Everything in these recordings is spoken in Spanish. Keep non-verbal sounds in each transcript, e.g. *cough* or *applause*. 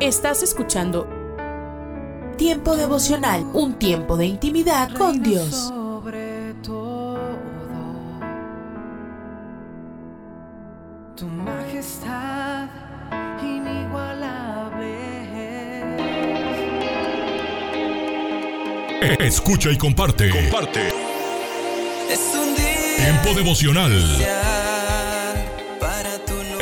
Estás escuchando Tiempo devocional, un tiempo de intimidad con Dios. Sobre todo, tu majestad inigualable. Escucha y comparte. Comparte. Es un día Tiempo devocional.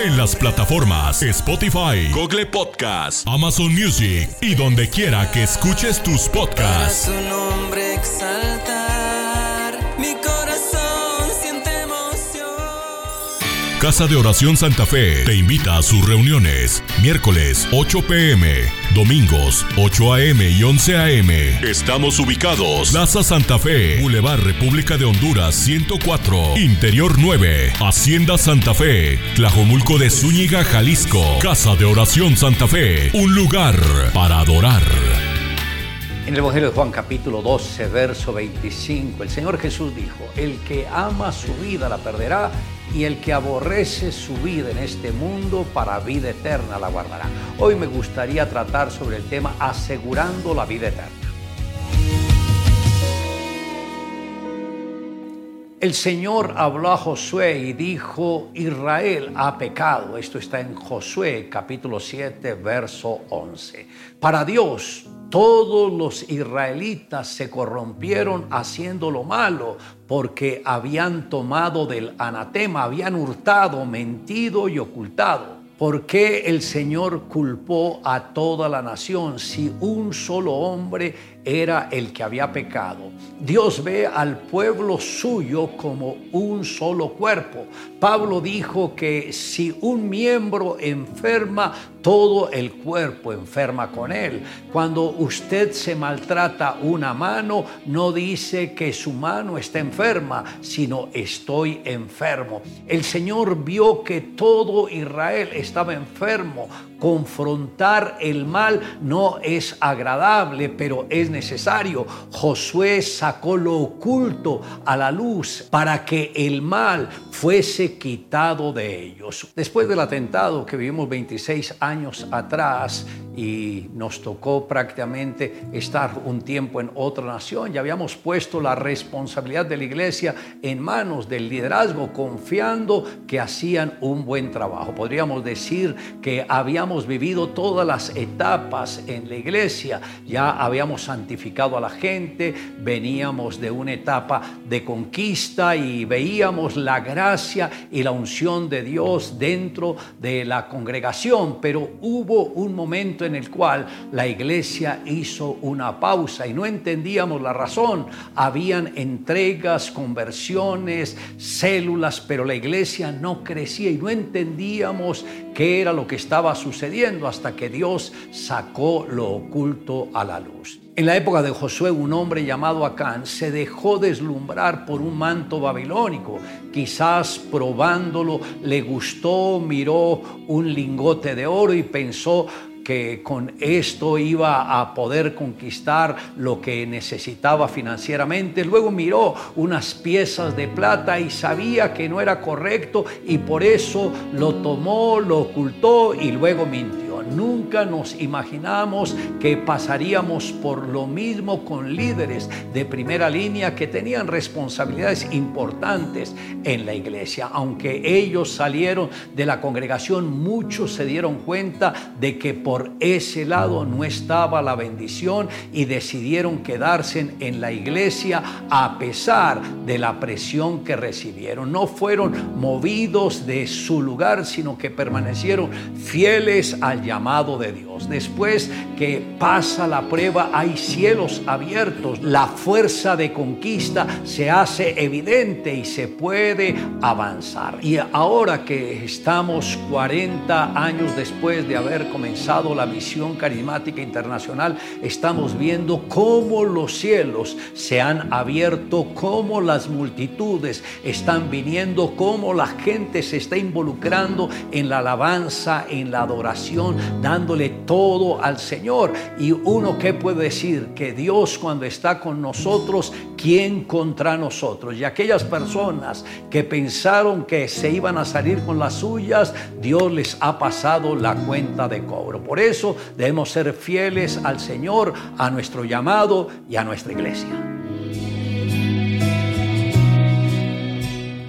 En las plataformas Spotify, Google Podcast, Amazon Music y donde quiera que escuches tus podcasts. Casa de Oración Santa Fe te invita a sus reuniones. Miércoles 8 pm, domingos 8 am y 11 am. Estamos ubicados. Plaza Santa Fe, Boulevard República de Honduras 104, Interior 9, Hacienda Santa Fe, Tlajomulco de Zúñiga, Jalisco. Casa de Oración Santa Fe, un lugar para adorar. En el Evangelio de Juan capítulo 12, verso 25, el Señor Jesús dijo, el que ama su vida la perderá y el que aborrece su vida en este mundo para vida eterna la guardará. Hoy me gustaría tratar sobre el tema asegurando la vida eterna. El Señor habló a Josué y dijo, Israel ha pecado. Esto está en Josué capítulo 7, verso 11. Para Dios, todos los israelitas se corrompieron haciendo lo malo porque habían tomado del anatema, habían hurtado, mentido y ocultado. ¿Por qué el Señor culpó a toda la nación si un solo hombre era el que había pecado? Dios ve al pueblo suyo como un solo cuerpo. Pablo dijo que si un miembro enferma, todo el cuerpo enferma con él. Cuando usted se maltrata una mano, no dice que su mano está enferma, sino estoy enfermo. El Señor vio que todo Israel estaba enfermo. Confrontar el mal no es agradable, pero es necesario. Josué sacó lo oculto a la luz para que el mal fuese quitado de ellos. Después del atentado que vivimos 26 años atrás y nos tocó prácticamente estar un tiempo en otra nación, ya habíamos puesto la responsabilidad de la iglesia en manos del liderazgo, confiando que hacían un buen trabajo. Podríamos decir que habíamos vivido todas las etapas en la iglesia, ya habíamos santificado a la gente, veníamos de una etapa de conquista y veíamos la gracia y la unción de Dios dentro de la congregación, pero hubo un momento en el cual la iglesia hizo una pausa y no entendíamos la razón. Habían entregas, conversiones, células, pero la iglesia no crecía y no entendíamos qué era lo que estaba sucediendo hasta que Dios sacó lo oculto a la luz. En la época de Josué, un hombre llamado Acán se dejó deslumbrar por un manto babilónico. Quizás probándolo le gustó, miró un lingote de oro y pensó que con esto iba a poder conquistar lo que necesitaba financieramente. Luego miró unas piezas de plata y sabía que no era correcto y por eso lo tomó, lo ocultó y luego mintió. Nunca nos imaginamos que pasaríamos por lo mismo con líderes de primera línea que tenían responsabilidades importantes en la iglesia. Aunque ellos salieron de la congregación, muchos se dieron cuenta de que por ese lado no estaba la bendición y decidieron quedarse en la iglesia a pesar de la presión que recibieron. No fueron movidos de su lugar, sino que permanecieron fieles al llamado de Dios. Después que pasa la prueba, hay cielos abiertos. La fuerza de conquista se hace evidente y se puede avanzar. Y ahora que estamos 40 años después de haber comenzado la misión carismática internacional, estamos viendo cómo los cielos se han abierto, cómo las multitudes están viniendo, cómo la gente se está involucrando en la alabanza, en la adoración. Dándole todo al Señor. Y uno que puede decir que Dios cuando está con nosotros, ¿quién contra nosotros? Y aquellas personas que pensaron que se iban a salir con las suyas, Dios les ha pasado la cuenta de cobro. Por eso debemos ser fieles al Señor, a nuestro llamado y a nuestra iglesia.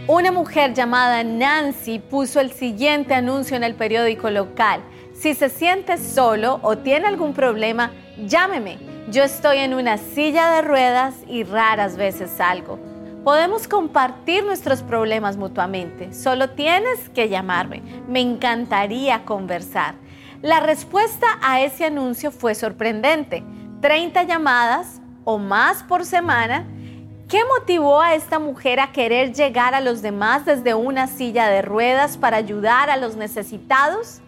Una mujer llamada Nancy puso el siguiente anuncio en el periódico local. Si se siente solo o tiene algún problema, llámeme. Yo estoy en una silla de ruedas y raras veces salgo. Podemos compartir nuestros problemas mutuamente. Solo tienes que llamarme. Me encantaría conversar. La respuesta a ese anuncio fue sorprendente. 30 llamadas o más por semana. ¿Qué motivó a esta mujer a querer llegar a los demás desde una silla de ruedas para ayudar a los necesitados?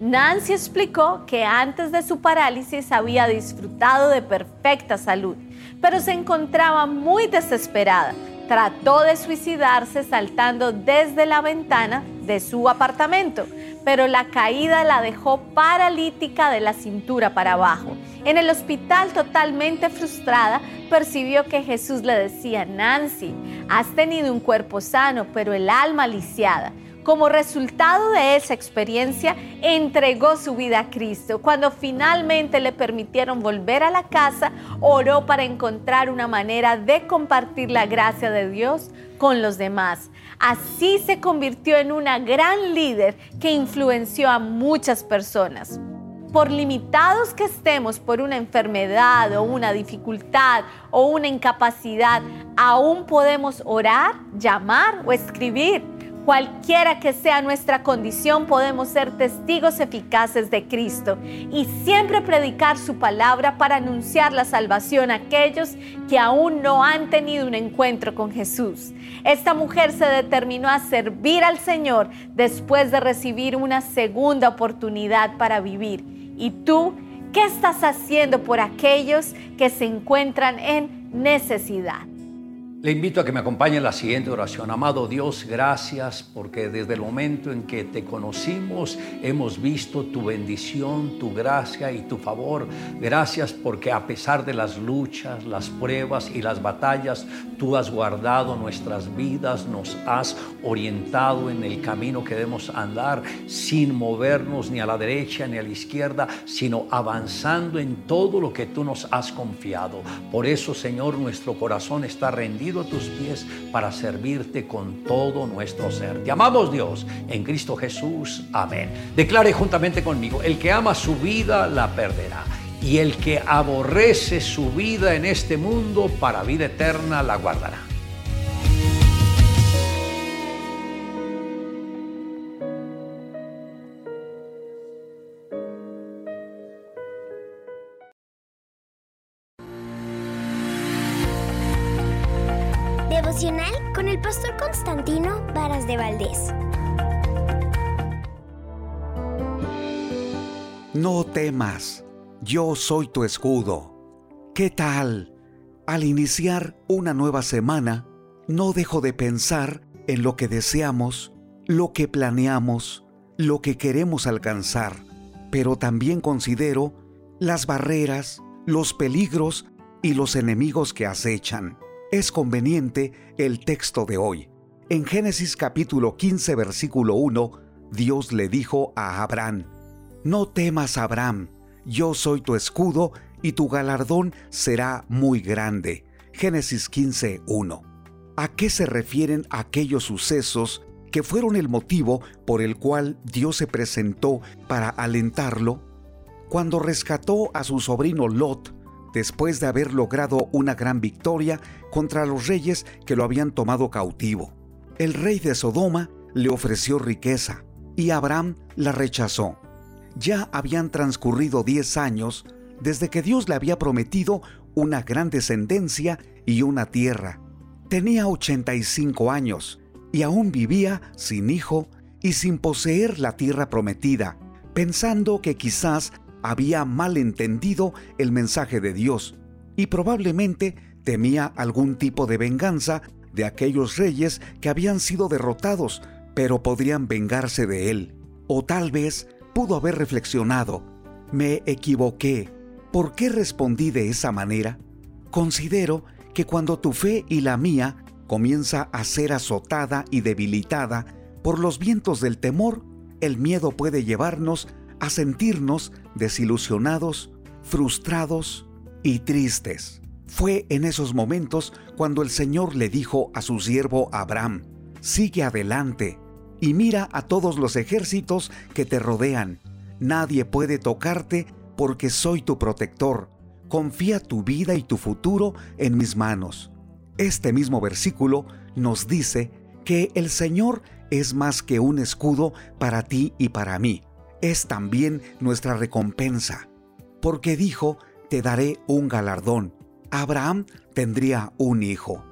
Nancy explicó que antes de su parálisis había disfrutado de perfecta salud, pero se encontraba muy desesperada. Trató de suicidarse saltando desde la ventana de su apartamento, pero la caída la dejó paralítica de la cintura para abajo. En el hospital, totalmente frustrada, percibió que Jesús le decía, Nancy, has tenido un cuerpo sano, pero el alma lisiada. Como resultado de esa experiencia, entregó su vida a Cristo. Cuando finalmente le permitieron volver a la casa, oró para encontrar una manera de compartir la gracia de Dios con los demás. Así se convirtió en una gran líder que influenció a muchas personas. Por limitados que estemos por una enfermedad o una dificultad o una incapacidad, aún podemos orar, llamar o escribir. Cualquiera que sea nuestra condición, podemos ser testigos eficaces de Cristo y siempre predicar su palabra para anunciar la salvación a aquellos que aún no han tenido un encuentro con Jesús. Esta mujer se determinó a servir al Señor después de recibir una segunda oportunidad para vivir. ¿Y tú qué estás haciendo por aquellos que se encuentran en necesidad? Le invito a que me acompañe en la siguiente oración. Amado Dios, gracias porque desde el momento en que te conocimos hemos visto tu bendición, tu gracia y tu favor. Gracias porque a pesar de las luchas, las pruebas y las batallas, tú has guardado nuestras vidas, nos has orientado en el camino que debemos andar sin movernos ni a la derecha ni a la izquierda, sino avanzando en todo lo que tú nos has confiado. Por eso, Señor, nuestro corazón está rendido a tus pies para servirte con todo nuestro ser. Te amamos Dios en Cristo Jesús. Amén. Declare juntamente conmigo, el que ama su vida la perderá. Y el que aborrece su vida en este mundo para vida eterna la guardará. De Valdés. No temas, yo soy tu escudo. ¿Qué tal? Al iniciar una nueva semana, no dejo de pensar en lo que deseamos, lo que planeamos, lo que queremos alcanzar, pero también considero las barreras, los peligros y los enemigos que acechan es conveniente el texto de hoy. En Génesis capítulo 15 versículo 1, Dios le dijo a Abraham, No temas Abraham, yo soy tu escudo y tu galardón será muy grande. Génesis 15, 1. ¿A qué se refieren aquellos sucesos que fueron el motivo por el cual Dios se presentó para alentarlo? Cuando rescató a su sobrino Lot, después de haber logrado una gran victoria contra los reyes que lo habían tomado cautivo. El rey de Sodoma le ofreció riqueza y Abraham la rechazó. Ya habían transcurrido diez años desde que Dios le había prometido una gran descendencia y una tierra. Tenía 85 años y aún vivía sin hijo y sin poseer la tierra prometida, pensando que quizás había malentendido el mensaje de Dios y probablemente temía algún tipo de venganza de aquellos reyes que habían sido derrotados, pero podrían vengarse de él. O tal vez pudo haber reflexionado, me equivoqué, ¿por qué respondí de esa manera? Considero que cuando tu fe y la mía comienza a ser azotada y debilitada por los vientos del temor, el miedo puede llevarnos a sentirnos desilusionados, frustrados y tristes. Fue en esos momentos cuando el Señor le dijo a su siervo Abraham, sigue adelante y mira a todos los ejércitos que te rodean. Nadie puede tocarte porque soy tu protector. Confía tu vida y tu futuro en mis manos. Este mismo versículo nos dice que el Señor es más que un escudo para ti y para mí. Es también nuestra recompensa. Porque dijo, te daré un galardón. Abraham tendría un hijo.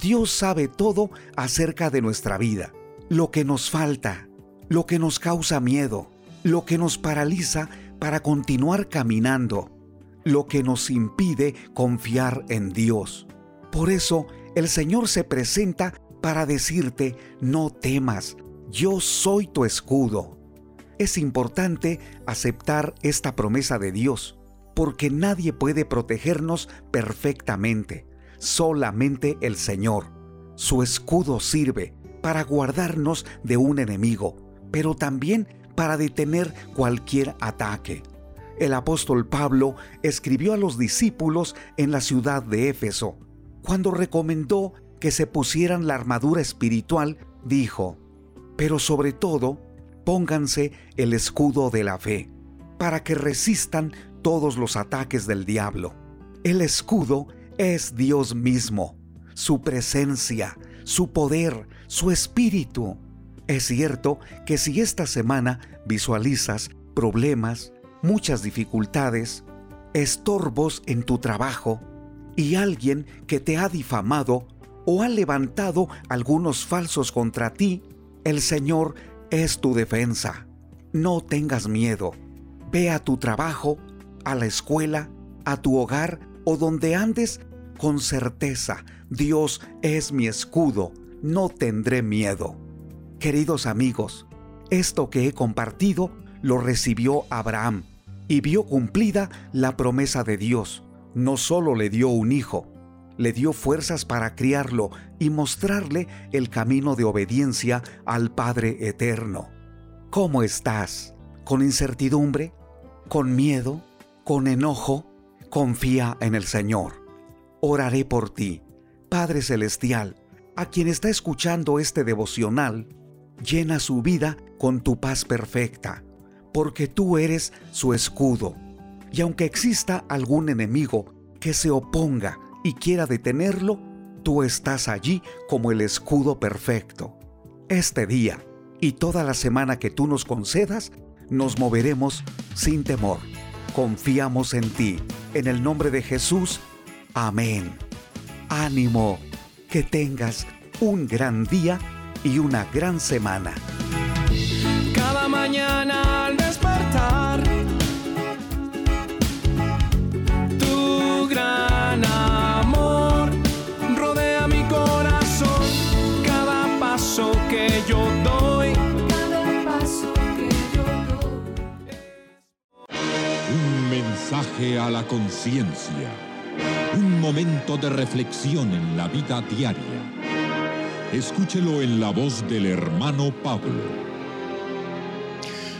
Dios sabe todo acerca de nuestra vida, lo que nos falta, lo que nos causa miedo, lo que nos paraliza para continuar caminando, lo que nos impide confiar en Dios. Por eso el Señor se presenta para decirte, no temas, yo soy tu escudo. Es importante aceptar esta promesa de Dios, porque nadie puede protegernos perfectamente, solamente el Señor. Su escudo sirve para guardarnos de un enemigo, pero también para detener cualquier ataque. El apóstol Pablo escribió a los discípulos en la ciudad de Éfeso. Cuando recomendó que se pusieran la armadura espiritual, dijo, pero sobre todo, pónganse el escudo de la fe, para que resistan todos los ataques del diablo. El escudo es Dios mismo, su presencia, su poder, su espíritu. Es cierto que si esta semana visualizas problemas, muchas dificultades, estorbos en tu trabajo y alguien que te ha difamado o ha levantado algunos falsos contra ti, el Señor es tu defensa. No tengas miedo. Ve a tu trabajo, a la escuela, a tu hogar o donde andes con certeza. Dios es mi escudo. No tendré miedo. Queridos amigos, esto que he compartido lo recibió Abraham y vio cumplida la promesa de Dios. No solo le dio un hijo, le dio fuerzas para criarlo y mostrarle el camino de obediencia al Padre Eterno. ¿Cómo estás? ¿Con incertidumbre? ¿Con miedo? ¿Con enojo? Confía en el Señor. Oraré por ti. Padre Celestial, a quien está escuchando este devocional, llena su vida con tu paz perfecta, porque tú eres su escudo. Y aunque exista algún enemigo que se oponga y quiera detenerlo, tú estás allí como el escudo perfecto. Este día y toda la semana que tú nos concedas, nos moveremos sin temor. Confiamos en ti. En el nombre de Jesús. Amén. Ánimo. Que tengas un gran día y una gran semana. A la conciencia. Un momento de reflexión en la vida diaria. Escúchelo en la voz del hermano Pablo.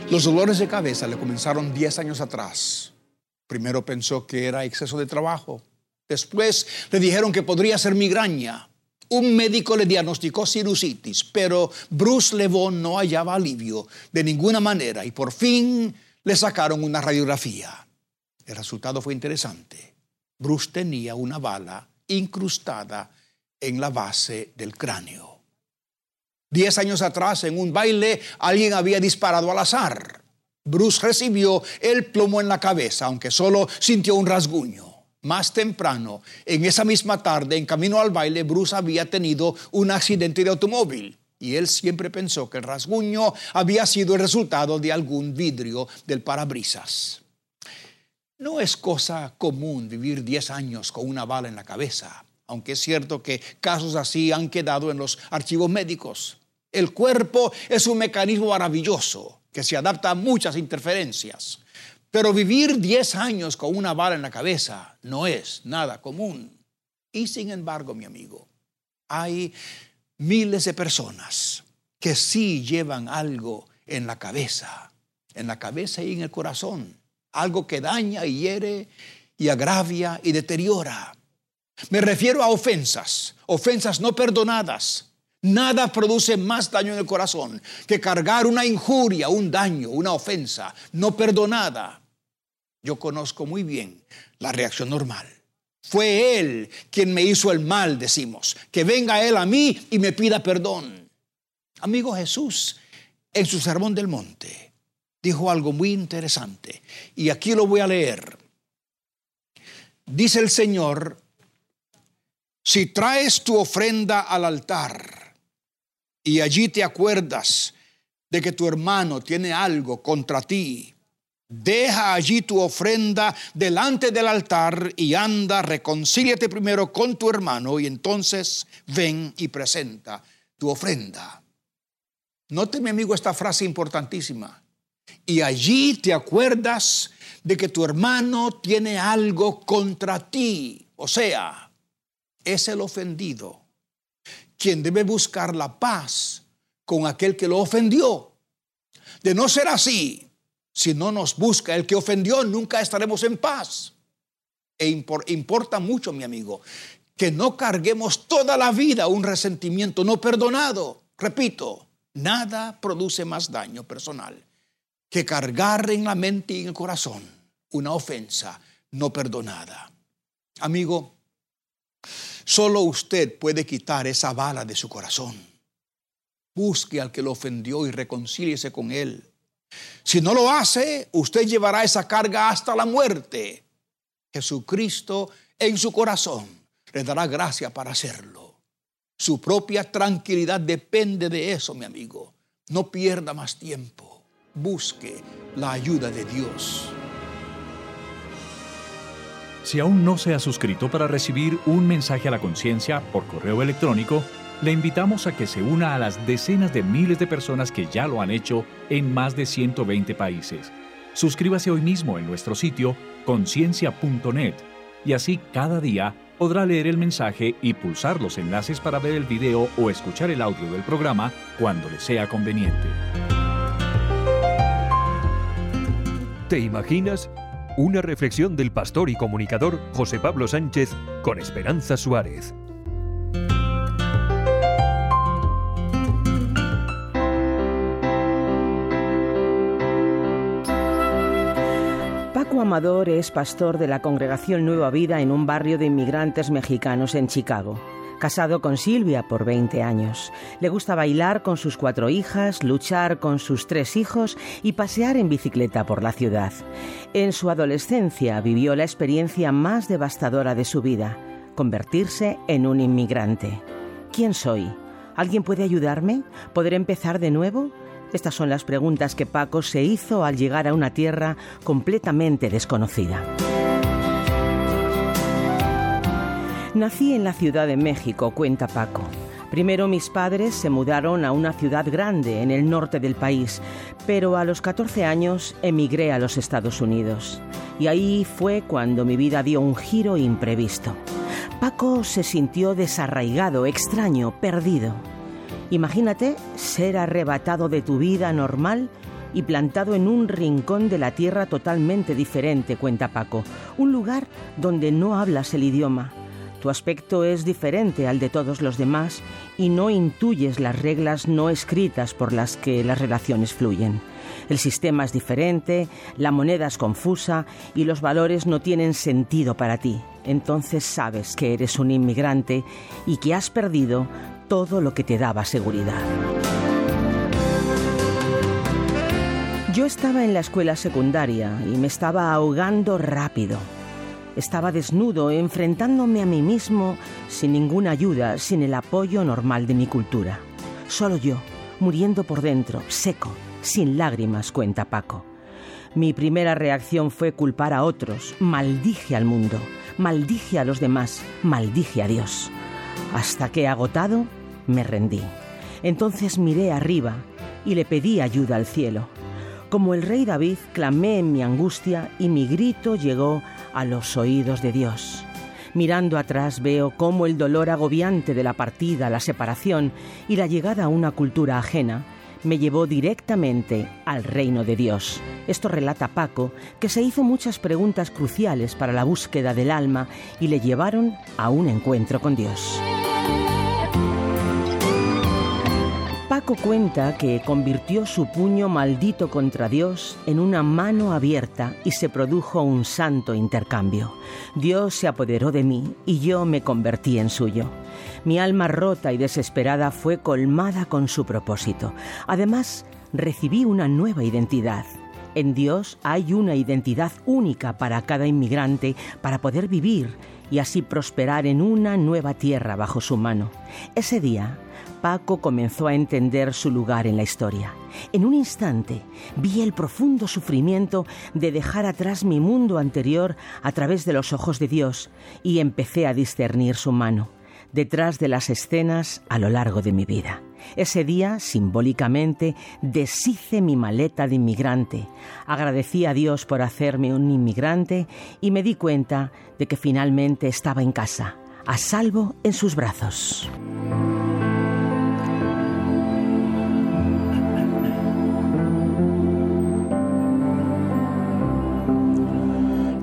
Los dolores de cabeza le comenzaron 10 años atrás. Primero pensó que era exceso de trabajo. Después le dijeron que podría ser migraña. Un médico le diagnosticó sinusitis, pero Bruce Levon no hallaba alivio de ninguna manera y por fin le sacaron una radiografía. El resultado fue interesante. Bruce tenía una bala incrustada en la base del cráneo. Diez años atrás, en un baile, alguien había disparado al azar. Bruce recibió el plomo en la cabeza, aunque solo sintió un rasguño. Más temprano, en esa misma tarde, en camino al baile, Bruce había tenido un accidente de automóvil. Y él siempre pensó que el rasguño había sido el resultado de algún vidrio del parabrisas. No es cosa común vivir 10 años con una bala en la cabeza aunque es cierto que casos así han quedado en los archivos médicos. El cuerpo es un mecanismo maravilloso que se adapta a muchas interferencias. Pero vivir 10 años con una bala en la cabeza no es nada común. Y sin embargo, mi amigo, hay miles de personas que sí llevan algo en la cabeza, en la cabeza y en el corazón, algo que daña y hiere y agravia y deteriora. Me refiero a ofensas, ofensas no perdonadas. Nada produce más daño en el corazón que cargar una injuria, un daño, una ofensa no perdonada. Yo conozco muy bien la reacción normal. Fue Él quien me hizo el mal, decimos. Que venga Él a mí y me pida perdón. Amigo Jesús, en su sermón del monte, dijo algo muy interesante. Y aquí lo voy a leer. Dice el Señor, si traes tu ofrenda al altar y allí te acuerdas de que tu hermano tiene algo contra ti, deja allí tu ofrenda delante del altar y anda, reconcíliate primero con tu hermano y entonces ven y presenta tu ofrenda. Note, mi amigo, esta frase importantísima. Y allí te acuerdas de que tu hermano tiene algo contra ti. O sea, es el ofendido quien debe buscar la paz con aquel que lo ofendió. De no ser así, si no nos busca el que ofendió, nunca estaremos en paz. E importa mucho, mi amigo, que no carguemos toda la vida un resentimiento no perdonado. Repito, nada produce más daño personal que cargar en la mente y en el corazón una ofensa no perdonada. Amigo, Solo usted puede quitar esa bala de su corazón. Busque al que lo ofendió y reconcíliese con él. Si no lo hace, usted llevará esa carga hasta la muerte. Jesucristo en su corazón le dará gracia para hacerlo. Su propia tranquilidad depende de eso, mi amigo. No pierda más tiempo. Busque la ayuda de Dios. Si aún no se ha suscrito para recibir un mensaje a la conciencia por correo electrónico, le invitamos a que se una a las decenas de miles de personas que ya lo han hecho en más de 120 países. Suscríbase hoy mismo en nuestro sitio conciencia.net y así cada día podrá leer el mensaje y pulsar los enlaces para ver el video o escuchar el audio del programa cuando le sea conveniente. ¿Te imaginas? Una reflexión del pastor y comunicador José Pablo Sánchez con Esperanza Suárez. Paco Amador es pastor de la congregación Nueva Vida en un barrio de inmigrantes mexicanos en Chicago casado con Silvia por 20 años. Le gusta bailar con sus cuatro hijas, luchar con sus tres hijos y pasear en bicicleta por la ciudad. En su adolescencia vivió la experiencia más devastadora de su vida, convertirse en un inmigrante. ¿Quién soy? ¿Alguien puede ayudarme? ¿Poder empezar de nuevo? Estas son las preguntas que Paco se hizo al llegar a una tierra completamente desconocida. Nací en la Ciudad de México, cuenta Paco. Primero mis padres se mudaron a una ciudad grande en el norte del país, pero a los 14 años emigré a los Estados Unidos. Y ahí fue cuando mi vida dio un giro imprevisto. Paco se sintió desarraigado, extraño, perdido. Imagínate ser arrebatado de tu vida normal y plantado en un rincón de la tierra totalmente diferente, cuenta Paco, un lugar donde no hablas el idioma, tu aspecto es diferente al de todos los demás y no intuyes las reglas no escritas por las que las relaciones fluyen. El sistema es diferente, la moneda es confusa y los valores no tienen sentido para ti. Entonces sabes que eres un inmigrante y que has perdido todo lo que te daba seguridad. Yo estaba en la escuela secundaria y me estaba ahogando rápido. Estaba desnudo, enfrentándome a mí mismo sin ninguna ayuda, sin el apoyo normal de mi cultura. Solo yo, muriendo por dentro, seco, sin lágrimas, cuenta Paco. Mi primera reacción fue culpar a otros, maldije al mundo, maldije a los demás, maldije a Dios. Hasta que, agotado, me rendí. Entonces miré arriba y le pedí ayuda al cielo. Como el rey David, clamé en mi angustia y mi grito llegó a los oídos de Dios. Mirando atrás veo cómo el dolor agobiante de la partida, la separación y la llegada a una cultura ajena me llevó directamente al reino de Dios. Esto relata Paco, que se hizo muchas preguntas cruciales para la búsqueda del alma y le llevaron a un encuentro con Dios. Paco cuenta que convirtió su puño maldito contra Dios en una mano abierta y se produjo un santo intercambio. Dios se apoderó de mí y yo me convertí en suyo. Mi alma rota y desesperada fue colmada con su propósito. Además, recibí una nueva identidad. En Dios hay una identidad única para cada inmigrante para poder vivir y así prosperar en una nueva tierra bajo su mano. Ese día, Paco comenzó a entender su lugar en la historia. En un instante vi el profundo sufrimiento de dejar atrás mi mundo anterior a través de los ojos de Dios y empecé a discernir su mano detrás de las escenas a lo largo de mi vida. Ese día, simbólicamente, deshice mi maleta de inmigrante, agradecí a Dios por hacerme un inmigrante y me di cuenta de que finalmente estaba en casa, a salvo en sus brazos.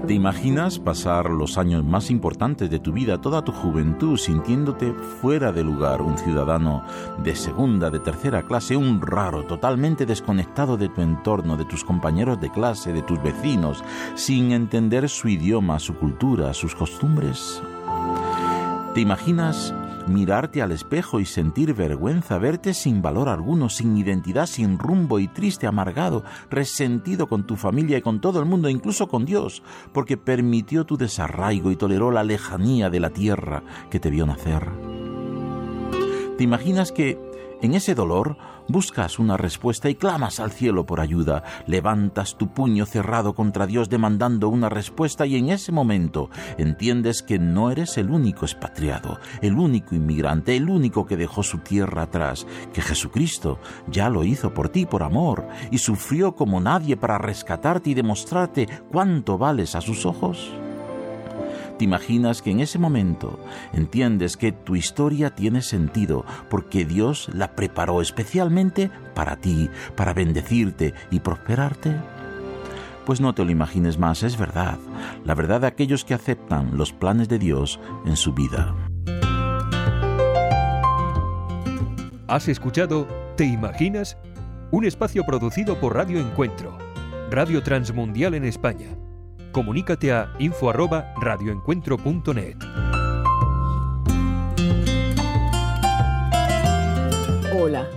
¿Te imaginas pasar los años más importantes de tu vida, toda tu juventud, sintiéndote fuera de lugar, un ciudadano de segunda, de tercera clase, un raro, totalmente desconectado de tu entorno, de tus compañeros de clase, de tus vecinos, sin entender su idioma, su cultura, sus costumbres? ¿Te imaginas mirarte al espejo y sentir vergüenza, verte sin valor alguno, sin identidad, sin rumbo y triste, amargado, resentido con tu familia y con todo el mundo, incluso con Dios, porque permitió tu desarraigo y toleró la lejanía de la tierra que te vio nacer. ¿Te imaginas que en ese dolor buscas una respuesta y clamas al cielo por ayuda, levantas tu puño cerrado contra Dios demandando una respuesta y en ese momento entiendes que no eres el único expatriado, el único inmigrante, el único que dejó su tierra atrás, que Jesucristo ya lo hizo por ti por amor y sufrió como nadie para rescatarte y demostrarte cuánto vales a sus ojos. ¿Te imaginas que en ese momento entiendes que tu historia tiene sentido porque Dios la preparó especialmente para ti, para bendecirte y prosperarte? Pues no te lo imagines más, es verdad, la verdad de aquellos que aceptan los planes de Dios en su vida. ¿Has escuchado ¿Te imaginas? Un espacio producido por Radio Encuentro, Radio Transmundial en España comunícate a info@radioencuentro.net. Hola,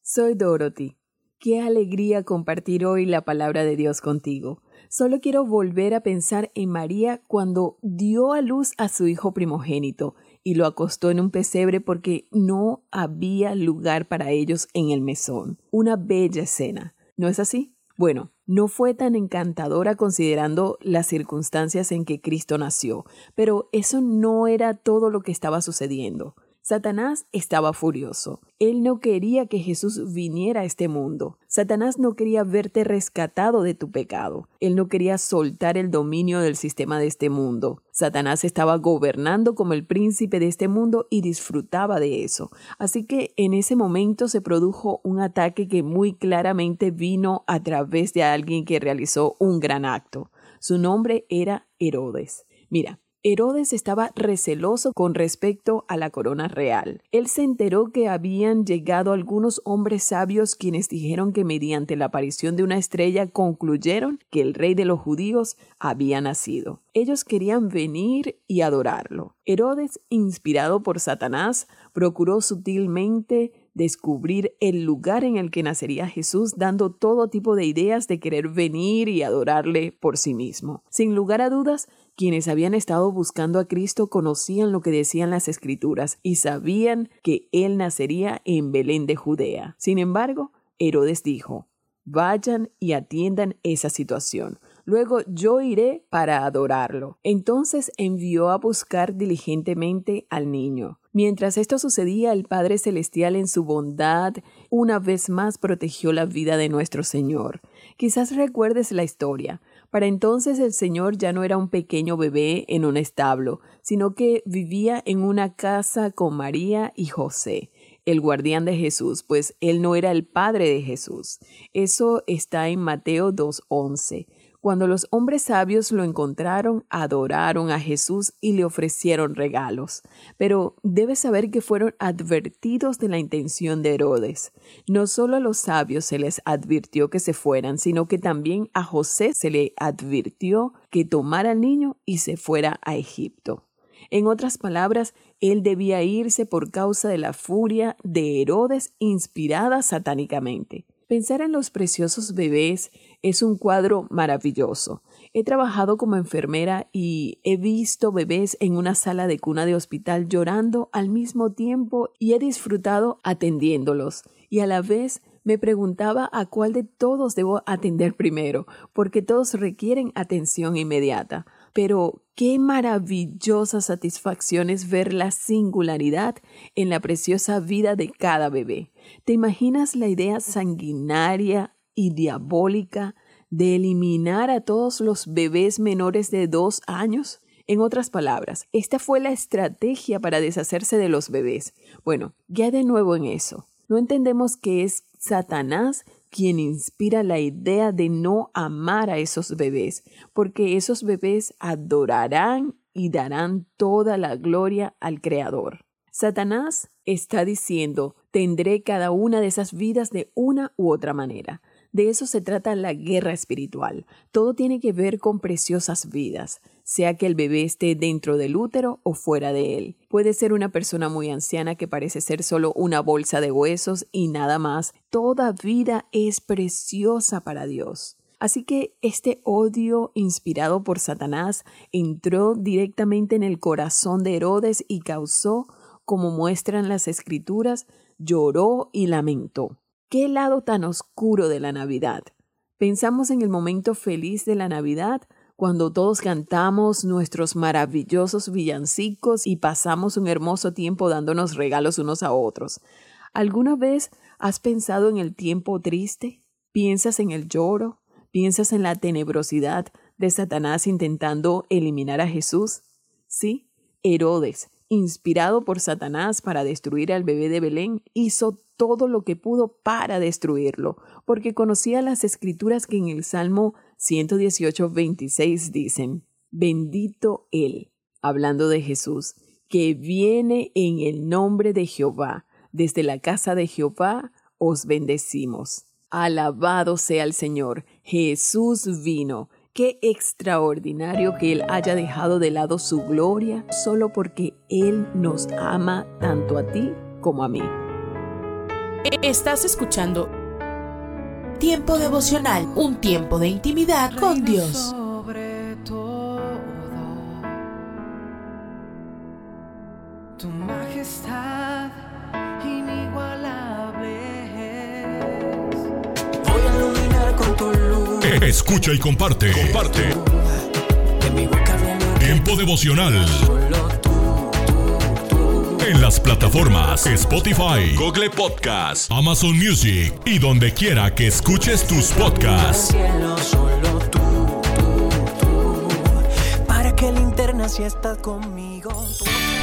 soy Dorothy. Qué alegría compartir hoy la palabra de Dios contigo. Solo quiero volver a pensar en María cuando dio a luz a su hijo primogénito y lo acostó en un pesebre porque no había lugar para ellos en el mesón. Una bella escena. ¿No es así? Bueno, no fue tan encantadora considerando las circunstancias en que Cristo nació, pero eso no era todo lo que estaba sucediendo. Satanás estaba furioso. Él no quería que Jesús viniera a este mundo. Satanás no quería verte rescatado de tu pecado. Él no quería soltar el dominio del sistema de este mundo. Satanás estaba gobernando como el príncipe de este mundo y disfrutaba de eso. Así que en ese momento se produjo un ataque que muy claramente vino a través de alguien que realizó un gran acto. Su nombre era Herodes. Mira, Herodes estaba receloso con respecto a la corona real. Él se enteró que habían llegado algunos hombres sabios quienes dijeron que mediante la aparición de una estrella concluyeron que el rey de los judíos había nacido. Ellos querían venir y adorarlo. Herodes, inspirado por Satanás, procuró sutilmente descubrir el lugar en el que nacería Jesús, dando todo tipo de ideas de querer venir y adorarle por sí mismo. Sin lugar a dudas, quienes habían estado buscando a Cristo conocían lo que decían las escrituras y sabían que Él nacería en Belén de Judea. Sin embargo, Herodes dijo, vayan y atiendan esa situación. Luego yo iré para adorarlo. Entonces envió a buscar diligentemente al niño. Mientras esto sucedía, el Padre Celestial en su bondad una vez más protegió la vida de nuestro Señor. Quizás recuerdes la historia. Para entonces el Señor ya no era un pequeño bebé en un establo, sino que vivía en una casa con María y José, el guardián de Jesús, pues él no era el padre de Jesús. Eso está en Mateo 2.11. Cuando los hombres sabios lo encontraron, adoraron a Jesús y le ofrecieron regalos. Pero debes saber que fueron advertidos de la intención de Herodes. No solo a los sabios se les advirtió que se fueran, sino que también a José se le advirtió que tomara al niño y se fuera a Egipto. En otras palabras, él debía irse por causa de la furia de Herodes inspirada satánicamente. Pensar en los preciosos bebés es un cuadro maravilloso. He trabajado como enfermera y he visto bebés en una sala de cuna de hospital llorando al mismo tiempo y he disfrutado atendiéndolos. Y a la vez me preguntaba a cuál de todos debo atender primero, porque todos requieren atención inmediata. Pero qué maravillosa satisfacción es ver la singularidad en la preciosa vida de cada bebé. ¿Te imaginas la idea sanguinaria y diabólica de eliminar a todos los bebés menores de dos años? En otras palabras, esta fue la estrategia para deshacerse de los bebés. Bueno, ya de nuevo en eso. No entendemos que es Satanás quien inspira la idea de no amar a esos bebés, porque esos bebés adorarán y darán toda la gloria al Creador. Satanás está diciendo, tendré cada una de esas vidas de una u otra manera. De eso se trata la guerra espiritual. Todo tiene que ver con preciosas vidas, sea que el bebé esté dentro del útero o fuera de él. Puede ser una persona muy anciana que parece ser solo una bolsa de huesos y nada más. Toda vida es preciosa para Dios. Así que este odio inspirado por Satanás entró directamente en el corazón de Herodes y causó, como muestran las escrituras, lloró y lamentó. ¿Qué lado tan oscuro de la Navidad? Pensamos en el momento feliz de la Navidad, cuando todos cantamos nuestros maravillosos villancicos y pasamos un hermoso tiempo dándonos regalos unos a otros. ¿Alguna vez has pensado en el tiempo triste? ¿Piensas en el lloro? ¿Piensas en la tenebrosidad de Satanás intentando eliminar a Jesús? Sí, Herodes, inspirado por Satanás para destruir al bebé de Belén, hizo todo lo que pudo para destruirlo, porque conocía las escrituras que en el Salmo 118, 26 dicen, bendito Él, hablando de Jesús, que viene en el nombre de Jehová, desde la casa de Jehová os bendecimos. Alabado sea el Señor, Jesús vino. Qué extraordinario que Él haya dejado de lado su gloria solo porque Él nos ama tanto a ti como a mí. Estás escuchando Tiempo devocional, un tiempo de intimidad con Dios. Sobre todo, tu majestad inigualable Voy a iluminar con tu luz. Escucha y comparte. Comparte. Tiempo devocional en las plataformas Spotify, Google Podcast, Amazon Music y donde quiera que escuches tus podcasts.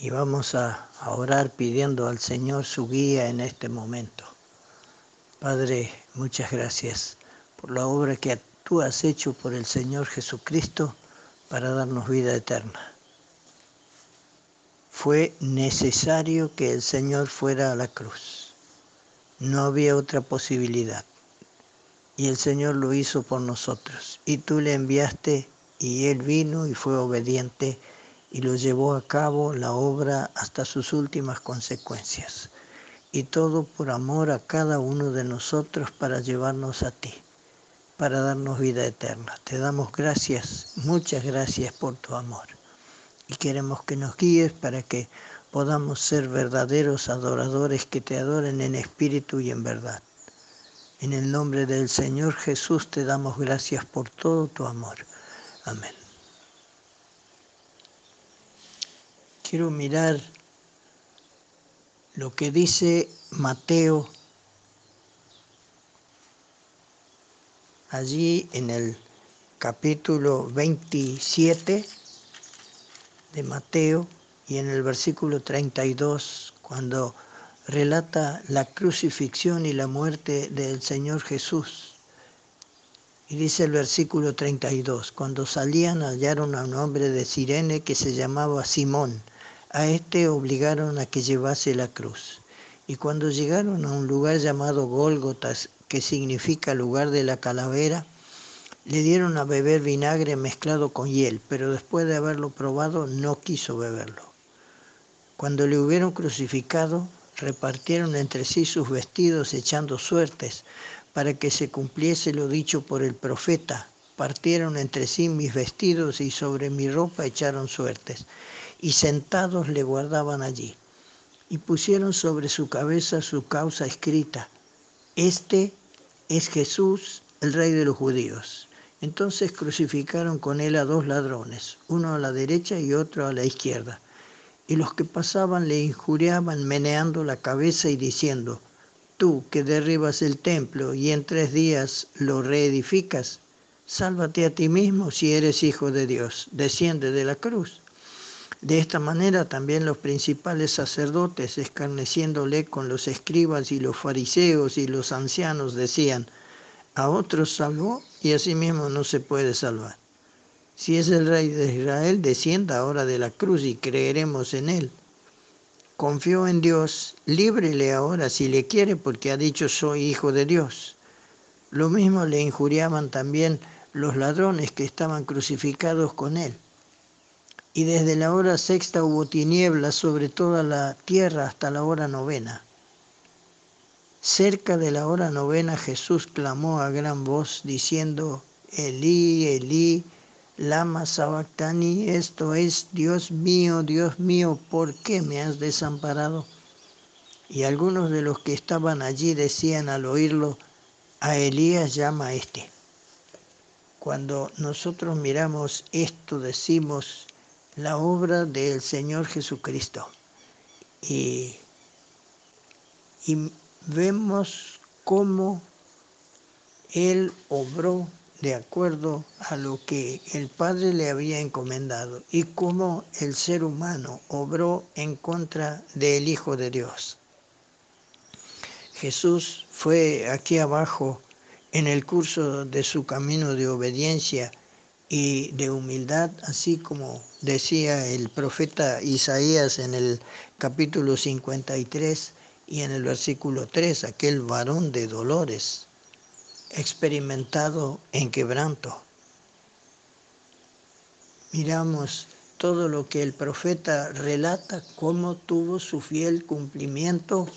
y vamos a, a, orar pidiendo al Señor su guía en este momento. Padre, muchas gracias por la obra que tú has hecho por el Señor Jesucristo para darnos vida eterna. Fue necesario que el Señor fuera a la cruz. No había otra posibilidad. Y el Señor lo hizo por nosotros. Y tú le enviaste y Él vino y fue obediente y lo llevó a cabo la obra hasta sus últimas consecuencias. y todo por amor a cada uno de nosotros para llevarnos a ti, para darnos vida eterna. Te damos gracias, muchas gracias por tu amor. Y queremos que nos guíes para que podamos ser verdaderos adoradores que te adoren en espíritu y en verdad. En el nombre del Señor Jesús te damos gracias por todo tu amor. Amén. Quiero mirar lo que dice Mateo allí en el capítulo 27 de Mateo y en el versículo 32, cuando relata la crucifixión y la muerte del Señor Jesús. Y dice el versículo 32, cuando salían hallaron a un hombre de Sirene que se llamaba Simón. A este obligaron a que llevase la cruz. Y cuando llegaron a un lugar llamado Gólgotas, que significa lugar de la calavera, le dieron a beber vinagre mezclado con hiel, pero después de haberlo probado no quiso beberlo. Cuando le hubieron crucificado, repartieron entre sí sus vestidos echando suertes, para que se cumpliese lo dicho por el profeta. Partieron entre sí mis vestidos y sobre mi ropa echaron suertes, y sentados le guardaban allí. Y pusieron sobre su cabeza su causa escrita, Este es Jesús, el rey de los judíos. Entonces crucificaron con él a dos ladrones, uno a la derecha y otro a la izquierda y los que pasaban le injuriaban meneando la cabeza y diciendo, tú que derribas el templo y en tres días lo reedificas, sálvate a ti mismo si eres hijo de Dios, desciende de la cruz. De esta manera también los principales sacerdotes, escarneciéndole con los escribas y los fariseos y los ancianos, decían, a otros salvó y a sí mismo no se puede salvar. Si es el rey de Israel, descienda ahora de la cruz y creeremos en él. Confió en Dios, líbrele ahora si le quiere, porque ha dicho soy hijo de Dios. Lo mismo le injuriaban también los ladrones que estaban crucificados con él. Y desde la hora sexta hubo tinieblas sobre toda la tierra hasta la hora novena. Cerca de la hora novena Jesús clamó a gran voz diciendo, Elí, Elí, Lama Sabactani, esto es, Dios mío, Dios mío, ¿por qué me has desamparado? Y algunos de los que estaban allí decían al oírlo, a Elías llama a este. Cuando nosotros miramos esto, decimos la obra del Señor Jesucristo. Y, vemos cómo Él obró de acuerdo a lo que el Padre le había encomendado y cómo el ser humano obró en contra del Hijo de Dios. Jesús fue aquí abajo en el curso de su camino de obediencia y de humildad, así como decía el profeta Isaías en el capítulo 53 y en el versículo 3, aquel varón de dolores, experimentado en quebranto. Miramos todo lo que el profeta relata, cómo tuvo su fiel cumplimiento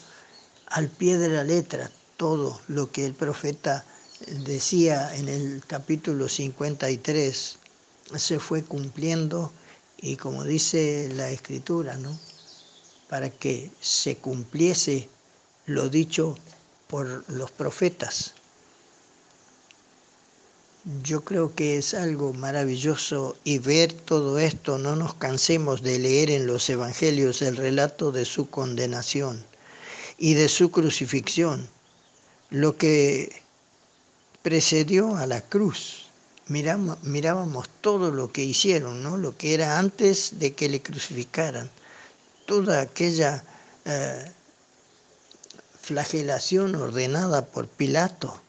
al pie de la letra, todo lo que el profeta decía en el capítulo 53 se fue cumpliendo y como dice la escritura, ¿no? Para que se cumpliese lo dicho por los profetas. Yo creo que es algo maravilloso y ver todo esto, no nos cansemos de leer en los evangelios el relato de su condenación y de su crucifixión, lo que precedió a la cruz. Miramos, mirábamos todo lo que hicieron, ¿no? lo que era antes de que le crucificaran, toda aquella eh, flagelación ordenada por Pilato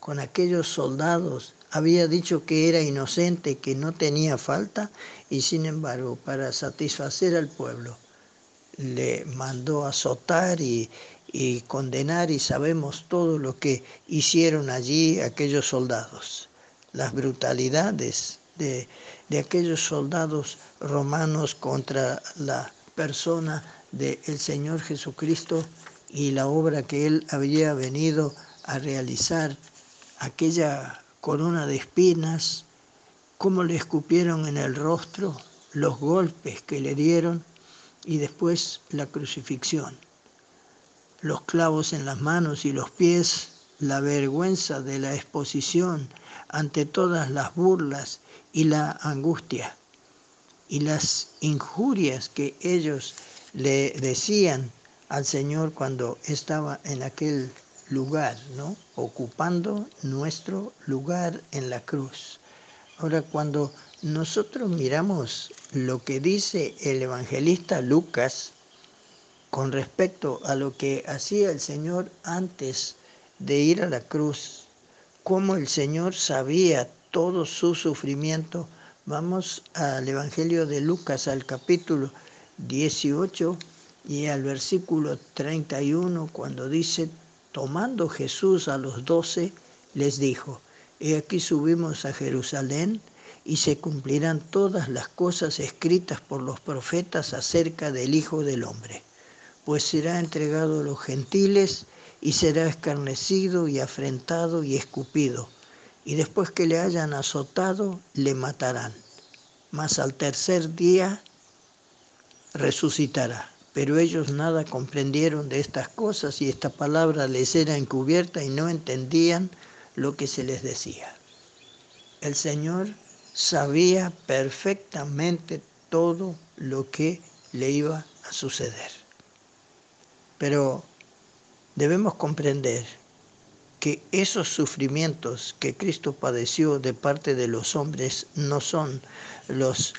con aquellos soldados. Había dicho que era inocente, que no tenía falta, y sin embargo, para satisfacer al pueblo, le mandó azotar y, y condenar, y sabemos todo lo que hicieron allí aquellos soldados, las brutalidades de, de aquellos soldados romanos contra la persona del Señor Jesucristo y la obra que él había venido a realizar, aquella corona de espinas, cómo le escupieron en el rostro, los golpes que le dieron y después la crucifixión, los clavos en las manos y los pies, la vergüenza de la exposición ante todas las burlas y la angustia y las injurias que ellos le decían al Señor cuando estaba en aquel lugar, ¿no? Ocupando nuestro lugar en la cruz. Ahora, cuando nosotros miramos lo que dice el evangelista Lucas con respecto a lo que hacía el Señor antes de ir a la cruz, cómo el Señor sabía todo su sufrimiento, vamos al Evangelio de Lucas, al capítulo 18 y al versículo 31, cuando dice, tomando Jesús a los doce, les dijo, He aquí subimos a Jerusalén y se cumplirán todas las cosas escritas por los profetas acerca del Hijo del Hombre, pues será entregado a los gentiles y será escarnecido y afrentado y escupido, y después que le hayan azotado, le matarán. Mas al tercer día resucitará. Pero ellos nada comprendieron de estas cosas y esta palabra les era encubierta y no entendían lo que se les decía. El Señor sabía perfectamente todo lo que le iba a suceder. Pero debemos comprender que esos sufrimientos que Cristo padeció de parte de los hombres no son los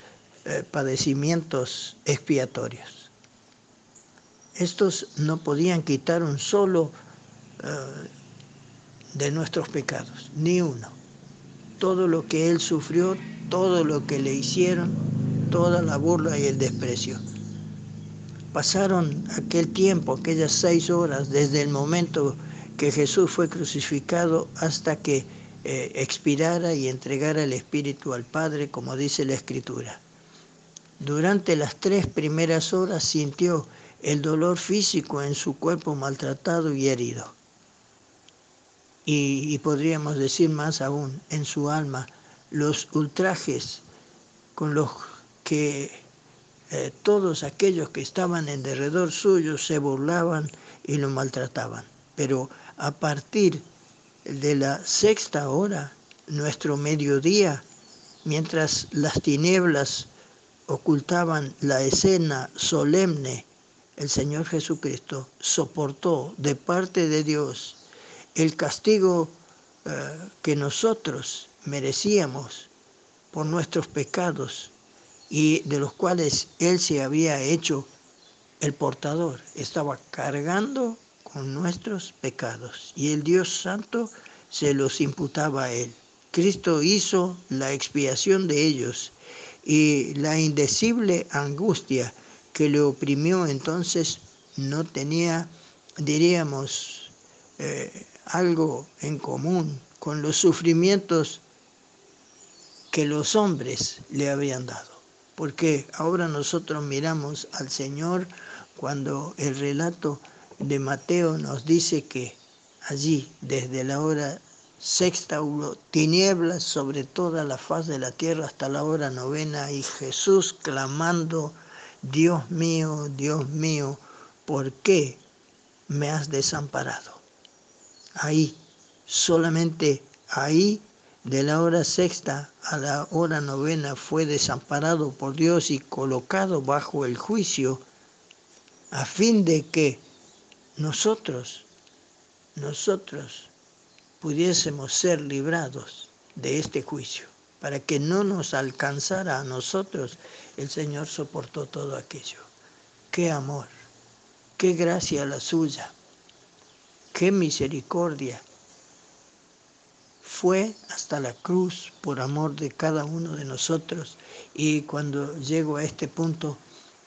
eh, padecimientos expiatorios. Estos no podían quitar un solo eh, de nuestros pecados, ni uno. Todo lo que Él sufrió, todo lo que le hicieron, toda la burla y el desprecio. Pasaron aquel tiempo, aquellas seis horas, desde el momento que Jesús fue crucificado hasta que eh, expirara y entregara el Espíritu al Padre, como dice la Escritura. Durante las tres primeras horas sintió el dolor físico en su cuerpo maltratado y herido y, podríamos decir más aún, en su alma, los ultrajes con los que eh, todos aquellos que estaban en derredor suyo se burlaban y lo maltrataban. Pero a partir de la sexta hora, nuestro mediodía, mientras las tinieblas ocultaban la escena solemne, el Señor Jesucristo soportó de parte de Dios el castigo eh, que nosotros merecíamos por nuestros pecados y de los cuales Él se había hecho el portador. Estaba cargando con nuestros pecados y el Dios Santo se los imputaba a Él. Cristo hizo la expiación de ellos y la indecible angustia que le oprimió entonces no tenía, diríamos, eh, algo en común con los sufrimientos que los hombres le habían dado. Porque ahora nosotros miramos al Señor cuando el relato de Mateo nos dice que allí, desde la hora sexta, hubo tinieblas sobre toda la faz de la tierra hasta la hora novena y Jesús clamando, Dios mío, Dios mío, ¿por qué me has desamparado? ahí, solamente ahí, de la hora sexta a la hora novena, fue desamparado por Dios y colocado bajo el juicio, a fin de que nosotros, nosotros pudiésemos ser librados de este juicio. Para que no nos alcanzara a nosotros, el Señor soportó todo aquello. Qué amor, qué gracia la suya qué misericordia. Fue hasta la cruz por amor de cada uno de nosotros y cuando llego a este punto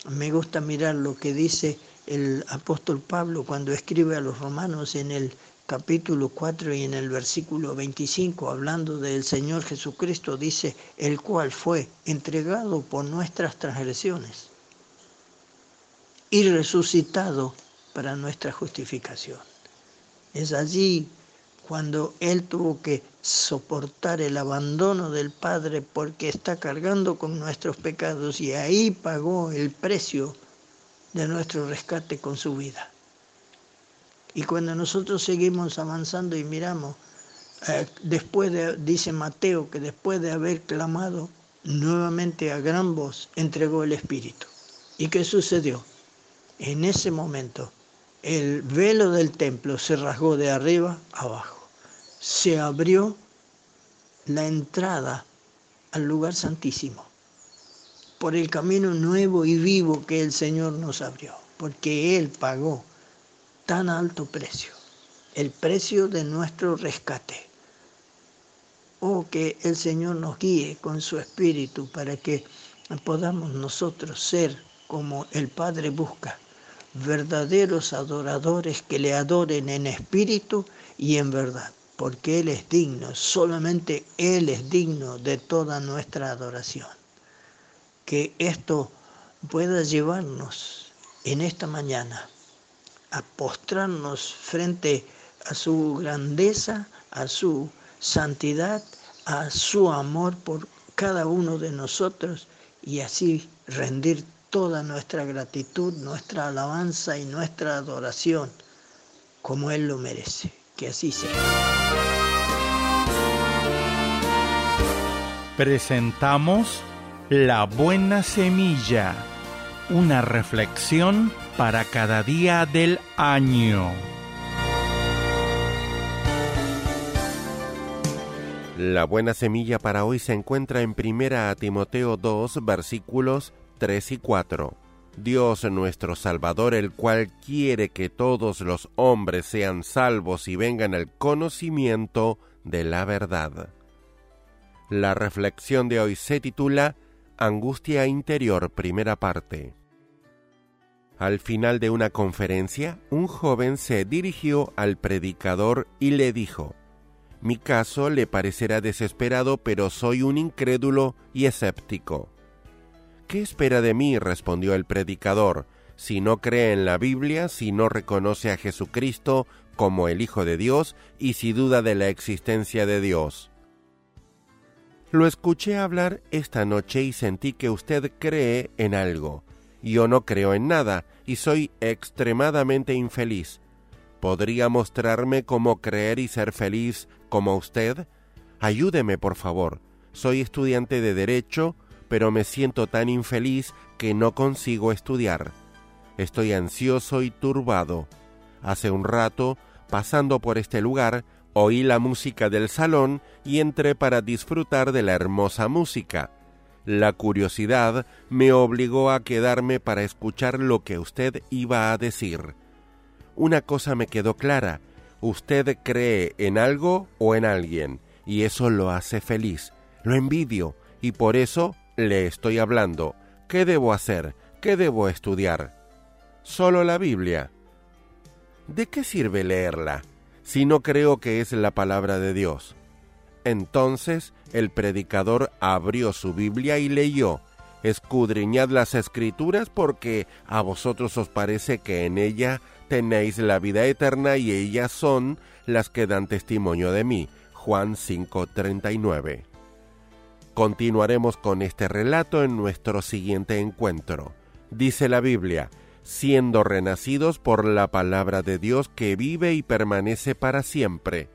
me gusta mirar lo que dice el apóstol Pablo cuando escribe a los romanos en el capítulo 4 y en el versículo 25, hablando del Señor Jesucristo, dice, el cual fue entregado por nuestras transgresiones y resucitado para nuestra justificación. Es allí cuando Él tuvo que soportar el abandono del Padre porque está cargando con nuestros pecados y ahí pagó el precio de nuestro rescate con su vida. Y cuando nosotros seguimos avanzando y miramos, eh, después de, dice Mateo, que después de haber clamado nuevamente a gran voz, entregó el Espíritu. ¿Y qué sucedió? En ese momento, el velo del templo se rasgó de arriba abajo. Se abrió la entrada al lugar santísimo por el camino nuevo y vivo que el Señor nos abrió, porque Él pagó tan alto precio, el precio de nuestro rescate. Oh, que el Señor nos guíe con su espíritu para que podamos nosotros ser como el Padre busca, verdaderos adoradores que le adoren en espíritu y en verdad, porque Él es digno, solamente Él es digno de toda nuestra adoración. Que esto pueda llevarnos en esta mañana a postrarnos frente a su grandeza, a su santidad, a su amor por cada uno de nosotros y así rendir toda nuestra gratitud, nuestra alabanza y nuestra adoración como Él lo merece. Que así sea. Presentamos La Buena Semilla, una reflexión para cada día del año. La buena semilla para hoy se encuentra en Primera Timoteo 2, versículos 3 y 4. Dios nuestro Salvador, el cual quiere que todos los hombres sean salvos y vengan al conocimiento de la verdad. La reflexión de hoy se titula Angustia Interior, primera parte. Al final de una conferencia, un joven se dirigió al predicador y le dijo, mi caso le parecerá desesperado, pero soy un incrédulo y escéptico. ¿Qué espera de mí? respondió el predicador, si no cree en la Biblia, si no reconoce a Jesucristo como el Hijo de Dios y si duda de la existencia de Dios. Lo escuché hablar esta noche y sentí que usted cree en algo. Yo no creo en nada y soy extremadamente infeliz. ¿Podría mostrarme cómo creer y ser feliz como usted? Ayúdeme, por favor. Soy estudiante de Derecho, pero me siento tan infeliz que no consigo estudiar. Estoy ansioso y turbado. Hace un rato, pasando por este lugar, oí la música del salón y entré para disfrutar de la hermosa música. La curiosidad me obligó a quedarme para escuchar lo que usted iba a decir una cosa me quedó clara, usted cree en algo o en alguien, y eso lo hace feliz. Lo envidio, y por eso le estoy hablando. ¿Qué debo hacer? ¿Qué debo estudiar? Solo la Biblia. ¿De qué sirve leerla si no creo que es la palabra de Dios? Entonces el predicador abrió su Biblia y leyó, Escudriñad las escrituras porque a vosotros os parece que en ella tenéis la vida eterna y ellas son las que dan testimonio de mí. Juan 5:39. Continuaremos con este relato en nuestro siguiente encuentro. Dice la Biblia, siendo renacidos por la palabra de Dios que vive y permanece para siempre,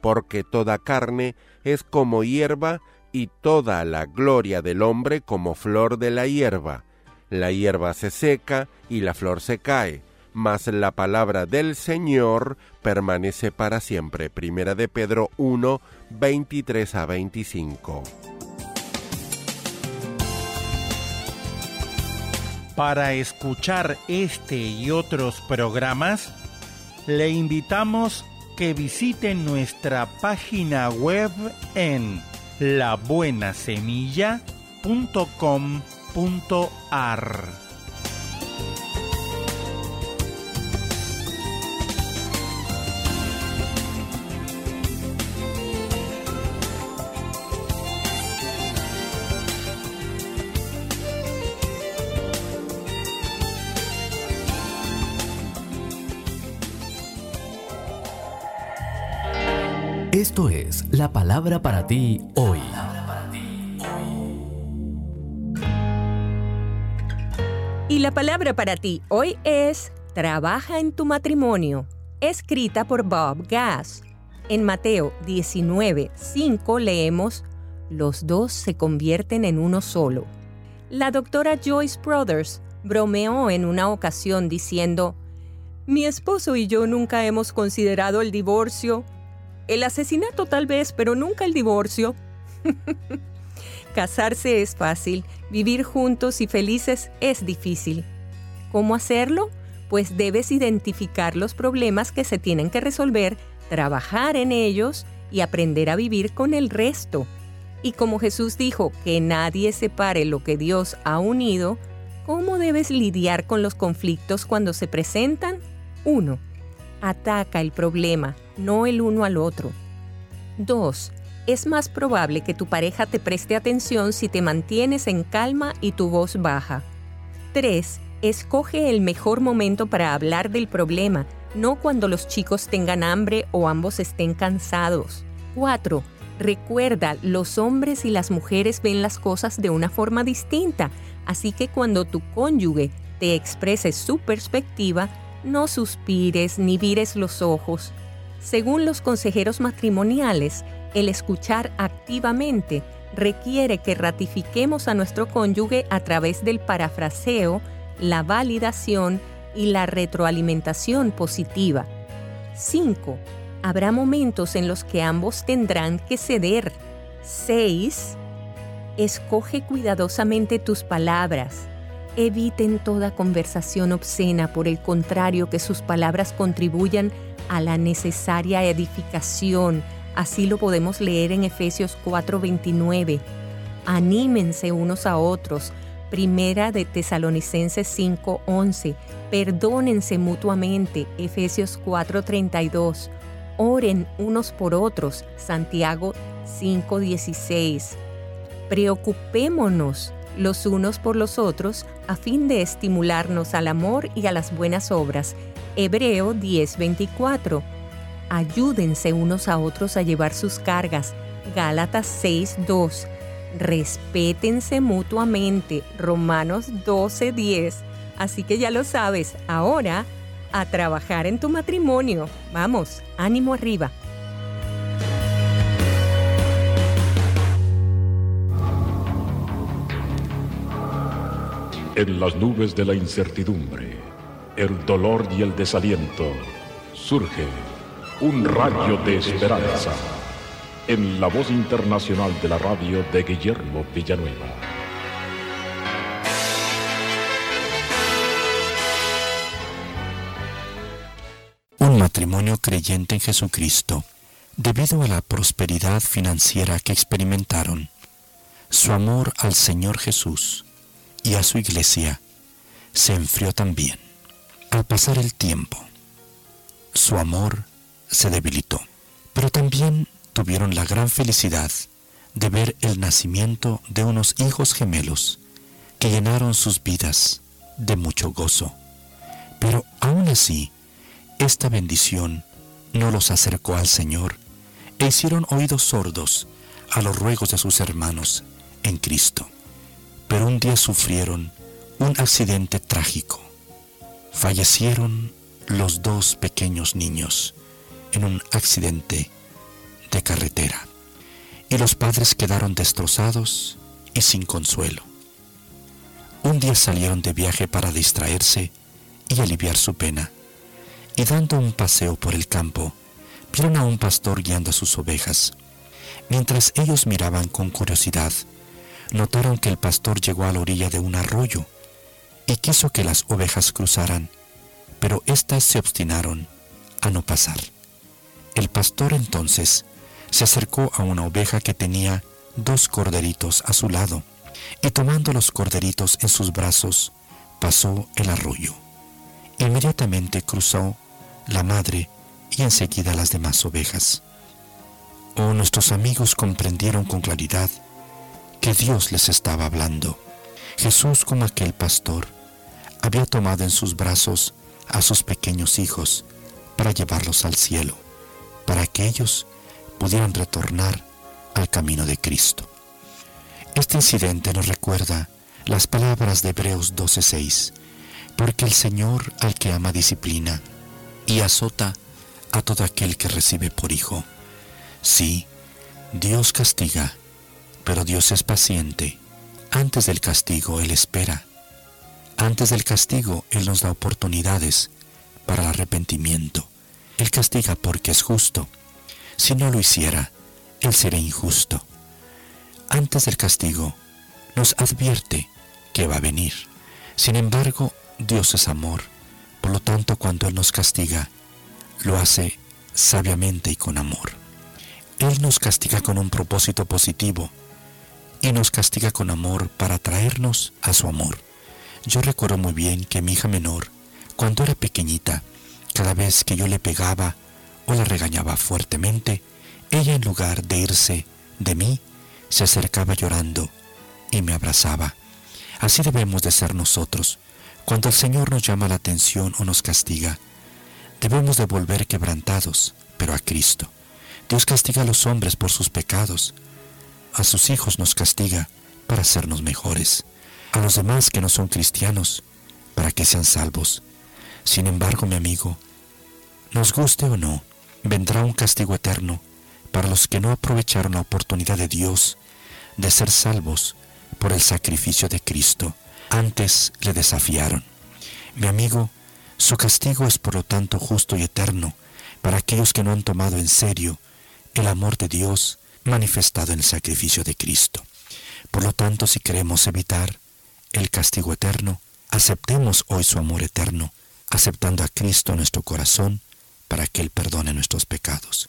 porque toda carne es como hierba y toda la gloria del hombre como flor de la hierba. La hierba se seca y la flor se cae, mas la palabra del Señor permanece para siempre. Primera de Pedro 1, 23 a 25. Para escuchar este y otros programas, le invitamos que visite nuestra página web en labuenasemilla.com.ar. Esto es la palabra para ti hoy. Y la palabra para ti hoy es Trabaja en tu matrimonio, escrita por Bob Gass. En Mateo 19, 5 leemos, Los dos se convierten en uno solo. La doctora Joyce Brothers bromeó en una ocasión diciendo, Mi esposo y yo nunca hemos considerado el divorcio. El asesinato tal vez, pero nunca el divorcio. *laughs* Casarse es fácil, vivir juntos y felices es difícil. ¿Cómo hacerlo? Pues debes identificar los problemas que se tienen que resolver, trabajar en ellos y aprender a vivir con el resto. Y como Jesús dijo que nadie separe lo que Dios ha unido, ¿cómo debes lidiar con los conflictos cuando se presentan? 1. Ataca el problema, no el uno al otro. 2. Es más probable que tu pareja te preste atención si te mantienes en calma y tu voz baja. 3. Escoge el mejor momento para hablar del problema, no cuando los chicos tengan hambre o ambos estén cansados. 4. Recuerda, los hombres y las mujeres ven las cosas de una forma distinta, así que cuando tu cónyuge te exprese su perspectiva, no suspires ni vires los ojos. Según los consejeros matrimoniales, el escuchar activamente requiere que ratifiquemos a nuestro cónyuge a través del parafraseo, la validación y la retroalimentación positiva. 5 habrá momentos en los que ambos tendrán que ceder. 6. Escoge cuidadosamente tus palabras. Eviten toda conversación obscena, por el contrario, que sus palabras contribuyan a la necesaria edificación. Así lo podemos leer en Efesios 4:29. Anímense unos a otros. Primera de Tesalonicenses 5:11. Perdónense mutuamente. Efesios 4:32 Oren unos por otros. Santiago 5:16. Preocupémonos los unos por los otros a fin de estimularnos al amor y a las buenas obras. Hebreo 10:24. Ayúdense unos a otros a llevar sus cargas. Gálatas 6:2. Respétense mutuamente. Romanos 12:10. Así que ya lo sabes, ahora a trabajar en tu matrimonio. Vamos, ánimo arriba. En las nubes de la incertidumbre, el dolor y el desaliento, surge un rayo de esperanza en la voz internacional de la radio de Guillermo Villanueva. matrimonio creyente en Jesucristo, debido a la prosperidad financiera que experimentaron, su amor al Señor Jesús y a su iglesia se enfrió también. Al pasar el tiempo, su amor se debilitó, pero también tuvieron la gran felicidad de ver el nacimiento de unos hijos gemelos que llenaron sus vidas de mucho gozo. Pero aún así, esta bendición no los acercó al Señor e hicieron oídos sordos a los ruegos de sus hermanos en Cristo. Pero un día sufrieron un accidente trágico. Fallecieron los dos pequeños niños en un accidente de carretera. Y los padres quedaron destrozados y sin consuelo. Un día salieron de viaje para distraerse y aliviar su pena y dando un paseo por el campo, vieron a un pastor guiando a sus ovejas. Mientras ellos miraban con curiosidad, notaron que el pastor llegó a la orilla de un arroyo y quiso que las ovejas cruzaran, pero éstas se obstinaron a no pasar. El pastor entonces se acercó a una oveja que tenía dos corderitos a su lado, y tomando los corderitos en sus brazos, pasó el arroyo. Inmediatamente cruzó la madre y enseguida las demás ovejas. Oh, nuestros amigos comprendieron con claridad que Dios les estaba hablando. Jesús, como aquel pastor, había tomado en sus brazos a sus pequeños hijos para llevarlos al cielo, para que ellos pudieran retornar al camino de Cristo. Este incidente nos recuerda las palabras de Hebreos 12:6, porque el Señor al que ama disciplina y azota a todo aquel que recibe por hijo. Sí, Dios castiga, pero Dios es paciente. Antes del castigo Él espera. Antes del castigo Él nos da oportunidades para el arrepentimiento. Él castiga porque es justo. Si no lo hiciera, Él sería injusto. Antes del castigo, nos advierte que va a venir. Sin embargo, Dios es amor. Por lo tanto, cuando Él nos castiga, lo hace sabiamente y con amor. Él nos castiga con un propósito positivo y nos castiga con amor para traernos a su amor. Yo recuerdo muy bien que mi hija menor, cuando era pequeñita, cada vez que yo le pegaba o la regañaba fuertemente, ella en lugar de irse de mí, se acercaba llorando y me abrazaba. Así debemos de ser nosotros. Cuando el Señor nos llama la atención o nos castiga, debemos de volver quebrantados, pero a Cristo. Dios castiga a los hombres por sus pecados. A sus hijos nos castiga para hacernos mejores. A los demás que no son cristianos, para que sean salvos. Sin embargo, mi amigo, nos guste o no, vendrá un castigo eterno para los que no aprovecharon la oportunidad de Dios de ser salvos por el sacrificio de Cristo. Antes le desafiaron. Mi amigo, su castigo es por lo tanto justo y eterno para aquellos que no han tomado en serio el amor de Dios manifestado en el sacrificio de Cristo. Por lo tanto, si queremos evitar el castigo eterno, aceptemos hoy su amor eterno, aceptando a Cristo en nuestro corazón para que Él perdone nuestros pecados.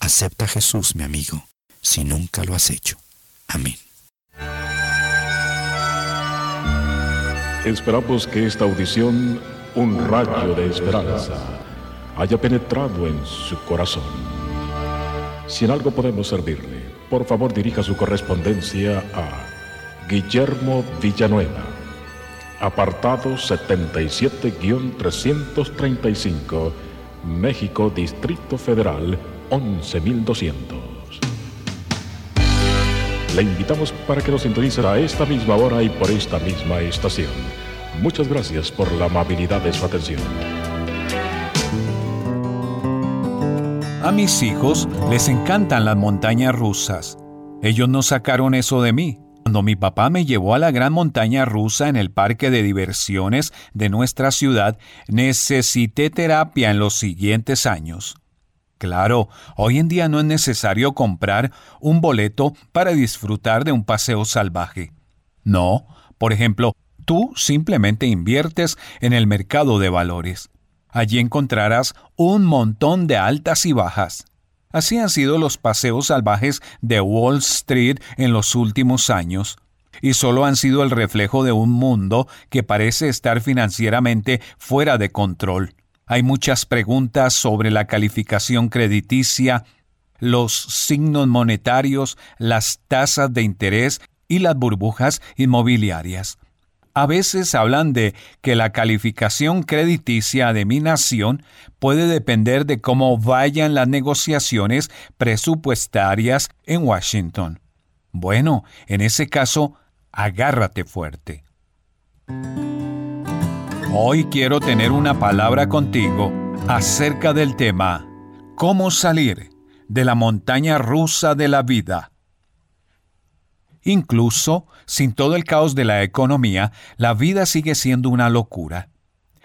Acepta a Jesús, mi amigo, si nunca lo has hecho. Amén. Esperamos que esta audición, un rayo de esperanza, haya penetrado en su corazón. Si en algo podemos servirle, por favor dirija su correspondencia a Guillermo Villanueva, apartado 77-335, México, Distrito Federal, 11200. Le invitamos para que nos sintonice a esta misma hora y por esta misma estación. Muchas gracias por la amabilidad de su atención. A mis hijos les encantan las montañas rusas. Ellos no sacaron eso de mí. Cuando mi papá me llevó a la gran montaña rusa en el parque de diversiones de nuestra ciudad, necesité terapia en los siguientes años. Claro, hoy en día no es necesario comprar un boleto para disfrutar de un paseo salvaje. No, por ejemplo, tú simplemente inviertes en el mercado de valores. Allí encontrarás un montón de altas y bajas. Así han sido los paseos salvajes de Wall Street en los últimos años, y solo han sido el reflejo de un mundo que parece estar financieramente fuera de control. Hay muchas preguntas sobre la calificación crediticia, los signos monetarios, las tasas de interés y las burbujas inmobiliarias. A veces hablan de que la calificación crediticia de mi nación puede depender de cómo vayan las negociaciones presupuestarias en Washington. Bueno, en ese caso, agárrate fuerte. Hoy quiero tener una palabra contigo acerca del tema ¿Cómo salir de la montaña rusa de la vida? Incluso, sin todo el caos de la economía, la vida sigue siendo una locura.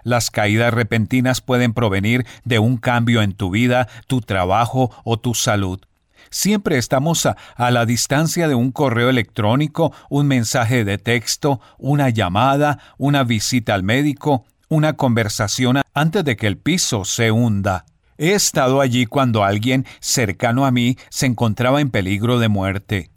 Las caídas repentinas pueden provenir de un cambio en tu vida, tu trabajo o tu salud. Siempre estamos a, a, la distancia de un correo electrónico, un mensaje de texto, una llamada, una visita al médico, una conversación antes de que el piso se hunda. He estado allí cuando alguien cercano a mí se encontraba en peligro de muerte.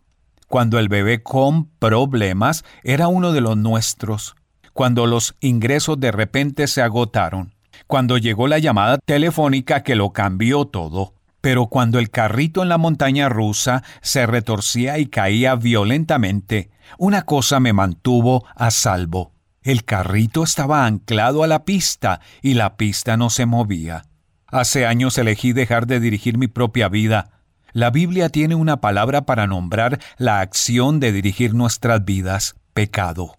Cuando el bebé con problemas era uno de los nuestros. Cuando los ingresos de repente se agotaron. Cuando llegó la llamada telefónica que lo cambió todo. Pero cuando el carrito en la montaña rusa se retorcía y caía violentamente, una cosa me mantuvo a salvo. El carrito estaba anclado a la pista y la pista no se movía. Hace años elegí dejar de dirigir mi propia vida. La Biblia tiene una palabra para nombrar la acción de dirigir nuestras vidas, pecado.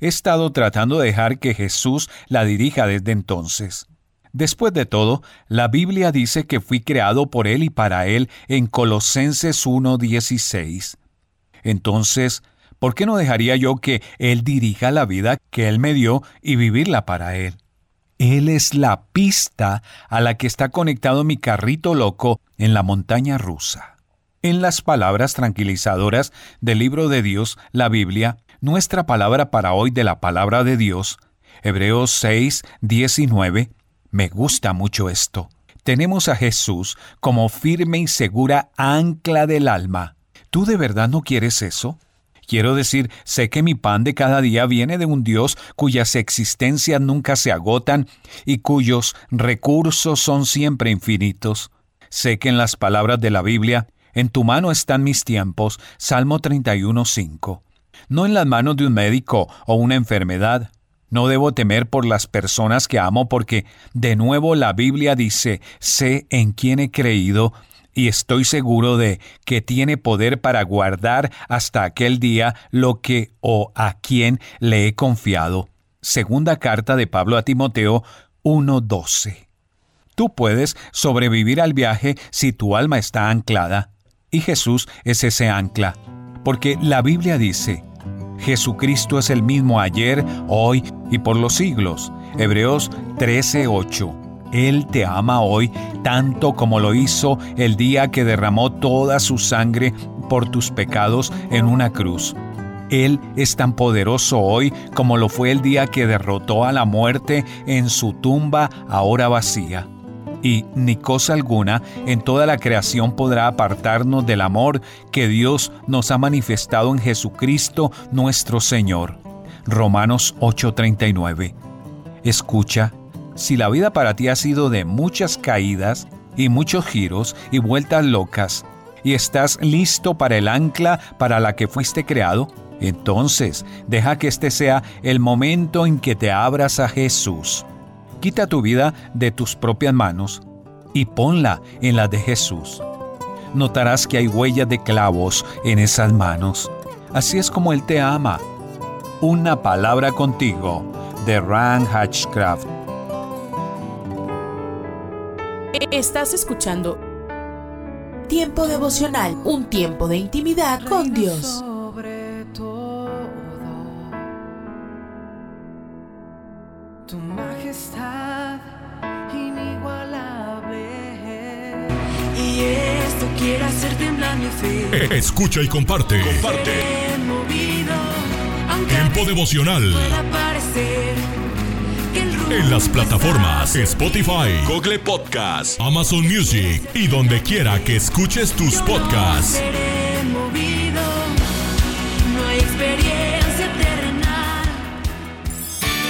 He estado tratando de dejar que Jesús la dirija desde entonces. Después de todo, la Biblia dice que fui creado por Él y para Él en Colosenses 1.16. Entonces, ¿por qué no dejaría yo que Él dirija la vida que Él me dio y vivirla para Él? Él es la pista a la que está conectado mi carrito loco en la montaña rusa. En las palabras tranquilizadoras del libro de Dios, la Biblia, nuestra palabra para hoy de la palabra de Dios, Hebreos 6, 19, me gusta mucho esto. Tenemos a Jesús como firme y segura ancla del alma. ¿Tú de verdad no quieres eso? Quiero decir, sé que mi pan de cada día viene de un Dios cuyas existencias nunca se agotan y cuyos recursos son siempre infinitos. Sé que en las palabras de la Biblia, en tu mano están mis tiempos, Salmo 31.5. No en las manos de un médico o una enfermedad. No debo temer por las personas que amo porque, de nuevo, la Biblia dice, sé en quién he creído y estoy seguro de que tiene poder para guardar hasta aquel día lo que o a quien le he confiado. Segunda carta de Pablo a Timoteo 1:12. Tú puedes sobrevivir al viaje si tu alma está anclada, y Jesús es ese ancla, porque la Biblia dice, Jesucristo es el mismo ayer, hoy y por los siglos. Hebreos 13:8. Él te ama hoy tanto como lo hizo el día que derramó toda su sangre por tus pecados en una cruz. Él es tan poderoso hoy como lo fue el día que derrotó a la muerte en su tumba ahora vacía. Y ni cosa alguna en toda la creación podrá apartarnos del amor que Dios nos ha manifestado en Jesucristo nuestro Señor. Romanos 8:39. Escucha si la vida para ti ha sido de muchas caídas y muchos giros y vueltas locas, y estás listo para el ancla para la que fuiste creado, entonces deja que este sea el momento en que te abras a Jesús. Quita tu vida de tus propias manos y ponla en la de Jesús. Notarás que hay huellas de clavos en esas manos. Así es como Él te ama. Una palabra contigo, de Ran Hatchcraft. Estás escuchando Tiempo devocional, un tiempo de intimidad con Dios. Sobre todo, tu majestad inigualable. Y esto quiere hacer temblar mi fe. Escucha y comparte. Comparte. Movido, Tiempo devocional. En las plataformas Spotify, Google Podcast, Amazon Music y donde quiera que escuches tus podcasts.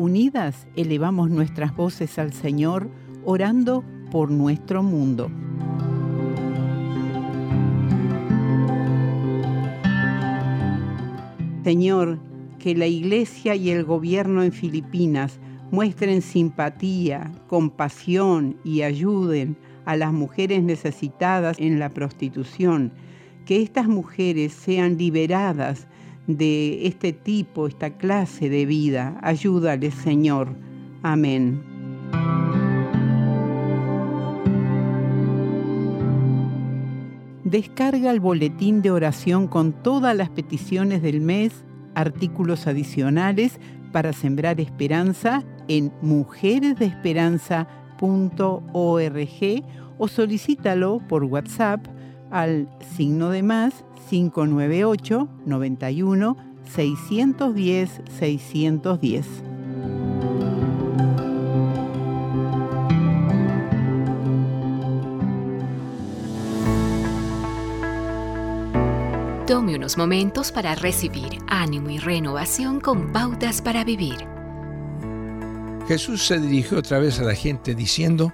Unidas elevamos nuestras voces al Señor, orando por nuestro mundo. Señor, que la Iglesia y el gobierno en Filipinas muestren simpatía, compasión y ayuden a las mujeres necesitadas en la prostitución. Que estas mujeres sean liberadas de este tipo, esta clase de vida. Ayúdales, Señor. Amén. Descarga el boletín de oración con todas las peticiones del mes, artículos adicionales para sembrar esperanza en mujeresdeesperanza.org o solicítalo por WhatsApp al signo de más 598 91 610 610. Tome unos momentos para recibir ánimo y renovación con pautas para vivir. Jesús se dirigió otra vez a la gente diciendo,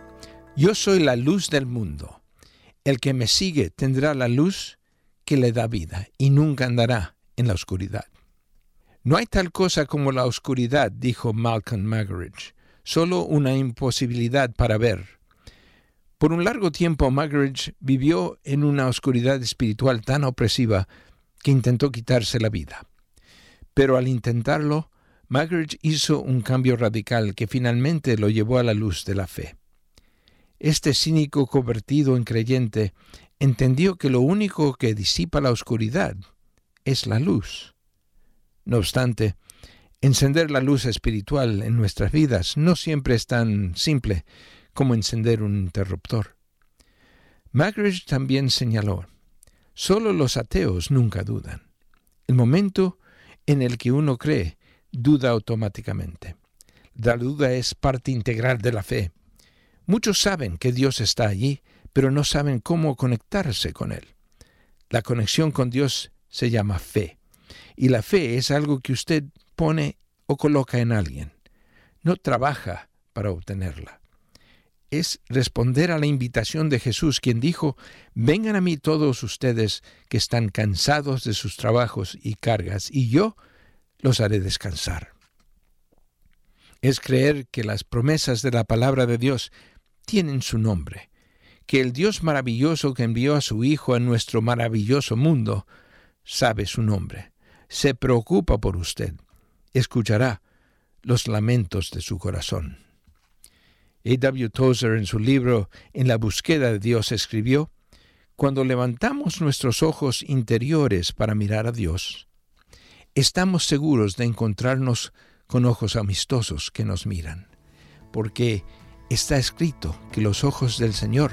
Yo soy la luz del mundo. El que me sigue tendrá la luz que le da vida y nunca andará en la oscuridad. No hay tal cosa como la oscuridad, dijo Malcolm Magridge, solo una imposibilidad para ver. Por un largo tiempo Magridge vivió en una oscuridad espiritual tan opresiva que intentó quitarse la vida. Pero al intentarlo, Magridge hizo un cambio radical que finalmente lo llevó a la luz de la fe. Este cínico convertido en creyente entendió que lo único que disipa la oscuridad es la luz. No obstante, encender la luz espiritual en nuestras vidas no siempre es tan simple como encender un interruptor. Magridge también señaló, solo los ateos nunca dudan. El momento en el que uno cree, duda automáticamente. La duda es parte integral de la fe. Muchos saben que Dios está allí, pero no saben cómo conectarse con Él. La conexión con Dios se llama fe, y la fe es algo que usted pone o coloca en alguien. No trabaja para obtenerla es responder a la invitación de Jesús, quien dijo, vengan a mí todos ustedes que están cansados de sus trabajos y cargas, y yo los haré descansar. Es creer que las promesas de la palabra de Dios tienen su nombre, que el Dios maravilloso que envió a su Hijo a nuestro maravilloso mundo sabe su nombre, se preocupa por usted, escuchará los lamentos de su corazón. A.W. Tozer en su libro En la búsqueda de Dios escribió, Cuando levantamos nuestros ojos interiores para mirar a Dios, estamos seguros de encontrarnos con ojos amistosos que nos miran, porque está escrito que los ojos del Señor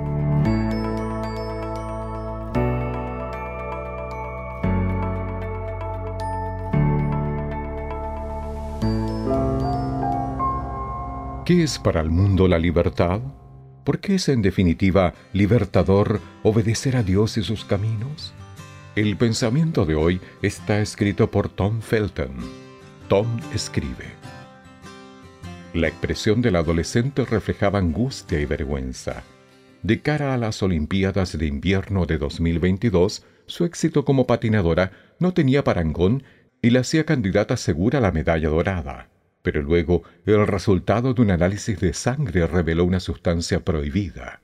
¿Qué es para el mundo la libertad? ¿Por qué es en definitiva libertador obedecer a Dios y sus caminos? El pensamiento de hoy está escrito por Tom Felton. Tom escribe. La expresión del adolescente reflejaba angustia y vergüenza. De cara a las Olimpiadas de Invierno de 2022, su éxito como patinadora no tenía parangón y la hacía candidata segura a la medalla dorada. Pero luego el resultado de un análisis de sangre reveló una sustancia prohibida.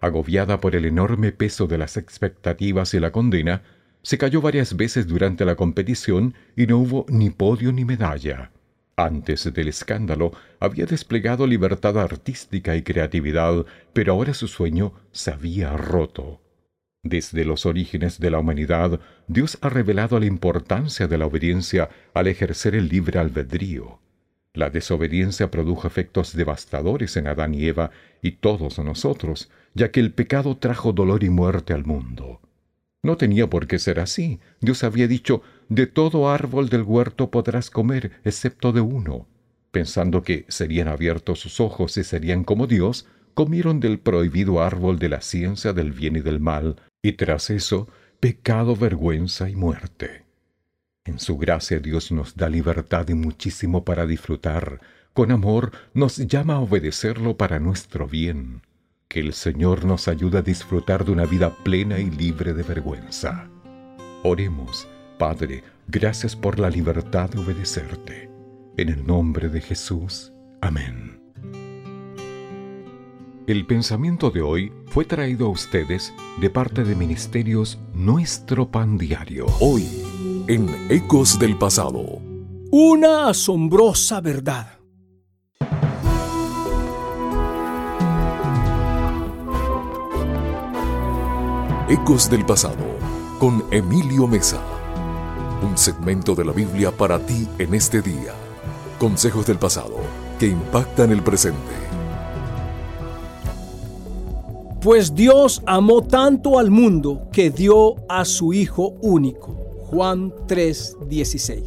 Agobiada por el enorme peso de las expectativas y la condena, se cayó varias veces durante la competición y no hubo ni podio ni medalla. Antes del escándalo había desplegado libertad artística y creatividad, pero ahora su sueño se había roto. Desde los orígenes de la humanidad, Dios ha revelado la importancia de la obediencia al ejercer el libre albedrío. La desobediencia produjo efectos devastadores en Adán y Eva y todos nosotros, ya que el pecado trajo dolor y muerte al mundo. No tenía por qué ser así. Dios había dicho, de todo árbol del huerto podrás comer, excepto de uno. Pensando que serían abiertos sus ojos y serían como Dios, comieron del prohibido árbol de la ciencia del bien y del mal, y tras eso, pecado, vergüenza y muerte. En su gracia Dios nos da libertad y muchísimo para disfrutar. Con amor nos llama a obedecerlo para nuestro bien. Que el Señor nos ayude a disfrutar de una vida plena y libre de vergüenza. Oremos, Padre, gracias por la libertad de obedecerte. En el nombre de Jesús. Amén. El pensamiento de hoy fue traído a ustedes de parte de Ministerios Nuestro Pan Diario. Hoy en Ecos del Pasado. Una asombrosa verdad. Ecos del Pasado con Emilio Mesa. Un segmento de la Biblia para ti en este día. Consejos del pasado que impactan el presente. Pues Dios amó tanto al mundo que dio a su Hijo único. Juan 3:16.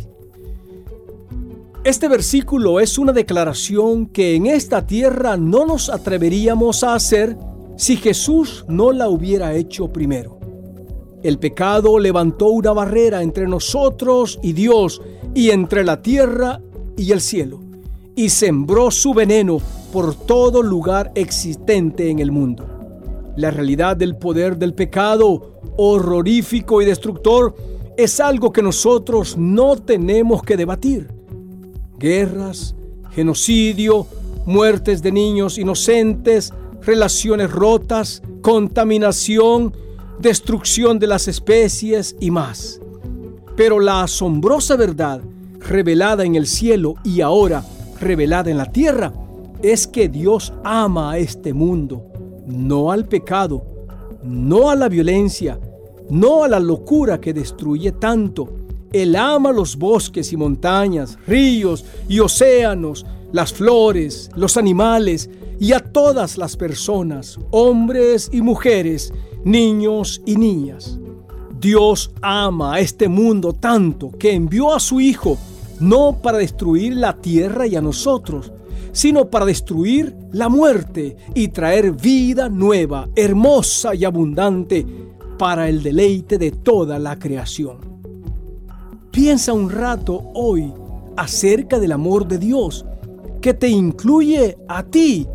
Este versículo es una declaración que en esta tierra no nos atreveríamos a hacer si Jesús no la hubiera hecho primero. El pecado levantó una barrera entre nosotros y Dios y entre la tierra y el cielo, y sembró su veneno por todo lugar existente en el mundo. La realidad del poder del pecado, horrorífico y destructor, es algo que nosotros no tenemos que debatir. Guerras, genocidio, muertes de niños inocentes, relaciones rotas, contaminación, destrucción de las especies y más. Pero la asombrosa verdad revelada en el cielo y ahora revelada en la tierra es que Dios ama a este mundo, no al pecado, no a la violencia, no a la locura que destruye tanto. Él ama los bosques y montañas, ríos y océanos, las flores, los animales y a todas las personas, hombres y mujeres, niños y niñas. Dios ama a este mundo tanto que envió a su Hijo no para destruir la tierra y a nosotros, sino para destruir la muerte y traer vida nueva, hermosa y abundante para el deleite de toda la creación. Piensa un rato hoy acerca del amor de Dios, que te incluye a ti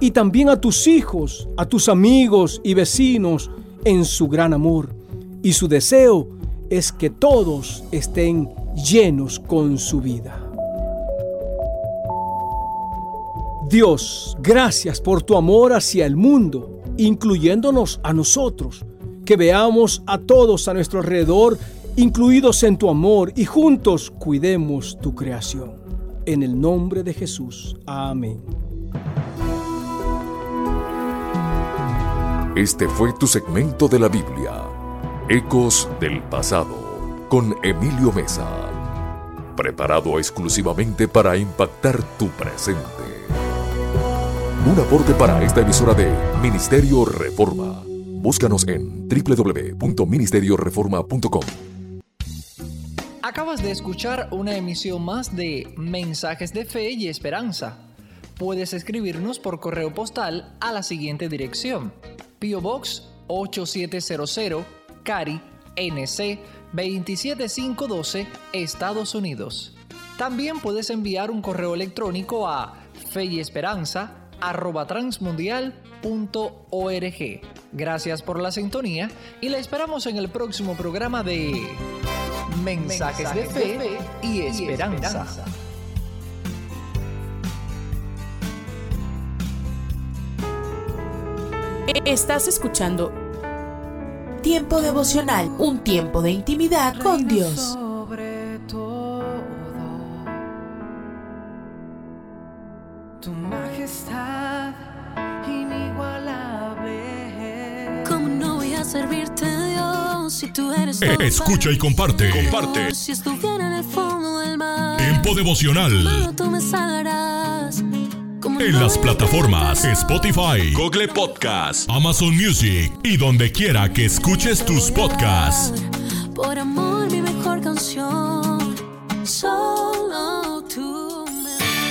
y también a tus hijos, a tus amigos y vecinos en su gran amor. Y su deseo es que todos estén llenos con su vida. Dios, gracias por tu amor hacia el mundo, incluyéndonos a nosotros, que veamos a todos a nuestro alrededor, incluidos en tu amor, y juntos cuidemos tu creación. En el nombre de Jesús. Amén. Este fue tu segmento de la Biblia, Ecos del Pasado, con Emilio Mesa, preparado exclusivamente para impactar tu presente. Un aporte para esta emisora de Ministerio Reforma. Búscanos en www.ministerioreforma.com. Acabas de escuchar una emisión más de Mensajes de Fe y Esperanza. Puedes escribirnos por correo postal a la siguiente dirección: Pio Box 8700, Cari, NC 27512, Estados Unidos. También puedes enviar un correo electrónico a fe y esperanza transmundial.org. Gracias por la sintonía y la esperamos en el próximo programa de Mensajes, de, fe y esperanza. Estás escuchando Tiempo devocional, un tiempo de intimidad con Dios. Escucha y comparte. Comparte. Tiempo devocional. En las plataformas Spotify, Google Podcast, Amazon Music y donde quiera que escuches tus podcasts. Por amor, mi mejor canción. Solo.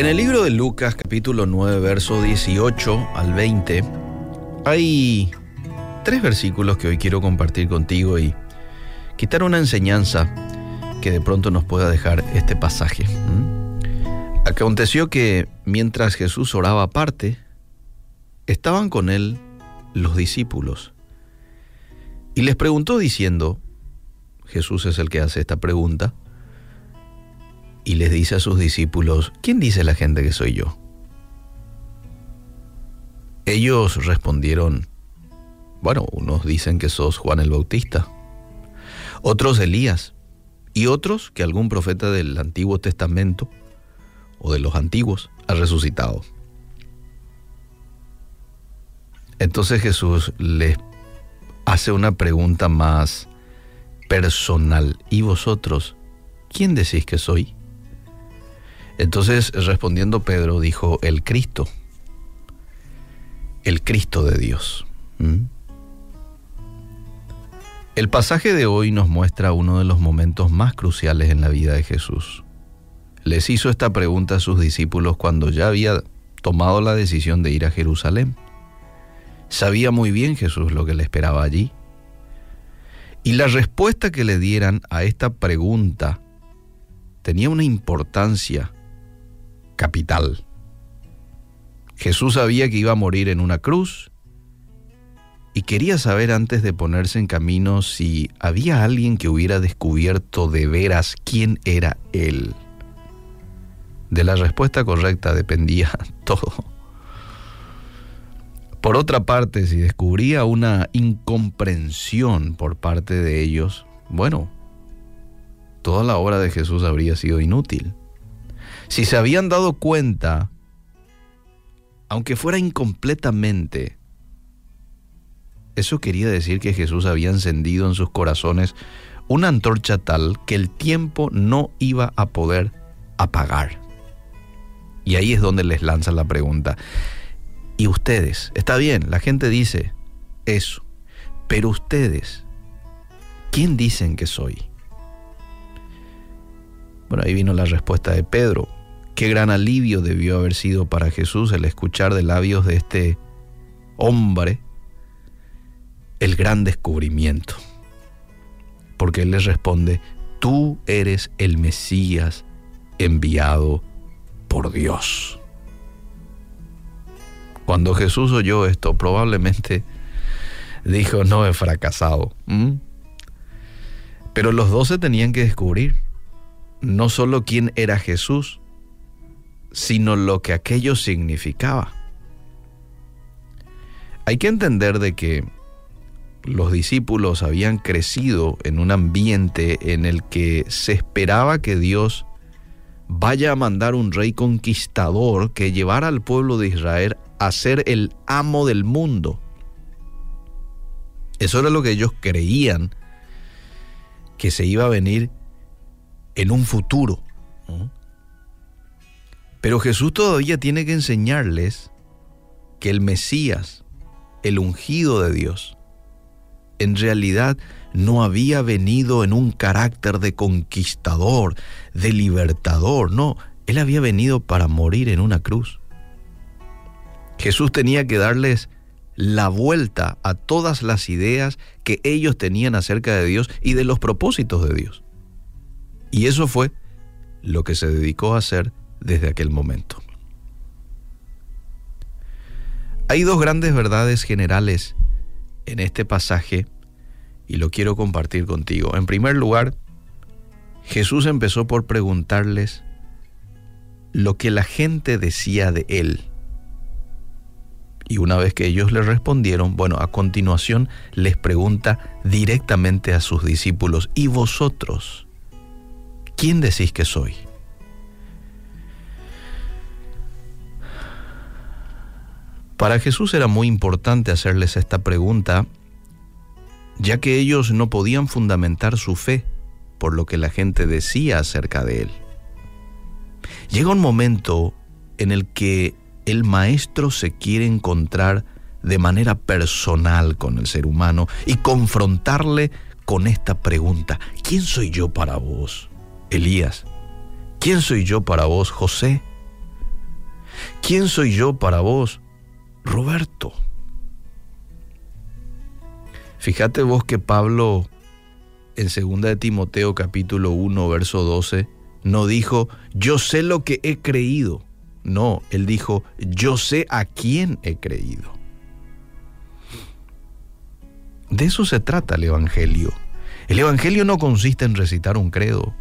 En el libro de Lucas capítulo 9, verso 18 al 20, hay tres versículos que hoy quiero compartir contigo y quitar una enseñanza que de pronto nos pueda dejar este pasaje. Aconteció que mientras Jesús oraba aparte, estaban con él los discípulos y les preguntó diciendo, Jesús es el que hace esta pregunta, y les dice a sus discípulos, ¿quién dice la gente que soy yo? Ellos respondieron, Bueno, unos dicen que sos Juan el Bautista, otros Elías y otros que algún profeta del Antiguo Testamento o de los antiguos ha resucitado. Entonces Jesús les hace una pregunta más personal. ¿Y vosotros, quién decís que soy? Entonces respondiendo Pedro dijo, el Cristo, el Cristo de Dios. ¿Mm? El pasaje de hoy nos muestra uno de los momentos más cruciales en la vida de Jesús. Les hizo esta pregunta a sus discípulos cuando ya había tomado la decisión de ir a Jerusalén. Sabía muy bien Jesús lo que le esperaba allí. Y la respuesta que le dieran a esta pregunta tenía una importancia capital. Jesús sabía que iba a morir en una cruz y quería saber antes de ponerse en camino si había alguien que hubiera descubierto de veras quién era Él. De la respuesta correcta dependía *laughs* todo. Por otra parte, si descubría una incomprensión por parte de ellos, bueno, toda la obra de Jesús habría sido inútil. Si se habían dado cuenta, aunque fuera incompletamente, eso quería decir que Jesús había encendido en sus corazones una antorcha tal que el tiempo no iba a poder apagar. Y ahí es donde les lanza la pregunta. Y ustedes, está bien, la gente dice eso, pero ustedes, ¿quién dicen que soy? Bueno, ahí vino la respuesta de Pedro. Qué gran alivio debió haber sido para Jesús el escuchar de labios de este hombre el gran descubrimiento. Porque él les responde, tú eres el Mesías enviado por Dios. Cuando Jesús oyó esto, probablemente dijo, no he fracasado. Pero los doce tenían que descubrir no solo quién era Jesús, sino lo que aquello significaba. Hay que entender de que los discípulos habían crecido en un ambiente en el que se esperaba que Dios vaya a mandar un rey conquistador que llevara al pueblo de Israel a ser el amo del mundo. Eso era lo que ellos creían que se iba a venir en un futuro. Pero Jesús todavía tiene que enseñarles que el Mesías, el ungido de Dios, en realidad no había venido en un carácter de conquistador, de libertador, no, él había venido para morir en una cruz. Jesús tenía que darles la vuelta a todas las ideas que ellos tenían acerca de Dios y de los propósitos de Dios. Y eso fue lo que se dedicó a hacer desde aquel momento. Hay dos grandes verdades generales en este pasaje y lo quiero compartir contigo. En primer lugar, Jesús empezó por preguntarles lo que la gente decía de él. Y una vez que ellos le respondieron, bueno, a continuación les pregunta directamente a sus discípulos, ¿y vosotros? ¿Quién decís que soy? Para Jesús era muy importante hacerles esta pregunta, ya que ellos no podían fundamentar su fe por lo que la gente decía acerca de él. Llega un momento en el que el maestro se quiere encontrar de manera personal con el ser humano y confrontarle con esta pregunta, ¿quién soy yo para vos, Elías? ¿Quién soy yo para vos, José? ¿Quién soy yo para vos, Roberto? Fíjate vos que Pablo en 2 de Timoteo capítulo 1 verso 12 no dijo, yo sé lo que he creído, no, él dijo, yo sé a quién he creído. De eso se trata el Evangelio. El Evangelio no consiste en recitar un credo,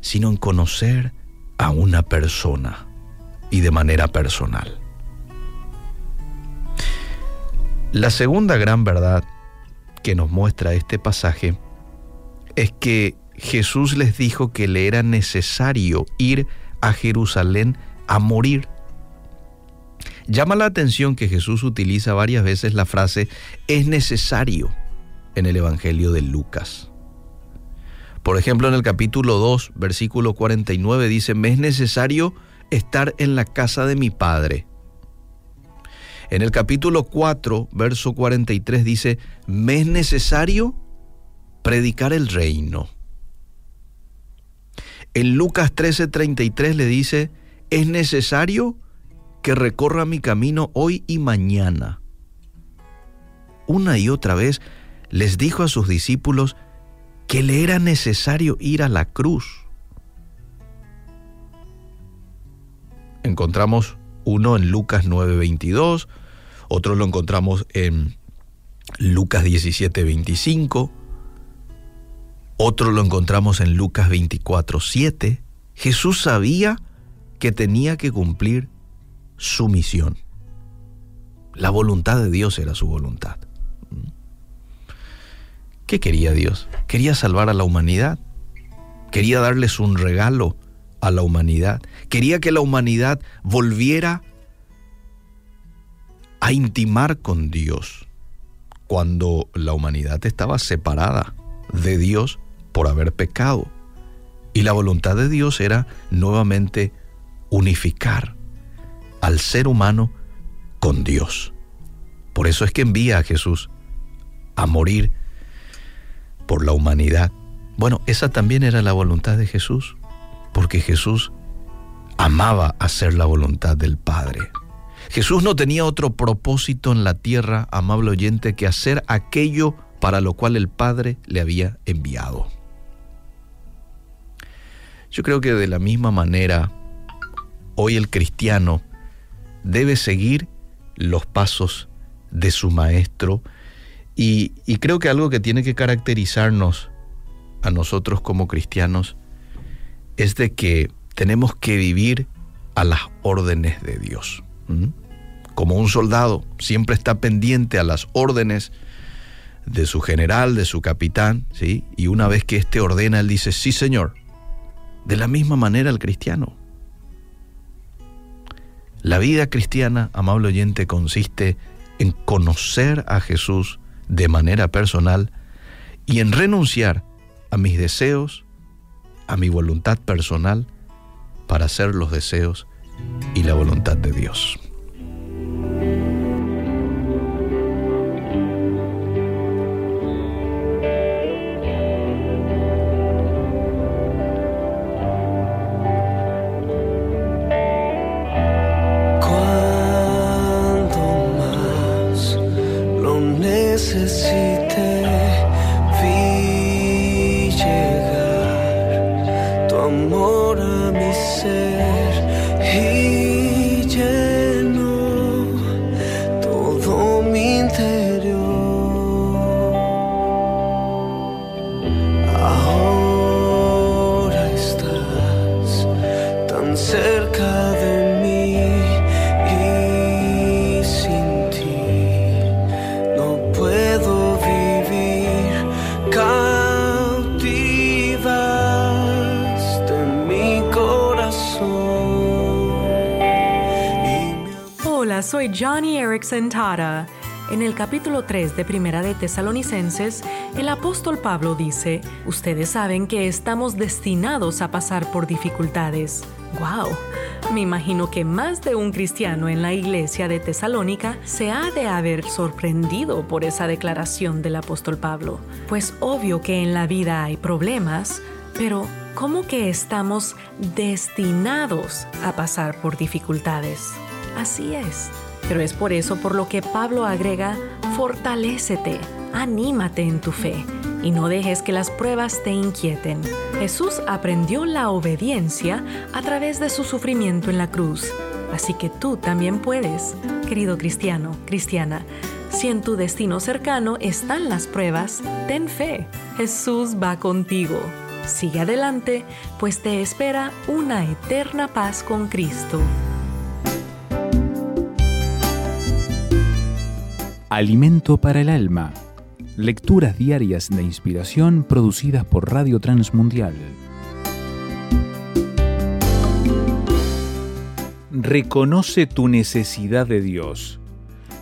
sino en conocer a una persona y de manera personal. La segunda gran verdad que nos muestra este pasaje es que Jesús les dijo que le era necesario ir a Jerusalén a morir. Llama la atención que Jesús utiliza varias veces la frase es necesario en el Evangelio de Lucas. Por ejemplo, en el capítulo 2, versículo 49 dice, me es necesario estar en la casa de mi Padre. En el capítulo 4, verso 43 dice, me es necesario predicar el reino. En Lucas 13:33 le dice, es necesario que recorra mi camino hoy y mañana. Una y otra vez les dijo a sus discípulos que le era necesario ir a la cruz. Encontramos uno en Lucas 9:22, otro lo encontramos en Lucas 17:25, otro lo encontramos en Lucas 24:7. Jesús sabía que tenía que cumplir su misión. La voluntad de Dios era su voluntad. ¿Qué quería Dios? Quería salvar a la humanidad. Quería darles un regalo a la humanidad. Quería que la humanidad volviera a intimar con Dios cuando la humanidad estaba separada de Dios por haber pecado. Y la voluntad de Dios era nuevamente unificar al ser humano con Dios. Por eso es que envía a Jesús a morir por la humanidad. Bueno, esa también era la voluntad de Jesús, porque Jesús amaba hacer la voluntad del Padre. Jesús no tenía otro propósito en la tierra, amable oyente, que hacer aquello para lo cual el Padre le había enviado. Yo creo que de la misma manera, hoy el cristiano debe seguir los pasos de su maestro y, creo que algo que tiene que caracterizarnos a nosotros como cristianos es de que tenemos que vivir a las órdenes de Dios. Como un soldado siempre está pendiente a las órdenes de su general, de su capitán, ¿sí? Y una vez que éste ordena, él dice, sí Señor. De la misma manera el cristiano. La vida cristiana, amable oyente, consiste en conocer a Jesús de manera personal y en renunciar a mis deseos, a mi voluntad personal, para hacer los deseos y la voluntad de Dios. Amen. Soy Johnny Erickson Tara. En el capítulo 3 de Primera de Tesalonicenses, el apóstol Pablo dice, ustedes saben que estamos destinados a pasar por dificultades. ¡Wow! Me imagino que más de un cristiano en la iglesia de Tesalónica se ha de haber sorprendido por esa declaración del apóstol Pablo. Pues obvio que en la vida hay problemas, pero ¿cómo que estamos destinados a pasar por dificultades? Así es. Pero es por eso por lo que Pablo agrega, fortalécete, anímate en tu fe y no dejes que las pruebas te inquieten. Jesús aprendió la obediencia a través de su sufrimiento en la cruz. Así que tú también puedes, querido cristiano, cristiana. Si en tu destino cercano están las pruebas, ten fe. Jesús va contigo. Sigue adelante, pues te espera una eterna paz con Cristo. Alimento para el alma. Lecturas diarias de inspiración producidas por Radio Transmundial. Reconoce tu necesidad de Dios.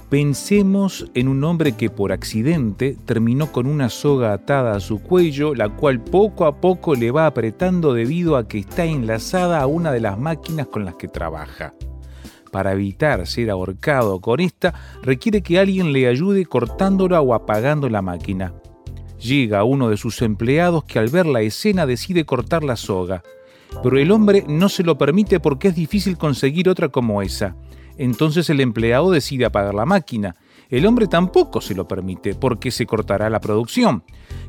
Pensemos en un hombre que por accidente terminó con una soga atada a su cuello, la cual poco a poco le va apretando debido a que está enlazada a una de las máquinas con las que trabaja para evitar ser ahorcado con esta, requiere que alguien le ayude cortándola o apagando la máquina. Llega uno de sus empleados que al ver la escena decide cortar la soga, pero el hombre no se lo permite porque es difícil conseguir otra como esa. Entonces el empleado decide apagar la máquina. El hombre tampoco se lo permite porque se cortará la producción.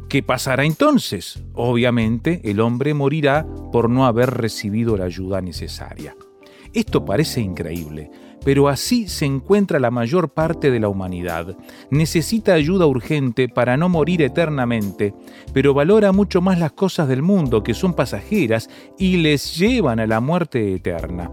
¿Qué pasará entonces? Obviamente el hombre morirá por no haber recibido la ayuda necesaria. Esto parece increíble, pero así se encuentra la mayor parte de la humanidad. Necesita ayuda urgente para no morir eternamente, pero valora mucho más las cosas del mundo que son pasajeras y les llevan a la muerte eterna.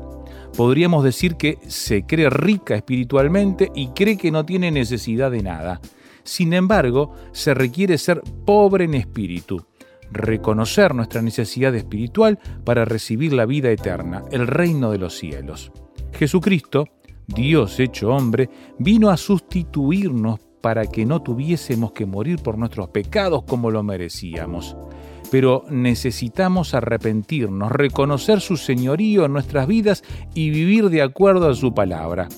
Podríamos decir que se cree rica espiritualmente y cree que no tiene necesidad de nada. Sin embargo, se requiere ser pobre en espíritu reconocer nuestra necesidad espiritual para recibir la vida eterna, el reino de los cielos. Jesucristo, Dios hecho hombre, vino a sustituirnos para que no tuviésemos que morir por nuestros pecados como lo merecíamos. Pero necesitamos arrepentirnos, reconocer su señorío en nuestras vidas y vivir de acuerdo a su palabra.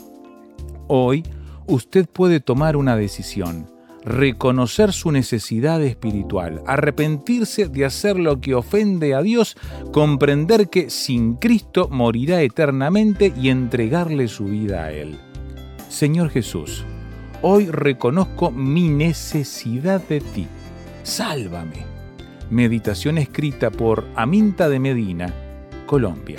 Hoy usted puede tomar una decisión reconocer su necesidad espiritual, arrepentirse de hacer lo que ofende a Dios, comprender que sin Cristo morirá eternamente y entregarle su vida a Él. Señor Jesús, hoy reconozco mi necesidad de ti. Sálvame. Meditación escrita por Aminta de Medina, Colombia.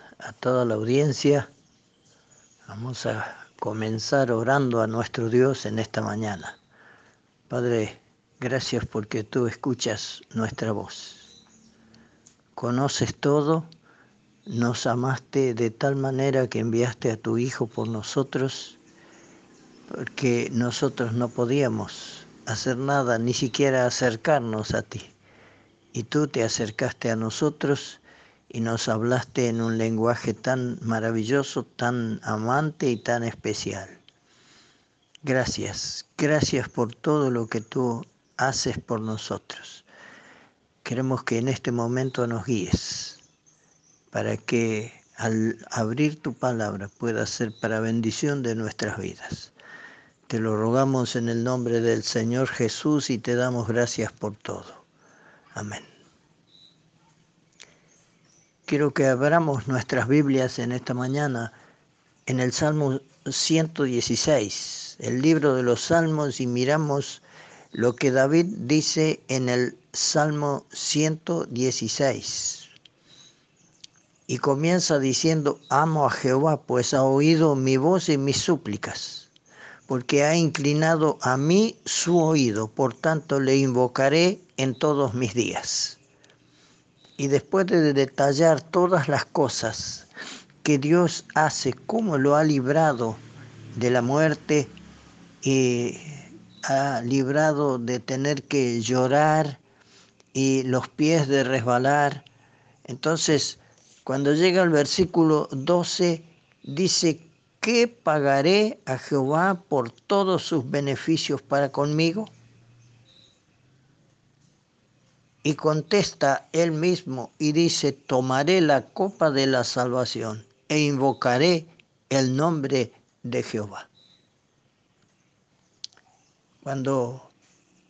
a toda la audiencia. Vamos a comenzar orando a nuestro Dios en esta mañana. Padre, gracias porque tú escuchas nuestra voz. Conoces todo, nos amaste de tal manera que enviaste a tu Hijo por nosotros, porque nosotros no podíamos hacer nada, ni siquiera acercarnos a ti. Y tú te acercaste a nosotros y nos hablaste en un lenguaje tan maravilloso, tan amante y tan especial. Gracias, gracias por todo lo que tú haces por nosotros. Queremos que en este momento nos guíes para que al abrir tu palabra pueda ser para bendición de nuestras vidas. Te lo rogamos en el nombre del Señor Jesús y te damos gracias por todo. Amén. Quiero que abramos nuestras Biblias en esta mañana en el Salmo 116, el libro de los Salmos, y miramos lo que David dice en el Salmo 116. Y comienza diciendo, amo a Jehová, pues ha oído mi voz y mis súplicas, porque ha inclinado a mí su oído, por tanto le invocaré en todos mis días y después de detallar todas las cosas que Dios hace, cómo lo ha librado de la muerte y ha librado de tener que llorar y los pies de resbalar. Entonces, cuando llega el versículo 12, dice, ¿qué pagaré a Jehová por todos sus beneficios para conmigo? Y contesta él mismo y dice, tomaré la copa de la salvación e invocaré el nombre de Jehová. Cuando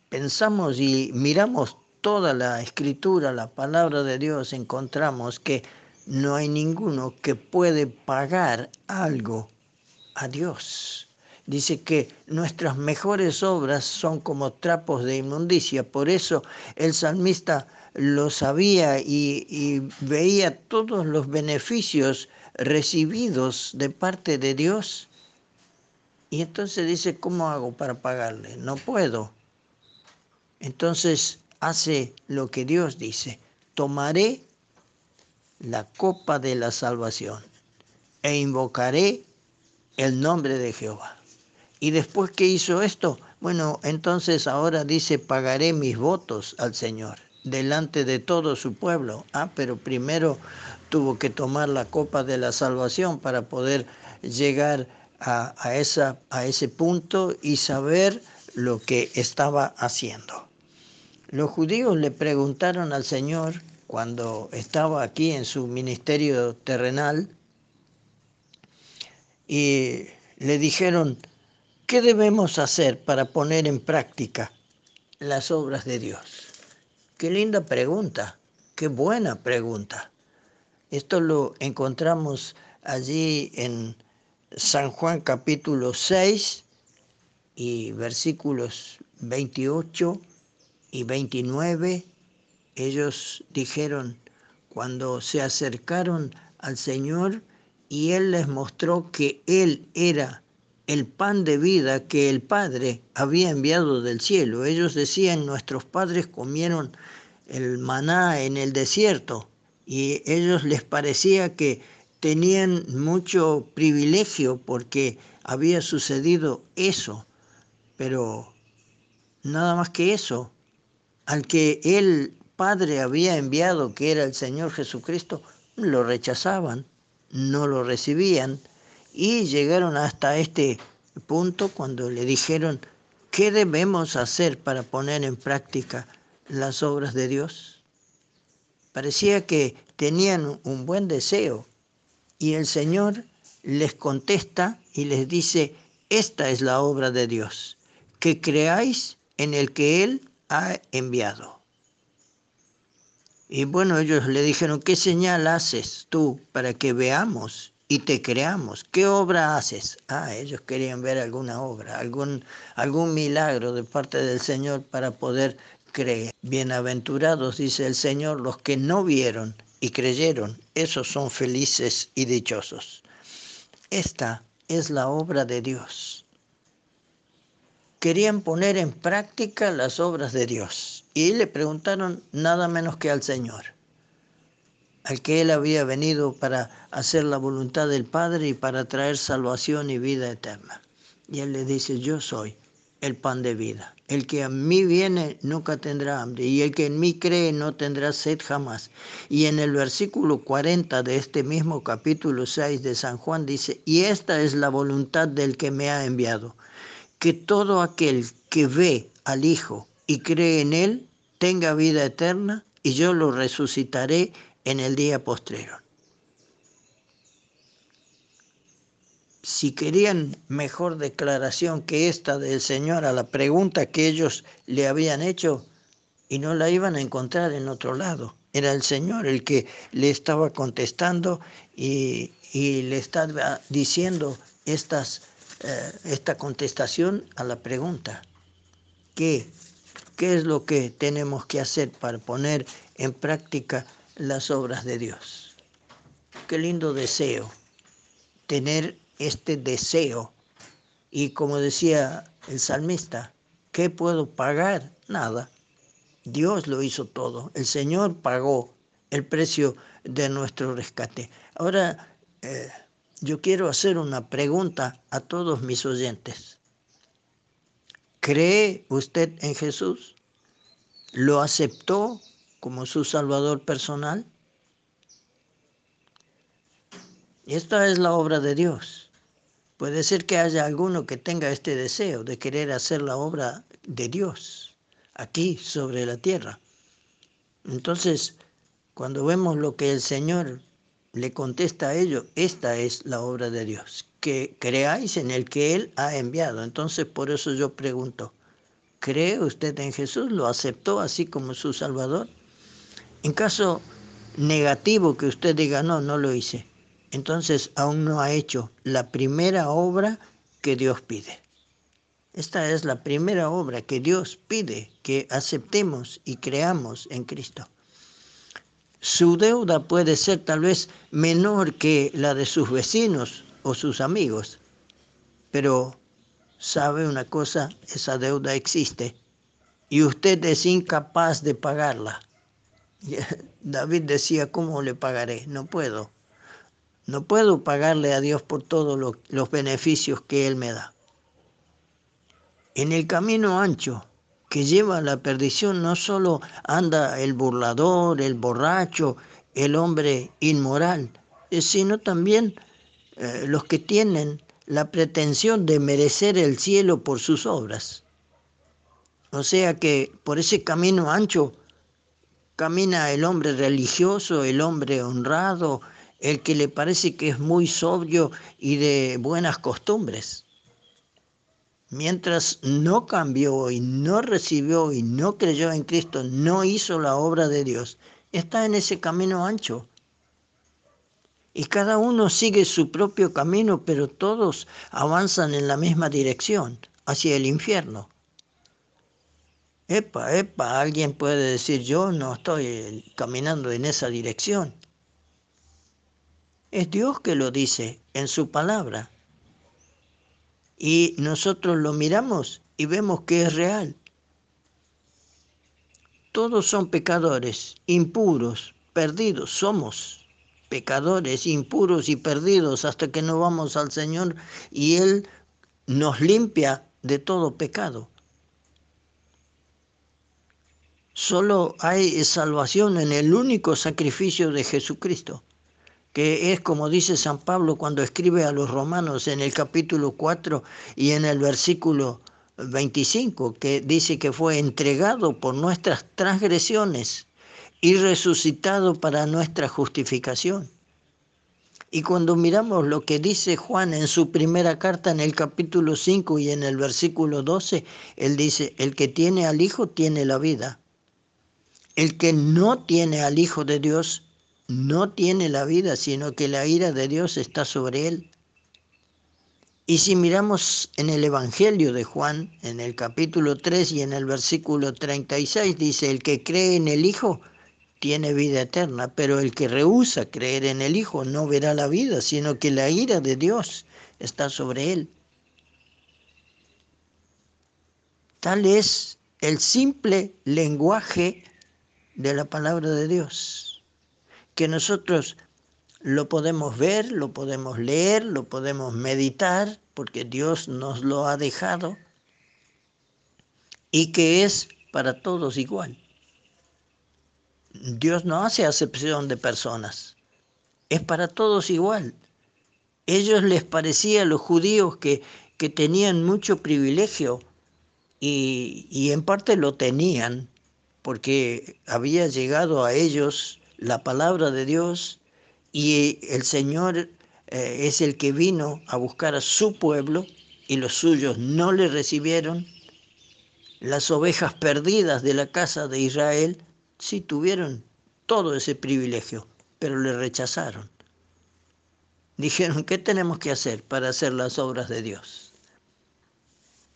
pensamos y miramos toda la escritura, la palabra de Dios, encontramos que no hay ninguno que puede pagar algo a Dios. Dice que nuestras mejores obras son como trapos de inmundicia. Por eso el salmista lo sabía y, y veía todos los beneficios recibidos de parte de Dios. Y entonces dice, ¿cómo hago para pagarle? No puedo. Entonces hace lo que Dios dice. Tomaré la copa de la salvación e invocaré el nombre de Jehová. Y después que hizo esto, bueno, entonces ahora dice, pagaré mis votos al Señor delante de todo su pueblo. Ah, pero primero tuvo que tomar la copa de la salvación para poder llegar a, a, esa, a ese punto y saber lo que estaba haciendo. Los judíos le preguntaron al Señor cuando estaba aquí en su ministerio terrenal y le dijeron, ¿Qué debemos hacer para poner en práctica las obras de Dios? Qué linda pregunta, qué buena pregunta. Esto lo encontramos allí en San Juan capítulo 6 y versículos 28 y 29. Ellos dijeron, cuando se acercaron al Señor y Él les mostró que Él era el pan de vida que el Padre había enviado del cielo. Ellos decían, nuestros padres comieron el maná en el desierto y ellos les parecía que tenían mucho privilegio porque había sucedido eso, pero nada más que eso, al que el Padre había enviado, que era el Señor Jesucristo, lo rechazaban, no lo recibían y llegaron hasta este punto cuando le dijeron, ¿qué debemos hacer para poner en práctica las obras de Dios? Parecía que tenían un buen deseo y el Señor les contesta y les dice, esta es la obra de Dios, que creáis en el que Él ha enviado. Y bueno, ellos le dijeron, ¿qué señal haces tú para que veamos y te creamos. ¿Qué obra haces? Ah, ellos querían ver alguna obra, algún, algún milagro de parte del Señor para poder creer. Bienaventurados, dice el Señor, los que no vieron y creyeron, esos son felices y dichosos. Esta es la obra de Dios. Querían poner en práctica las obras de Dios y le preguntaron nada menos que al Señor al que él había venido para hacer la voluntad del Padre y para traer salvación y vida eterna. Y él le dice, yo soy el pan de vida. El que a mí viene nunca tendrá hambre y el que en mí cree no tendrá sed jamás. Y en el versículo 40 de este mismo capítulo 6 de San Juan dice, y esta es la voluntad del que me ha enviado, que todo aquel que ve al Hijo y cree en él tenga vida eterna y yo lo resucitaré en el día postrero. Si querían mejor declaración que esta del Señor a la pregunta que ellos le habían hecho, y no la iban a encontrar en otro lado. Era el Señor el que le estaba contestando y, le estaba diciendo estas, eh, esta contestación a la pregunta. ¿Qué? ¿Qué es lo que tenemos que hacer para poner en práctica las obras de Dios. Qué lindo deseo, tener este deseo. Y como decía el salmista, ¿qué puedo pagar? Nada. Dios lo hizo todo. El Señor pagó el precio de nuestro rescate. Ahora, eh, yo quiero hacer una pregunta a todos mis oyentes. ¿Cree usted en Jesús? ¿Lo aceptó como su salvador personal? Esta es la obra de Dios. Puede ser que haya alguno que tenga este deseo de querer hacer la obra de Dios aquí sobre la tierra. Entonces, cuando vemos lo que el Señor le contesta a ellos, esta es la obra de Dios, que creáis en el que Él ha enviado. Entonces, por eso yo pregunto, ¿cree usted en Jesús? ¿Lo aceptó así como su Salvador? En caso negativo que usted diga, no, no lo hice, entonces aún no ha hecho la primera obra que Dios pide. Esta es la primera obra que Dios pide que aceptemos y creamos en Cristo. Su deuda puede ser tal vez menor que la de sus vecinos o sus amigos, pero sabe una cosa, esa deuda existe y usted es incapaz de pagarla. *laughs* David decía, ¿cómo le pagaré? No puedo. No puedo pagarle a Dios por todos los beneficios que Él me da. En el camino ancho que lleva a la perdición no solo anda el burlador, el borracho, el hombre inmoral, eh, sino también eh, los que tienen la pretensión de merecer el cielo por sus obras. O sea que por ese camino ancho camina el hombre religioso, el hombre honrado, el que le parece que es muy sobrio y de buenas costumbres. Mientras no cambió y no recibió y no creyó en Cristo, no hizo la obra de Dios, está en ese camino ancho. Y cada uno sigue su propio camino, pero todos avanzan en la misma dirección, hacia el infierno. Epa, epa, alguien puede decir, yo no estoy caminando en esa dirección. Es Dios que lo dice en su palabra. Y nosotros lo miramos y vemos que es real. Todos son pecadores, impuros, perdidos, somos pecadores, impuros y perdidos hasta que no vamos al Señor y Él nos limpia de todo pecado. Solo hay salvación en el único sacrificio de Jesucristo que es como dice San Pablo cuando escribe a los romanos en el capítulo 4 y en el versículo 25, que dice que fue entregado por nuestras transgresiones y resucitado para nuestra justificación. Y cuando miramos lo que dice Juan en su primera carta en el capítulo 5 y en el versículo 12, él dice, el que tiene al Hijo tiene la vida. El que no tiene al Hijo de Dios no tiene la vida, sino que la ira de Dios está sobre él. Y si miramos en el Evangelio de Juan, en el capítulo 3 y en el versículo 36, dice, el que cree en el Hijo tiene vida eterna, pero el que rehúsa creer en el Hijo no verá la vida, sino que la ira de Dios está sobre él. Tal es el simple lenguaje de la palabra de Dios que nosotros lo podemos ver, lo podemos leer, lo podemos meditar, porque Dios nos lo ha dejado, y que es para todos igual. Dios no hace acepción de personas, es para todos igual. Ellos les parecía a los judíos que, que tenían mucho privilegio y, y en parte lo tenían, porque había llegado a ellos la palabra de Dios y el Señor eh, es el que vino a buscar a su pueblo y los suyos no le recibieron. Las ovejas perdidas de la casa de Israel sí tuvieron todo ese privilegio, pero le rechazaron. Dijeron, ¿qué tenemos que hacer para hacer las obras de Dios?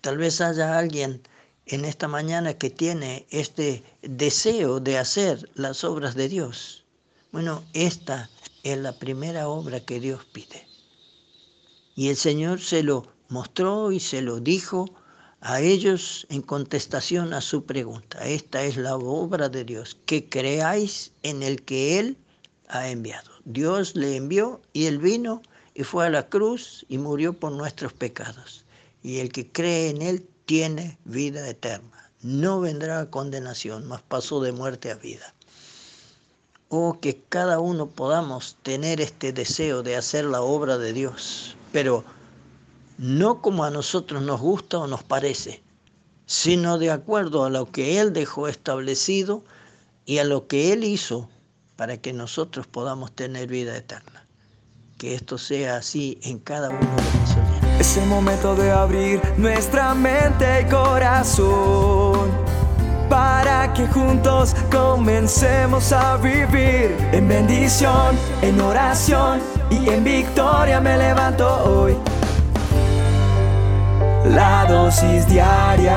Tal vez haya alguien en esta mañana que tiene este deseo de hacer las obras de Dios. Bueno, esta es la primera obra que Dios pide. Y el Señor se lo mostró y se lo dijo a ellos en contestación a su pregunta. Esta es la obra de Dios, que creáis en el que Él ha enviado. Dios le envió y Él vino y fue a la cruz y murió por nuestros pecados. Y el que cree en Él tiene vida eterna. No vendrá a condenación, mas pasó de muerte a vida. Oh, que cada uno podamos tener este deseo de hacer la obra de Dios, pero no como a nosotros nos gusta o nos parece, sino de acuerdo a lo que Él dejó establecido y a lo que Él hizo para que nosotros podamos tener vida eterna. Que esto sea así en cada uno de oyentes. Es el momento de abrir nuestra mente y corazón para que juntos comencemos a vivir en bendición, en oración y en victoria me levanto hoy. La dosis diaria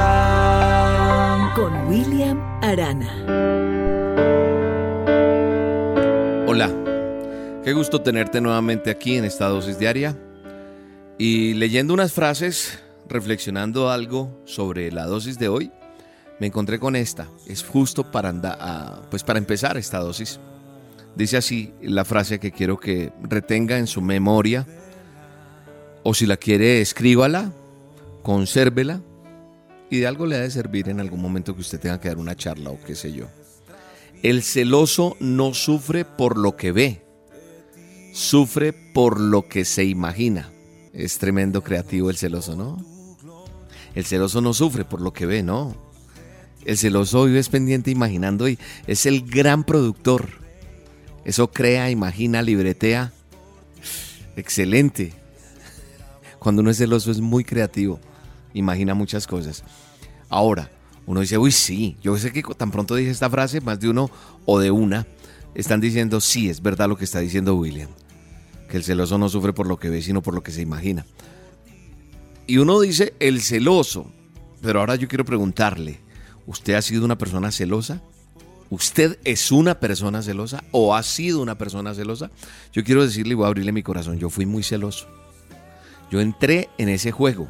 con William Arana. Hola, qué gusto tenerte nuevamente aquí en esta dosis diaria y leyendo unas frases, reflexionando algo sobre la dosis de hoy, me encontré con esta. Es justo para, andar, pues para empezar esta dosis. Dice así la frase que quiero que retenga en su memoria, o si la quiere, escríbala consérvela y de algo le ha de servir en algún momento que usted tenga que dar una charla o qué sé yo. El celoso no sufre por lo que ve, sufre por lo que se imagina. Es tremendo creativo el celoso, ¿no? El celoso no sufre por lo que ve, no. El celoso vive pendiente imaginando y es el gran productor. Eso crea, imagina, libretea. Excelente. Cuando uno es celoso es muy creativo imagina muchas cosas. Ahora, uno dice, uy, sí, yo sé que tan pronto dije esta frase, más de uno o de una están diciendo, sí, es verdad lo que está diciendo William, que el celoso no sufre por lo que ve, sino por lo que se imagina. Y uno dice, el celoso, pero ahora yo quiero preguntarle, ¿usted ha sido una persona celosa? ¿Usted es una persona celosa o ha sido una persona celosa? Yo quiero decirle y voy a abrirle mi corazón, yo fui muy celoso. Yo entré en ese juego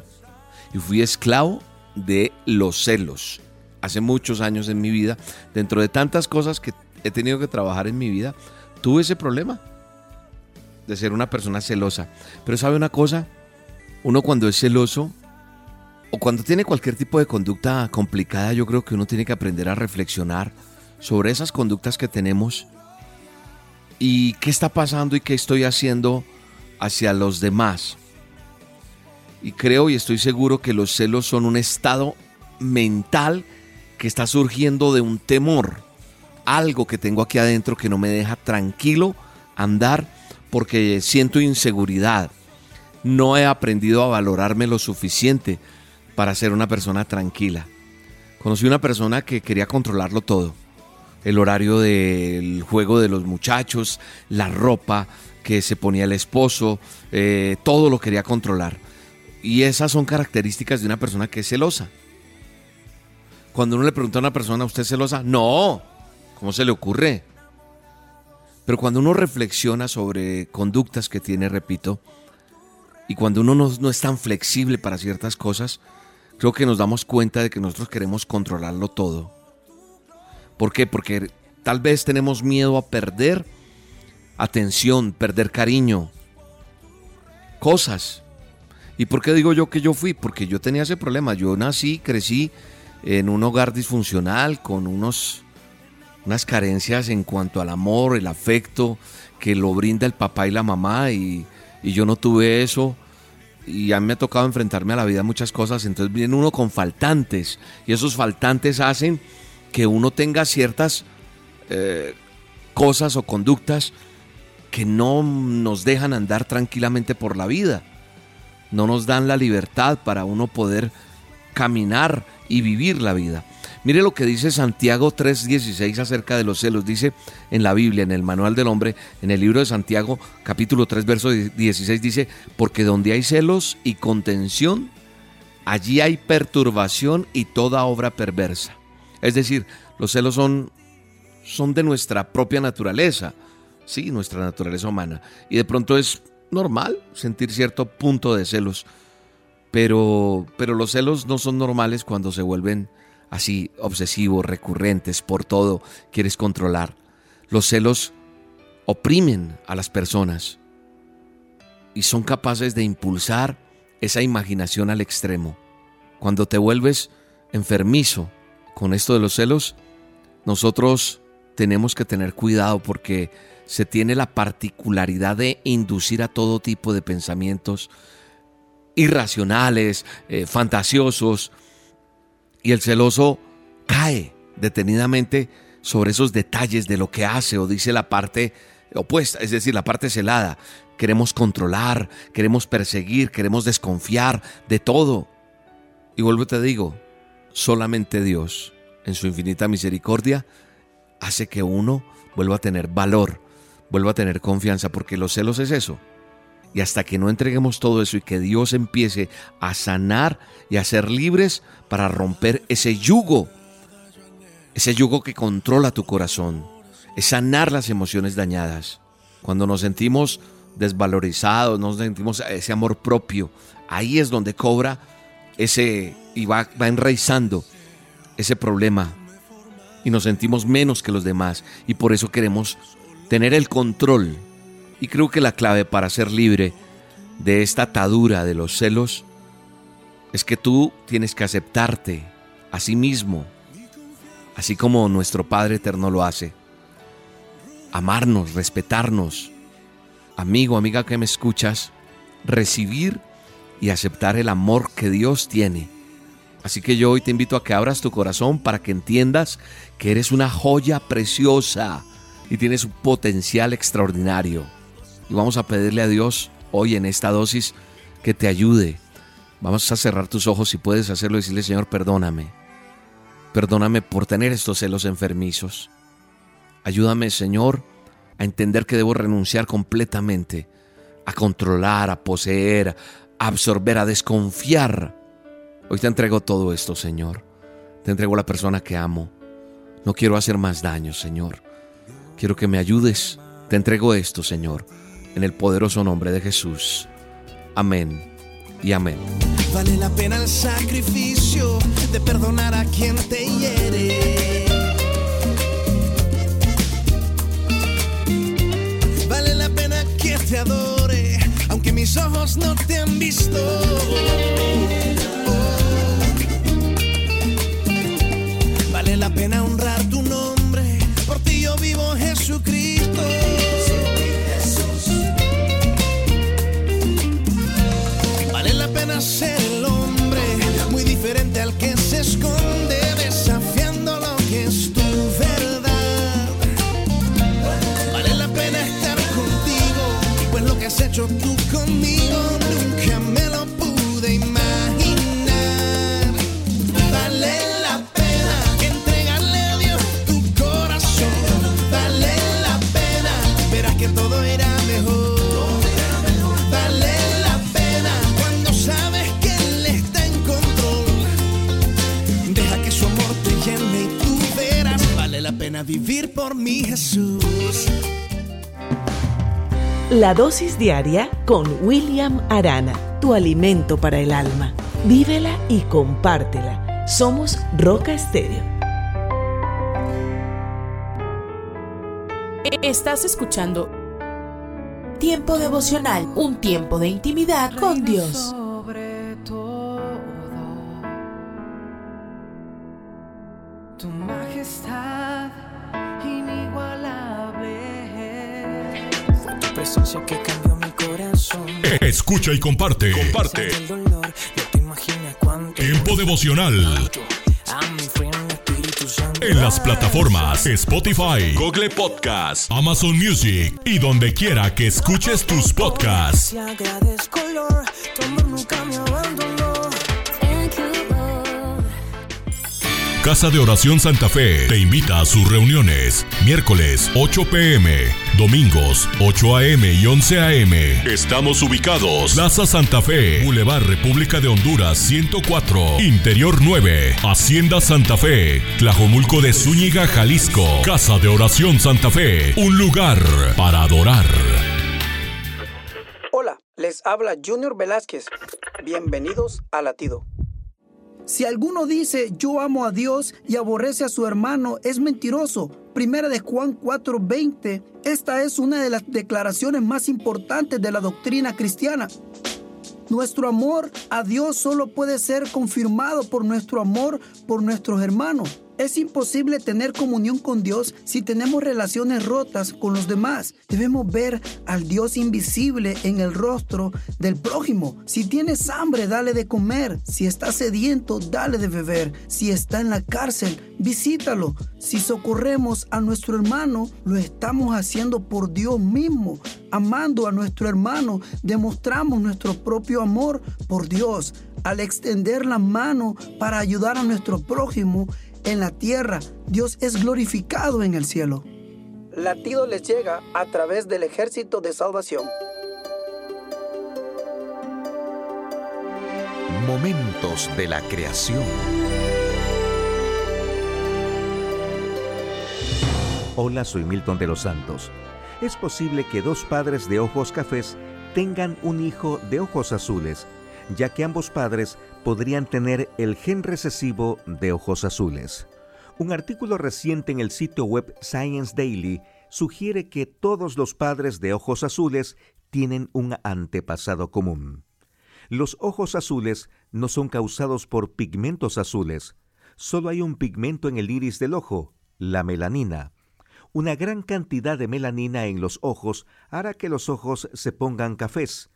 y fui esclavo de los celos. Hace muchos años en mi vida, dentro de tantas cosas que he tenido que trabajar en mi vida, tuve ese problema de ser una persona celosa. Pero sabe una cosa, uno cuando es celoso o cuando tiene cualquier tipo de conducta complicada, yo creo que uno tiene que aprender a reflexionar sobre esas conductas que tenemos y qué está pasando y qué estoy haciendo hacia los demás. Y creo y estoy seguro que los celos son un estado mental que está surgiendo de un temor. Algo que tengo aquí adentro que no me deja tranquilo andar porque siento inseguridad. No he aprendido a valorarme lo suficiente para ser una persona tranquila. Conocí una persona que quería controlarlo todo. El horario del juego de los muchachos, la ropa que se ponía el esposo, eh, todo lo quería controlar. Y esas son características de una persona que es celosa. Cuando uno le pregunta a una persona, ¿usted es celosa? No, ¿cómo se le ocurre? Pero cuando uno reflexiona sobre conductas que tiene, repito, y cuando uno no, es tan flexible para ciertas cosas, creo que nos damos cuenta de que nosotros queremos controlarlo todo. ¿Por qué? Porque tal vez tenemos miedo a perder atención, perder cariño, cosas ¿Y por qué digo yo que yo fui? Porque yo tenía ese problema. Yo nací, crecí en un hogar disfuncional con unos, unas carencias en cuanto al amor, el afecto que lo brinda el papá y la mamá y, yo no tuve eso y a mí me ha tocado enfrentarme a la vida muchas cosas, entonces viene uno con faltantes y esos faltantes hacen que uno tenga ciertas eh, cosas o conductas que no nos dejan andar tranquilamente por la vida no nos dan la libertad para uno poder caminar y vivir la vida. Mire lo que dice Santiago 3:16 acerca de los celos. Dice en la Biblia, en el Manual del Hombre, en el libro de Santiago, capítulo 3, verso 16, dice, porque donde hay celos y contención, allí hay perturbación y toda obra perversa. Es decir, los celos son, son de nuestra propia naturaleza, sí, nuestra naturaleza humana. Y de pronto es normal sentir cierto punto de celos, pero, pero los celos no son normales cuando se vuelven así obsesivos, recurrentes, por todo, quieres controlar. Los celos oprimen a las personas y son capaces de impulsar esa imaginación al extremo. Cuando te vuelves enfermizo con esto de los celos, nosotros tenemos que tener cuidado porque se tiene la particularidad de inducir a todo tipo de pensamientos irracionales, eh, fantasiosos, y el celoso cae detenidamente sobre esos detalles de lo que hace o dice la parte opuesta, es decir, la parte celada. Queremos controlar, queremos perseguir, queremos desconfiar de todo. Y vuelvo te digo, solamente Dios, en su infinita misericordia, hace que uno vuelva a tener valor, vuelva a tener confianza, porque los celos es eso. Y hasta que no entreguemos todo eso y que Dios empiece a sanar y a ser libres para romper ese yugo, ese yugo que controla tu corazón, es sanar las emociones dañadas. Cuando nos sentimos desvalorizados, nos sentimos ese amor propio, ahí es donde cobra ese y va, va enraizando ese problema y nos sentimos menos que los demás y por eso queremos tener el control. Y creo que la clave para ser libre de esta atadura de los celos es que tú tienes que aceptarte a sí mismo, así como nuestro Padre Eterno lo hace. Amarnos, respetarnos. Amigo, amiga que me escuchas, recibir y aceptar el amor que Dios tiene. Así que yo hoy te invito a que abras tu corazón para que entiendas que eres una joya preciosa y tienes un potencial extraordinario. Y vamos a pedirle a Dios hoy en esta dosis que te ayude. Vamos a cerrar tus ojos si puedes hacerlo y decirle, Señor, perdóname. Perdóname por tener estos celos enfermizos. Ayúdame, Señor, a entender que debo renunciar completamente a controlar, a poseer, a absorber, a desconfiar. Hoy te entrego todo esto, Señor. Te entrego a la persona que amo. No quiero hacer más daño, Señor. Quiero que me ayudes. Te entrego esto, Señor, en el poderoso nombre de Jesús. Amén y amén. Vale la pena el sacrificio de perdonar a quien te hiere. Vale la pena que te adore, aunque mis ojos no te han visto. Vale la pena honrar Ser el hombre, muy diferente al que se esconde, desafiando lo que es tu verdad. Vale la pena estar contigo, pues lo que has hecho tú conmigo Pena vivir por mi Jesús. La dosis diaria con William Arana, tu alimento para el alma. Vívela y compártela. Somos Roca Estéreo. Estás escuchando Tiempo devocional, un tiempo de intimidad con Dios. Presencia que cambió mi corazón. *laughs* Escucha y comparte. Comparte. El dolor, no te imaginas cuánto. Tiempo devocional. A mi friend Espíritu Santo. En las plataformas Spotify, Google Podcast, Amazon Music y donde quiera que escuches tus podcasts. Te agradezco, Lord, tu amor nunca me abandonó. Casa de Oración Santa Fe te invita a sus reuniones. Miércoles 8 pm, domingos 8 am y 11 am. Estamos ubicados. Plaza Santa Fe, Boulevard República de Honduras 104, Interior 9, Hacienda Santa Fe, Tlajomulco de Zúñiga, Jalisco. Casa de Oración Santa Fe, un lugar para adorar. Hola, les habla Junior Velázquez. Bienvenidos a Latido. Si alguno dice yo amo a Dios y aborrece a su hermano, es mentiroso. Primera de Juan 4:20. Esta es una de las declaraciones más importantes de la doctrina cristiana. Nuestro amor a Dios solo puede ser confirmado por nuestro amor por nuestros hermanos. Es imposible tener comunión con Dios si tenemos relaciones rotas con los demás. Debemos ver al Dios invisible en el rostro del prójimo. Si tienes hambre, dale de comer. Si está sediento, dale de beber. Si está en la cárcel, visítalo. Si socorremos a nuestro hermano, lo estamos haciendo por Dios mismo. Amando a nuestro hermano, demostramos nuestro propio amor por Dios. Al extender la mano para ayudar a nuestro prójimo, en la tierra, Dios es glorificado en el cielo. Latido les llega a través del ejército de salvación. Momentos de la creación. Hola, soy Milton de los Santos. Es posible que dos padres de ojos cafés tengan un hijo de ojos azules, ya que ambos padres podrían tener el gen recesivo de ojos azules. Un artículo reciente en el sitio web Science Daily sugiere que todos los padres de ojos azules tienen un antepasado común. Los ojos azules no son causados por pigmentos azules, solo hay un pigmento en el iris del ojo, la melanina. Una gran cantidad de melanina en los ojos hará que los ojos se pongan cafés,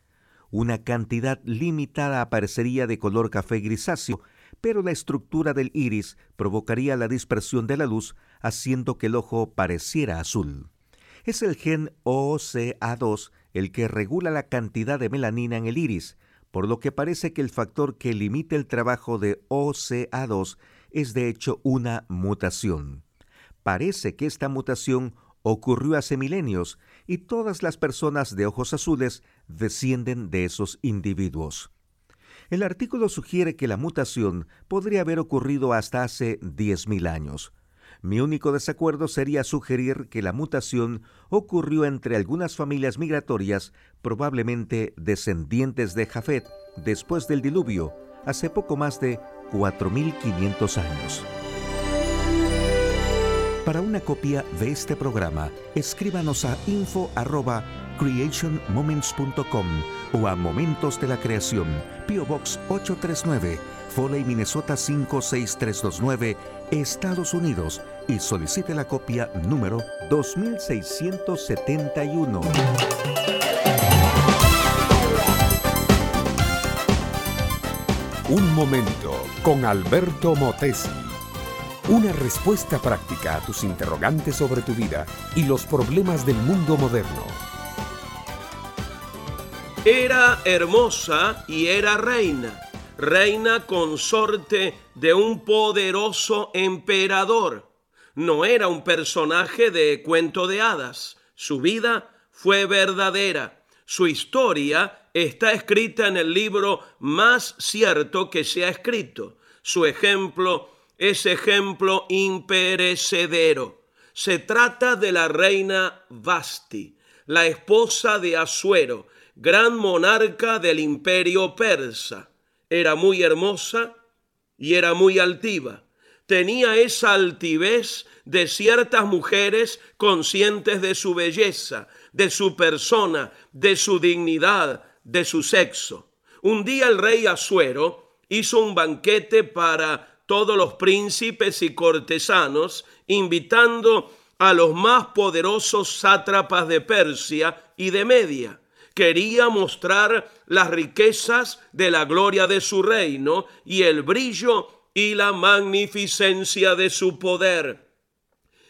una cantidad limitada aparecería de color café grisáceo, pero la estructura del iris provocaría la dispersión de la luz, haciendo que el ojo pareciera azul. Es el gen OCA2 el que regula la cantidad de melanina en el iris, por lo que parece que el factor que limita el trabajo de OCA2 es de hecho una mutación. Parece que esta mutación ocurrió hace milenios y todas las personas de ojos azules descienden de esos individuos. El artículo sugiere que la mutación podría haber ocurrido hasta hace 10.000 años. Mi único desacuerdo sería sugerir que la mutación ocurrió entre algunas familias migratorias, probablemente descendientes de Jafet, después del diluvio, hace poco más de 4.500 años. Para una copia de este programa, escríbanos a info@creationmoments.com o a Momentos de la Creación, PO Box 839, Foley, Minnesota 56329, Estados Unidos y solicite la copia número 2671. Un momento con Alberto Motesi. Una respuesta práctica a tus interrogantes sobre tu vida y los problemas del mundo moderno. Era hermosa y era reina, reina consorte de un poderoso emperador. No era un personaje de cuento de hadas. Su vida fue verdadera. Su historia está escrita en el libro más cierto que se ha escrito. Su ejemplo es ejemplo imperecedero. Se trata de la reina Basti, la esposa de Asuero, gran monarca del imperio persa. Era muy hermosa y era muy altiva. Tenía esa altivez de ciertas mujeres conscientes de su belleza, de su persona, de su dignidad, de su sexo. Un día el rey Asuero hizo un banquete para todos los príncipes y cortesanos, invitando a los más poderosos sátrapas de Persia y de Media. Quería mostrar las riquezas de la gloria de su reino y el brillo y la magnificencia de su poder.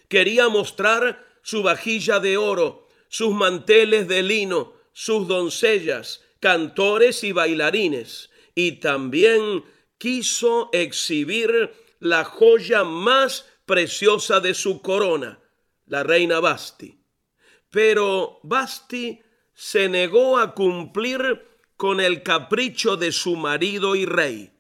Quería mostrar su vajilla de oro, sus manteles de lino, sus doncellas, cantores y bailarines, y también quiso exhibir la joya más preciosa de su corona, la reina Basti. Pero Basti se negó a cumplir con el capricho de su marido y rey.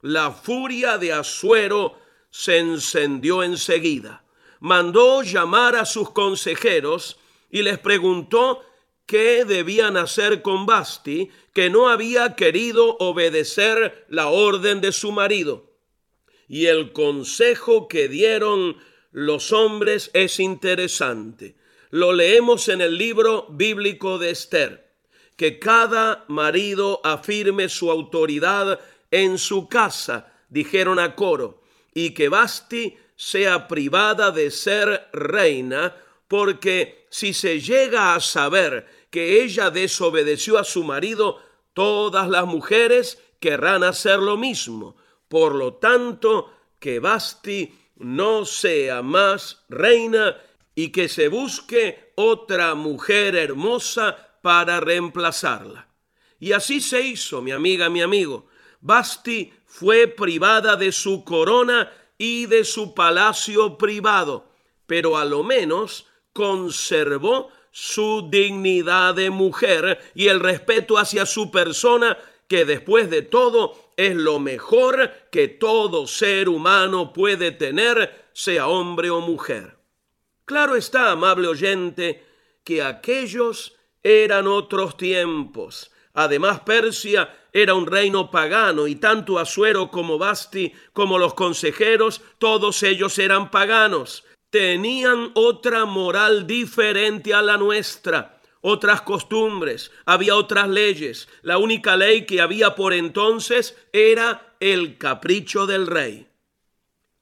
La furia de Asuero se encendió enseguida. Mandó llamar a sus consejeros y les preguntó qué debían hacer con Basti, que no había querido obedecer la orden de su marido. Y el consejo que dieron los hombres es interesante. Lo leemos en el libro bíblico de Esther, que cada marido afirme su autoridad en su casa, dijeron a coro, y que Basti sea privada de ser reina, porque si se llega a saber que ella desobedeció a su marido, todas las mujeres querrán hacer lo mismo. Por lo tanto, que Basti no sea más reina y que se busque otra mujer hermosa para reemplazarla. Y así se hizo, mi amiga, mi amigo. Basti fue privada de su corona y de su palacio privado, pero a lo menos conservó su dignidad de mujer y el respeto hacia su persona, que después de todo es lo mejor que todo ser humano puede tener, sea hombre o mujer. Claro está, amable oyente, que aquellos eran otros tiempos. Además, Persia era un reino pagano y tanto Asuero como Basti como los consejeros, todos ellos eran paganos. Tenían otra moral diferente a la nuestra, otras costumbres, había otras leyes. La única ley que había por entonces era el capricho del rey.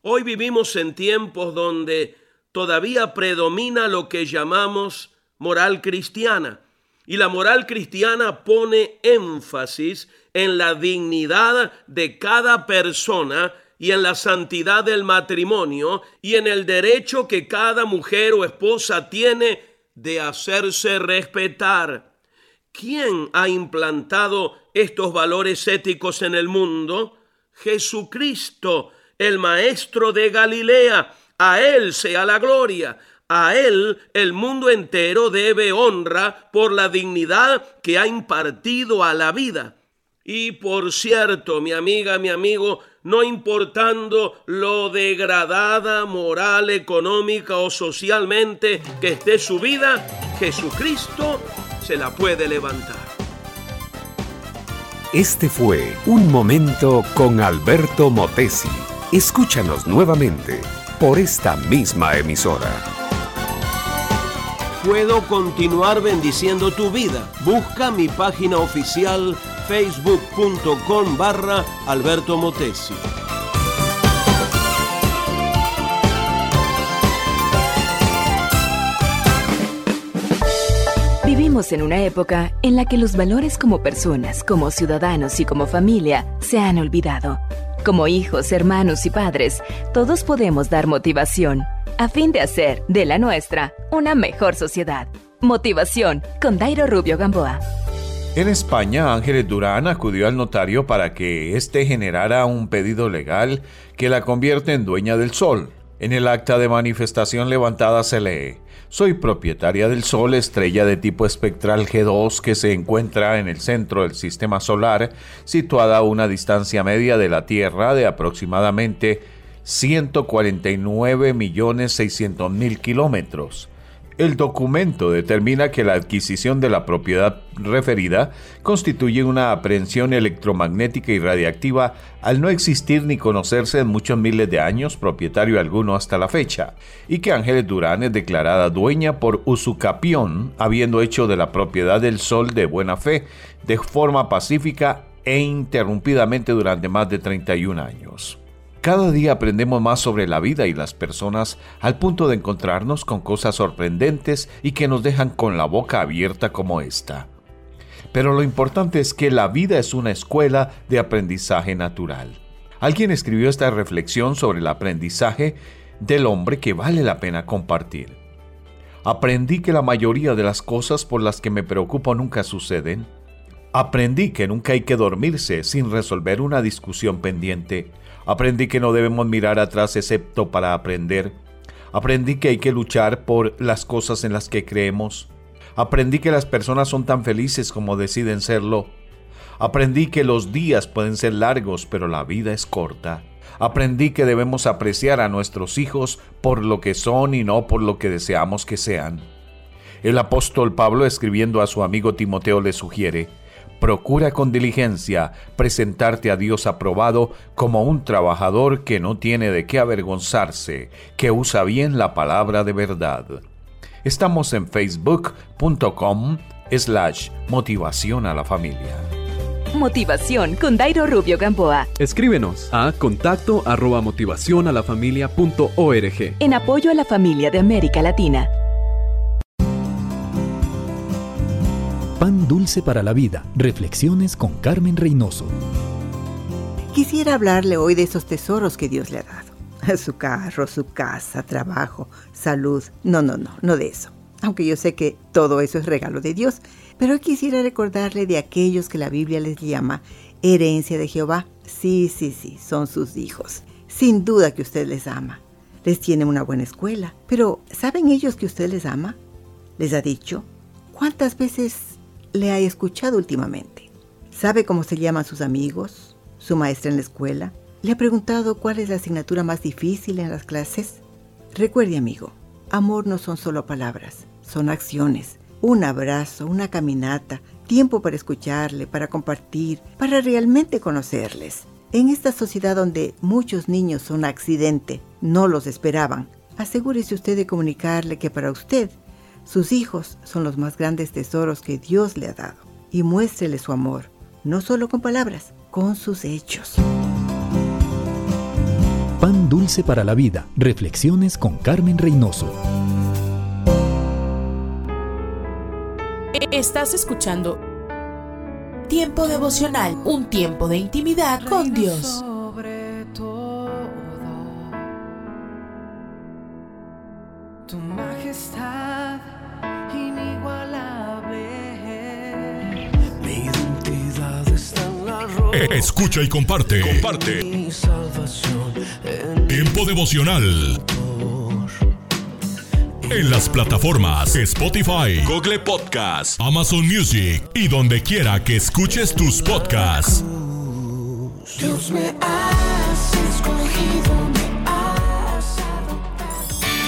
Hoy vivimos en tiempos donde todavía predomina lo que llamamos moral cristiana. Y la moral cristiana pone énfasis en la dignidad de cada persona y en la santidad del matrimonio y en el derecho que cada mujer o esposa tiene de hacerse respetar. ¿Quién ha implantado estos valores éticos en el mundo? Jesucristo, el Maestro de Galilea. A Él sea la gloria. A Él el mundo entero debe honra por la dignidad que ha impartido a la vida. Y por cierto, mi amiga, mi amigo, no importando lo degradada moral, económica o socialmente que esté su vida, Jesucristo se la puede levantar. Este fue Un Momento con Alberto Motesi. Escúchanos nuevamente por esta misma emisora. Puedo continuar bendiciendo tu vida. Busca mi página oficial facebook.com barra Alberto Motesi. Vivimos en una época en la que los valores como personas, como ciudadanos y como familia se han olvidado. Como hijos, hermanos y padres, todos podemos dar motivación a fin de hacer de la nuestra una mejor sociedad. Motivación con Dairo Rubio Gamboa. En España, Ángeles Durán acudió al notario para que éste generara un pedido legal que la convierte en dueña del sol. En el acta de manifestación levantada se lee, soy propietaria del Sol, estrella de tipo espectral G2 que se encuentra en el centro del sistema solar, situada a una distancia media de la Tierra de aproximadamente 149.600.000 kilómetros. El documento determina que la adquisición de la propiedad referida constituye una aprehensión electromagnética y radiactiva al no existir ni conocerse en muchos miles de años propietario alguno hasta la fecha, y que Ángeles Durán es declarada dueña por usucapión, habiendo hecho de la propiedad del sol de buena fe, de forma pacífica e interrumpidamente durante más de 31 años. Cada día aprendemos más sobre la vida y las personas al punto de encontrarnos con cosas sorprendentes y que nos dejan con la boca abierta como esta. Pero lo importante es que la vida es una escuela de aprendizaje natural. Alguien escribió esta reflexión sobre el aprendizaje del hombre que vale la pena compartir. Aprendí que la mayoría de las cosas por las que me preocupo nunca suceden. Aprendí que nunca hay que dormirse sin resolver una discusión pendiente. Aprendí que no debemos mirar atrás excepto para aprender. Aprendí que hay que luchar por las cosas en las que creemos. Aprendí que las personas son tan felices como deciden serlo. Aprendí que los días pueden ser largos, pero la vida es corta. Aprendí que debemos apreciar a nuestros hijos por lo que son y no por lo que deseamos que sean. El apóstol Pablo escribiendo a su amigo Timoteo le sugiere, Procura con diligencia presentarte a Dios aprobado como un trabajador que no tiene de qué avergonzarse, que usa bien la palabra de verdad. Estamos en facebook.com slash motivación a la familia. Motivación con Dairo Rubio Gamboa. Escríbenos a contacto arroba motivación a la familia punto org. En apoyo a la familia de América Latina. Pan dulce para la vida. Reflexiones con Carmen Reynoso. Quisiera hablarle hoy de esos tesoros que Dios le ha dado. *laughs* Su carro, su casa, trabajo, salud. No, no, no, no de eso. Aunque yo sé que todo eso es regalo de Dios. Pero hoy quisiera recordarle de aquellos que la Biblia les llama herencia de Jehová. Sí, sí, sí, son sus hijos. Sin duda que usted les ama. Les tiene una buena escuela. Pero ¿saben ellos que usted les ama? ¿Les ha dicho? ¿Cuántas veces le ha escuchado últimamente? ¿Sabe cómo se llaman sus amigos? ¿Su maestra en la escuela? ¿Le ha preguntado cuál es la asignatura más difícil en las clases? Recuerde, amigo, amor no son solo palabras, son acciones un abrazo, una caminata, tiempo para escucharle, para compartir, para realmente conocerles. En esta sociedad donde muchos niños son accidente, no los esperaban, asegúrese usted de comunicarle que para usted, sus hijos son los más grandes tesoros que Dios le ha dado. Y muéstrele su amor, no solo con palabras, con sus hechos. Pan dulce para la vida. Reflexiones con Carmen Reynoso. Estás escuchando Tiempo devocional, un tiempo de intimidad con Dios. Escucha y comparte. Comparte. Mi salvación en Tiempo devocional. En las plataformas Spotify, Google Podcast, Amazon Music y donde quiera que escuches tus podcasts. Dios me has escogido,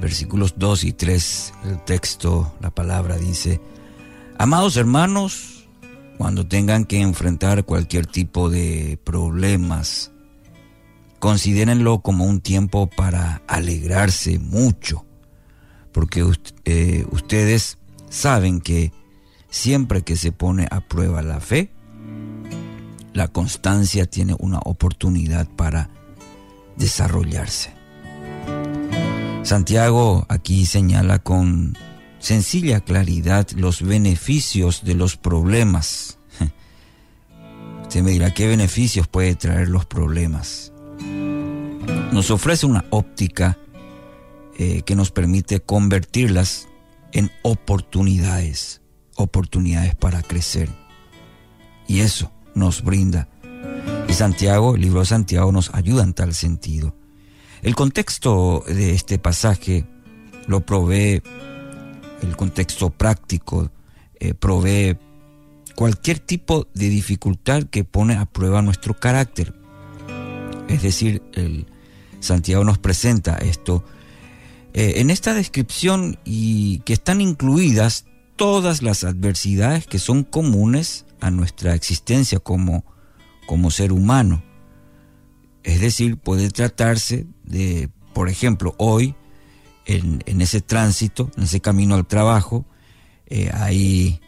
versículos 2 y 3, el texto, la palabra dice, Amados hermanos, cuando tengan que enfrentar cualquier tipo de problemas, considérenlo como un tiempo para alegrarse mucho, porque eh, ustedes saben que siempre que se pone a prueba la fe, la constancia tiene una oportunidad para desarrollarse. Santiago aquí señala con sencilla claridad los beneficios de los problemas. *laughs* Usted me dirá, ¿qué beneficios puede traer los problemas? Nos ofrece una óptica eh, que nos permite convertirlas en oportunidades, oportunidades para crecer. Y eso nos brinda. Y Santiago, el libro de Santiago nos ayuda en tal sentido. El contexto de este pasaje lo provee, el contexto práctico, eh, provee cualquier tipo de dificultad que pone a prueba nuestro carácter. Es decir, el Santiago nos presenta esto eh, en esta descripción y que están incluidas todas las adversidades que son comunes a nuestra existencia como, como ser humano. Es decir, puede tratarse de, por ejemplo, hoy, en, en ese tránsito, en ese camino al trabajo, eh, hay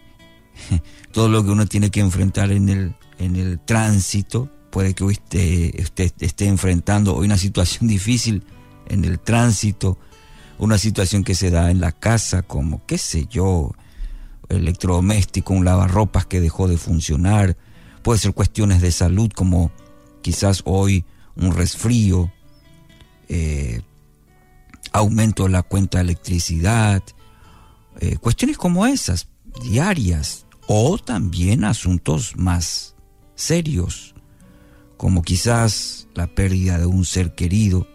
*laughs* todo lo que uno tiene que enfrentar en el, en el tránsito. Puede que usted, usted esté enfrentando hoy una situación *laughs* difícil en el tránsito, una situación que se da en la casa, como, qué sé yo, electrodoméstico, un lavarropas que dejó de funcionar, puede ser cuestiones de salud como quizás hoy un resfrío, eh, aumento de la cuenta de electricidad, eh, cuestiones como esas, diarias, o también asuntos más serios, como quizás la pérdida de un ser querido,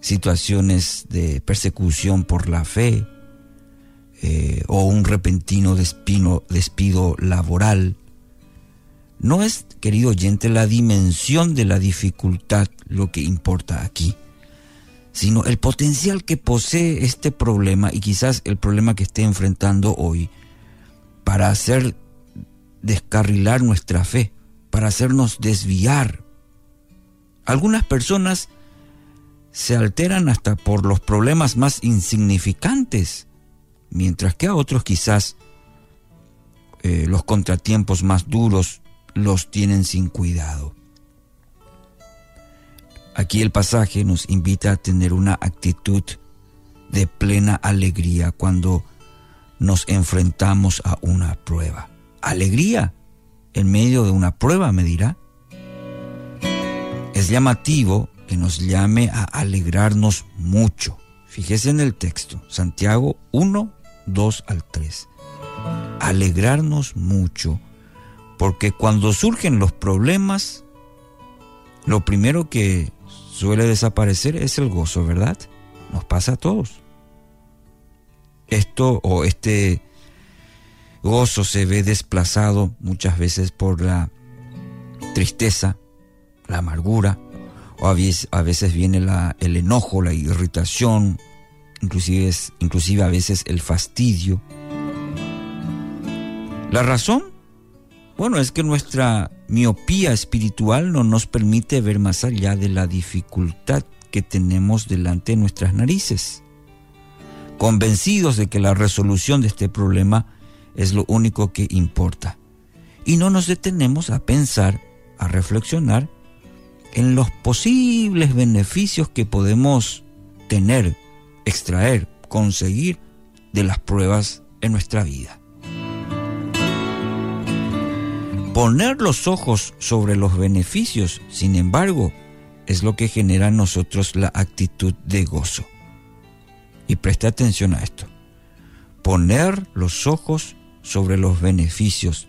situaciones de persecución por la fe, eh, o un repentino despino- despido laboral, No es, querido oyente, la dimensión de la dificultad lo que importa aquí, sino el potencial que posee este problema y quizás el problema que esté enfrentando hoy para hacer descarrilar nuestra fe, para hacernos desviar. Algunas personas se alteran hasta por los problemas más insignificantes, mientras que a otros quizás eh, los contratiempos más duros los tienen sin cuidado. Aquí el pasaje nos invita a tener una actitud de plena alegría cuando nos enfrentamos a una prueba. Alegría en medio de una prueba, me dirá. Es llamativo que nos llame a alegrarnos mucho. Fíjese en el texto, Santiago 1, 2 al 3. Alegrarnos mucho, porque cuando surgen los problemas, lo primero que suele desaparecer es el gozo, ¿verdad? Nos pasa a todos. Esto o este gozo se ve desplazado muchas veces por la tristeza, la amargura, o a veces, a veces viene la, el enojo, la irritación, inclusive, inclusive a veces el fastidio. La razón, bueno, es que nuestra miopía espiritual no nos permite ver más allá de la dificultad que tenemos delante de nuestras narices. Convencidos de que la resolución de este problema es lo único que importa. Y no nos detenemos a pensar, a reflexionar en los posibles beneficios que podemos tener, extraer, conseguir de las pruebas en nuestra vida. Poner los ojos sobre los beneficios, sin embargo, es lo que genera en nosotros la actitud de gozo. Y preste atención a esto. Poner los ojos sobre los beneficios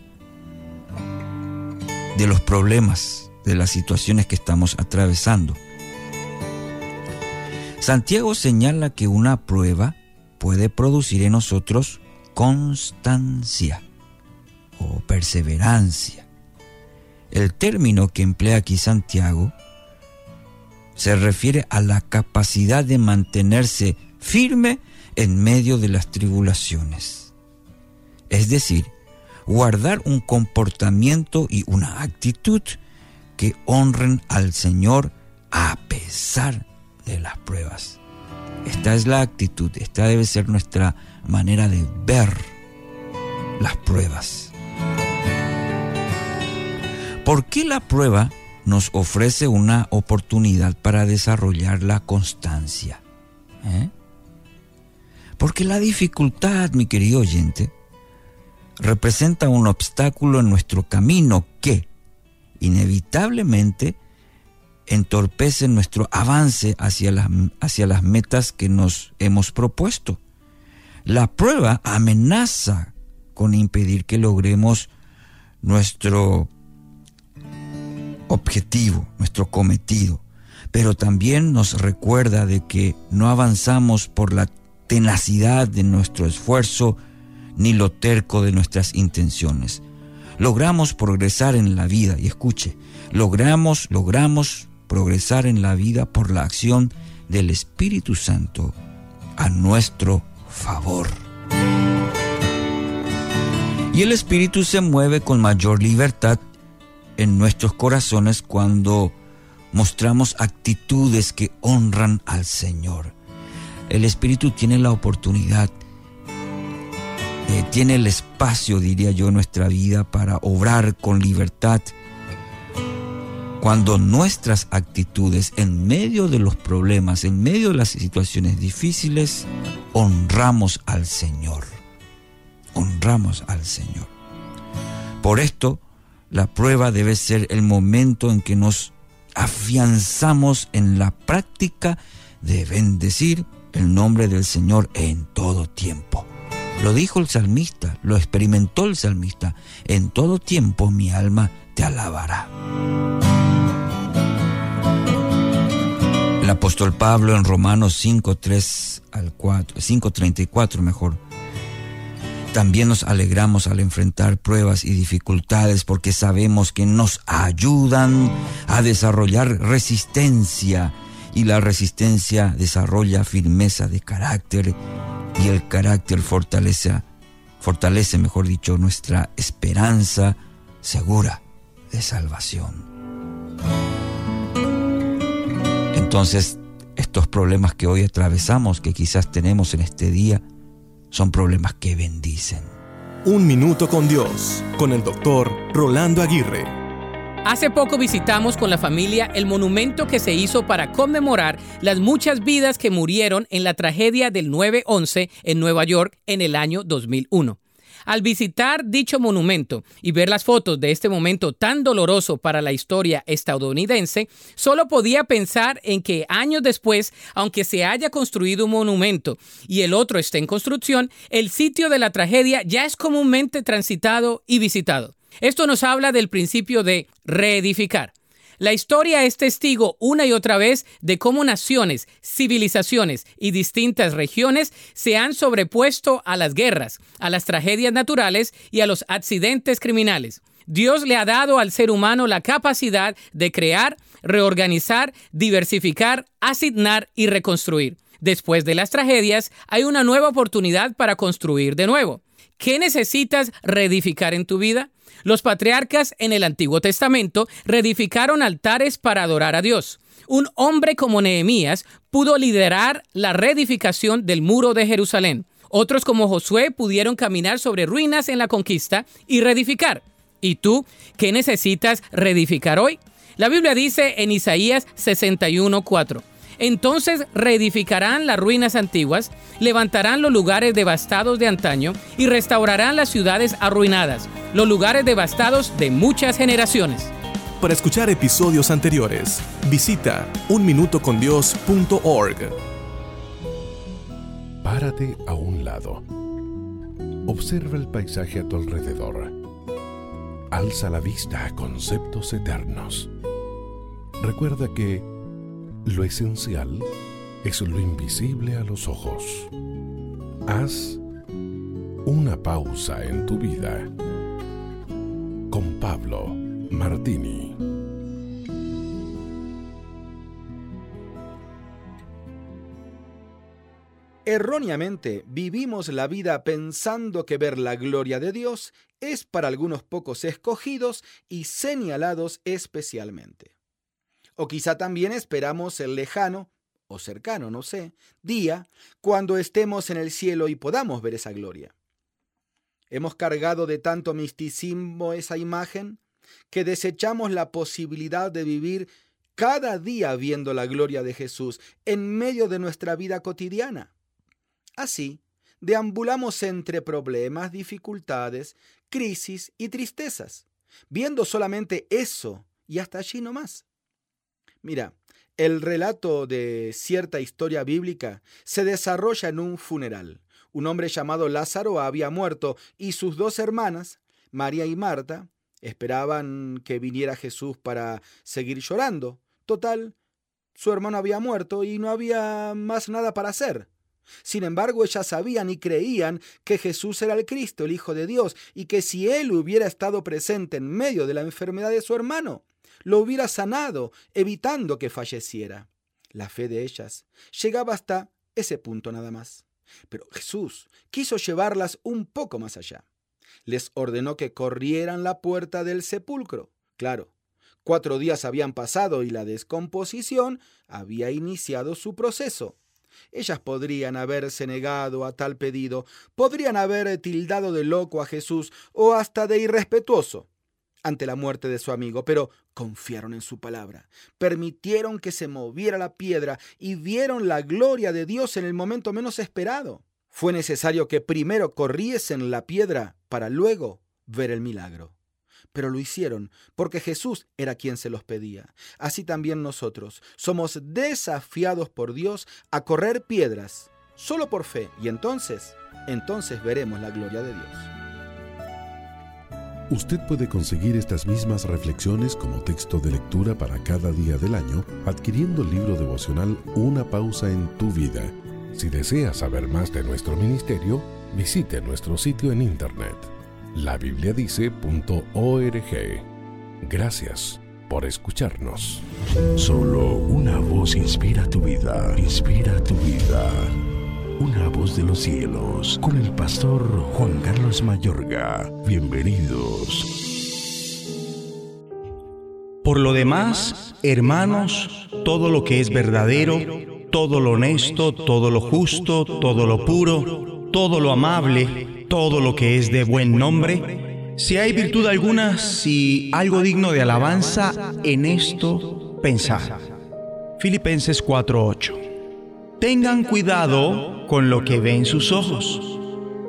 de los problemas, de las situaciones que estamos atravesando. Santiago señala que una prueba puede producir en nosotros constancia o perseverancia. El término que emplea aquí Santiago se refiere a la capacidad de mantenerse firme en medio de las tribulaciones. Es decir, guardar un comportamiento y una actitud que honren al Señor a pesar de las pruebas. Esta es la actitud, esta debe ser nuestra manera de ver las pruebas. ¿Por qué la prueba nos ofrece una oportunidad para desarrollar la constancia? ¿Eh? Porque la dificultad, mi querido oyente, representa un obstáculo en nuestro camino que, inevitablemente, entorpece nuestro avance hacia las, hacia las metas que nos hemos propuesto. La prueba amenaza con impedir que logremos nuestro objetivo, nuestro cometido, pero también nos recuerda de que no avanzamos por la tenacidad de nuestro esfuerzo ni lo terco de nuestras intenciones. Logramos progresar en la vida, y escuche, logramos, logramos progresar en la vida por la acción del Espíritu Santo a nuestro favor. Y el Espíritu se mueve con mayor libertad en nuestros corazones cuando mostramos actitudes que honran al Señor. El Espíritu tiene la oportunidad, eh, tiene el espacio, diría yo, en nuestra vida para obrar con libertad cuando nuestras actitudes en medio de los problemas, en medio de las situaciones difíciles, honramos al Señor. Honramos al Señor. Por esto, la prueba debe ser el momento en que nos afianzamos en la práctica de bendecir el nombre del Señor en todo tiempo. Lo dijo el salmista, lo experimentó el salmista. En todo tiempo mi alma te alabará. El apóstol Pablo en Romanos 5, 3 al 4, 5, 34 mejor, También nos alegramos al enfrentar pruebas y dificultades porque sabemos que nos ayudan a desarrollar resistencia y la resistencia desarrolla firmeza de carácter y el carácter fortalece, fortalece, mejor dicho, nuestra esperanza segura de salvación. Entonces, estos problemas que hoy atravesamos, que quizás tenemos en este día, son problemas que bendicen. Un minuto con Dios, con el doctor Rolando Aguirre. Hace poco visitamos con la familia el monumento que se hizo para conmemorar las muchas vidas que murieron en la tragedia del 9-11 en Nueva York en el año 2001. Al visitar dicho monumento y ver las fotos de este momento tan doloroso para la historia estadounidense, solo podía pensar en que años después, aunque se haya construido un monumento y el otro esté en construcción, el sitio de la tragedia ya es comúnmente transitado y visitado. Esto nos habla del principio de reedificar. La historia es testigo una y otra vez de cómo naciones, civilizaciones y distintas regiones se han sobrepuesto a las guerras, a las tragedias naturales y a los accidentes criminales. Dios le ha dado al ser humano la capacidad de crear, reorganizar, diversificar, asignar y reconstruir. Después de las tragedias, hay una nueva oportunidad para construir de nuevo. ¿Qué necesitas reedificar en tu vida? Los patriarcas en el Antiguo Testamento reedificaron altares para adorar a Dios. Un hombre como Nehemías pudo liderar la reedificación del muro de Jerusalén. Otros como Josué pudieron caminar sobre ruinas en la conquista y reedificar. ¿Y tú qué necesitas reedificar hoy? La Biblia dice en Isaías 61:4. Entonces reedificarán las ruinas antiguas, levantarán los lugares devastados de antaño y restaurarán las ciudades arruinadas, los lugares devastados de muchas generaciones. Para escuchar episodios anteriores, visita unminutocondios.org. Párate a un lado. Observa el paisaje a tu alrededor. Alza la vista a conceptos eternos. Recuerda que lo esencial es lo invisible a los ojos. Haz una pausa en tu vida con Pablo Martini. Erróneamente vivimos la vida pensando que ver la gloria de Dios es para algunos pocos escogidos y señalados especialmente. O quizá también esperamos el lejano, o cercano, no sé, día cuando estemos en el cielo y podamos ver esa gloria. Hemos cargado de tanto misticismo esa imagen que desechamos la posibilidad de vivir cada día viendo la gloria de Jesús en medio de nuestra vida cotidiana. Así, deambulamos entre problemas, dificultades, crisis y tristezas, viendo solamente eso y hasta allí no más. Mira, el relato de cierta historia bíblica se desarrolla en un funeral. Un hombre llamado Lázaro había muerto y sus dos hermanas, María y Marta, esperaban que viniera Jesús para seguir llorando. Total, su hermano había muerto y no había más nada para hacer. Sin embargo, ellas sabían y creían que Jesús era el Cristo, el Hijo de Dios, y que si Él hubiera estado presente en medio de la enfermedad de su hermano, lo hubiera sanado, evitando que falleciera. La fe de ellas llegaba hasta ese punto nada más. Pero Jesús quiso llevarlas un poco más allá. Les ordenó que corrieran la puerta del sepulcro. Claro, cuatro días habían pasado y la descomposición había iniciado su proceso. Ellas podrían haberse negado a tal pedido, podrían haber tildado de loco a Jesús o hasta de irrespetuoso ante la muerte de su amigo, pero confiaron en su palabra, permitieron que se moviera la piedra y vieron la gloria de Dios en el momento menos esperado. Fue necesario que primero corriesen la piedra para luego ver el milagro. Pero lo hicieron porque Jesús era quien se los pedía. Así también nosotros somos desafiados por Dios a correr piedras solo por fe y entonces, entonces veremos la gloria de Dios. Usted puede conseguir estas mismas reflexiones como texto de lectura para cada día del año adquiriendo el libro devocional Una pausa en tu vida Si desea saber más de nuestro ministerio, visite nuestro sitio en internet labibliadice.org. Gracias por escucharnos. Solo una voz inspira tu vida, inspira tu vida. Una voz de los cielos, con el pastor Juan Carlos Mayorga. Bienvenidos. Por lo demás, hermanos, todo lo que es verdadero, todo lo honesto, todo lo justo, todo lo puro, todo lo amable, todo lo que es de buen nombre, si hay virtud alguna, si algo digno de alabanza, en esto pensad. Filipenses 4:8. Tengan cuidado con lo que ven sus ojos.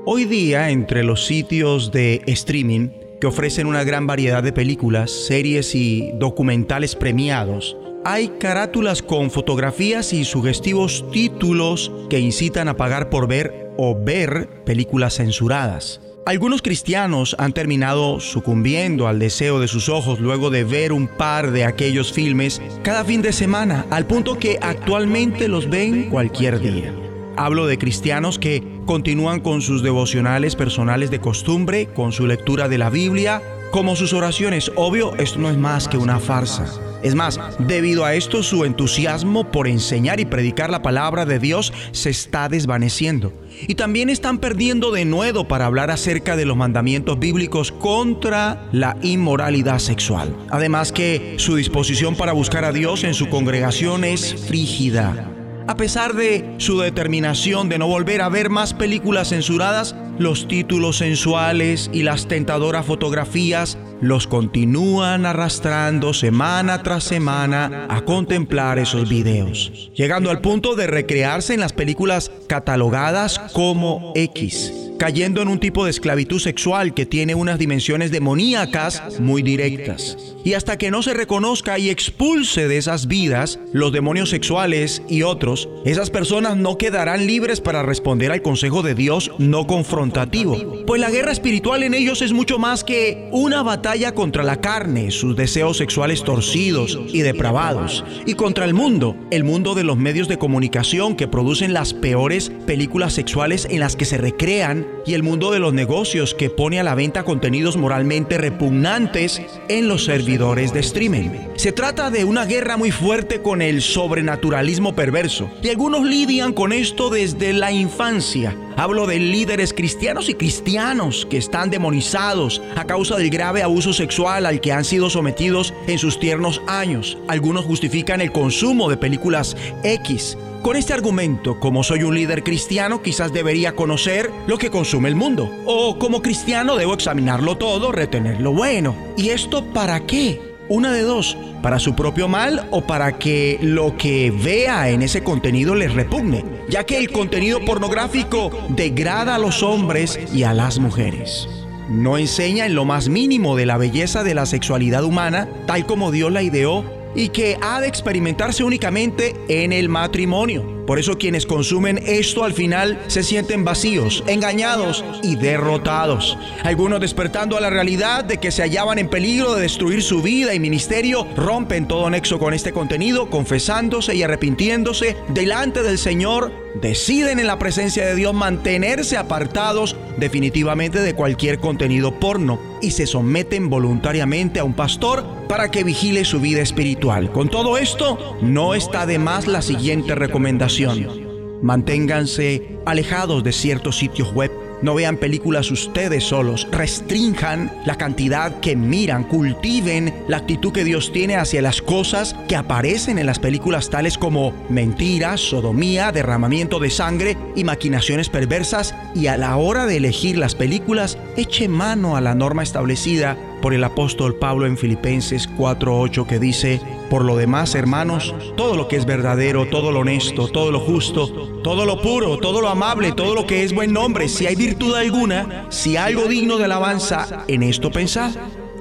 Hoy día, entre los sitios de streaming que ofrecen una gran variedad de películas, series y documentales premiados, hay carátulas con fotografías y sugestivos títulos que incitan a pagar por ver o ver películas censuradas. Algunos cristianos han terminado sucumbiendo al deseo de sus ojos luego de ver un par de aquellos filmes cada fin de semana, al punto que actualmente los ven cualquier día. Hablo de cristianos que continúan con sus devocionales personales de costumbre, con su lectura de la Biblia, como sus oraciones. Obvio, esto no es más que una farsa. Es más, debido a esto su entusiasmo por enseñar y predicar la palabra de Dios se está desvaneciendo. Y también están perdiendo de nuevo para hablar acerca de los mandamientos bíblicos contra la inmoralidad sexual. Además que su disposición para buscar a Dios en su congregación es frígida. A pesar de su determinación de no volver a ver más películas censuradas, los títulos sensuales y las tentadoras fotografías los continúan arrastrando semana tras semana a contemplar esos videos, llegando al punto de recrearse en las películas catalogadas como X cayendo en un tipo de esclavitud sexual que tiene unas dimensiones demoníacas muy directas. Y hasta que no se reconozca y expulse de esas vidas los demonios sexuales y otros, esas personas no quedarán libres para responder al consejo de Dios no confrontativo. Pues la guerra espiritual en ellos es mucho más que una batalla contra la carne, sus deseos sexuales torcidos y depravados, y contra el mundo, el mundo de los medios de comunicación que producen las peores películas sexuales en las que se recrean y el mundo de los negocios que pone a la venta contenidos moralmente repugnantes en los servidores de streaming. Se trata de una guerra muy fuerte con el sobrenaturalismo perverso y algunos lidian con esto desde la infancia. Hablo de líderes cristianos y cristianos que están demonizados a causa del grave abuso sexual al que han sido sometidos en sus tiernos años. Algunos justifican el consumo de películas X con este argumento, como soy un líder cristiano, quizás debería conocer lo que consume el mundo. O como cristiano debo examinarlo todo, retener lo bueno. ¿Y esto para qué? Una de dos, para su propio mal o para que lo que vea en ese contenido les repugne, ya que el contenido pornográfico degrada a los hombres y a las mujeres. No enseña en lo más mínimo de la belleza de la sexualidad humana, tal como Dios la ideó y que ha de experimentarse únicamente en el matrimonio. Por eso quienes consumen esto al final se sienten vacíos, engañados y derrotados. Algunos despertando a la realidad de que se hallaban en peligro de destruir su vida y ministerio, rompen todo nexo con este contenido, confesándose y arrepintiéndose delante del Señor, deciden en la presencia de Dios mantenerse apartados definitivamente de cualquier contenido porno y se someten voluntariamente a un pastor para que vigile su vida espiritual. Con todo esto, no está de más la siguiente recomendación Manténganse alejados de ciertos sitios web. No vean películas ustedes solos. Restrinjan la cantidad que miran. Cultiven la actitud que Dios tiene hacia las cosas que aparecen en las películas tales como mentiras, sodomía, derramamiento de sangre y maquinaciones perversas. Y a la hora de elegir las películas, eche mano a la norma establecida por el apóstol Pablo en Filipenses 4:8 que dice, por lo demás, hermanos, todo lo que es verdadero, todo lo honesto, todo lo justo, todo lo puro, todo lo amable, todo lo que es buen nombre, si hay virtud alguna, si algo digno de alabanza, en esto pensad.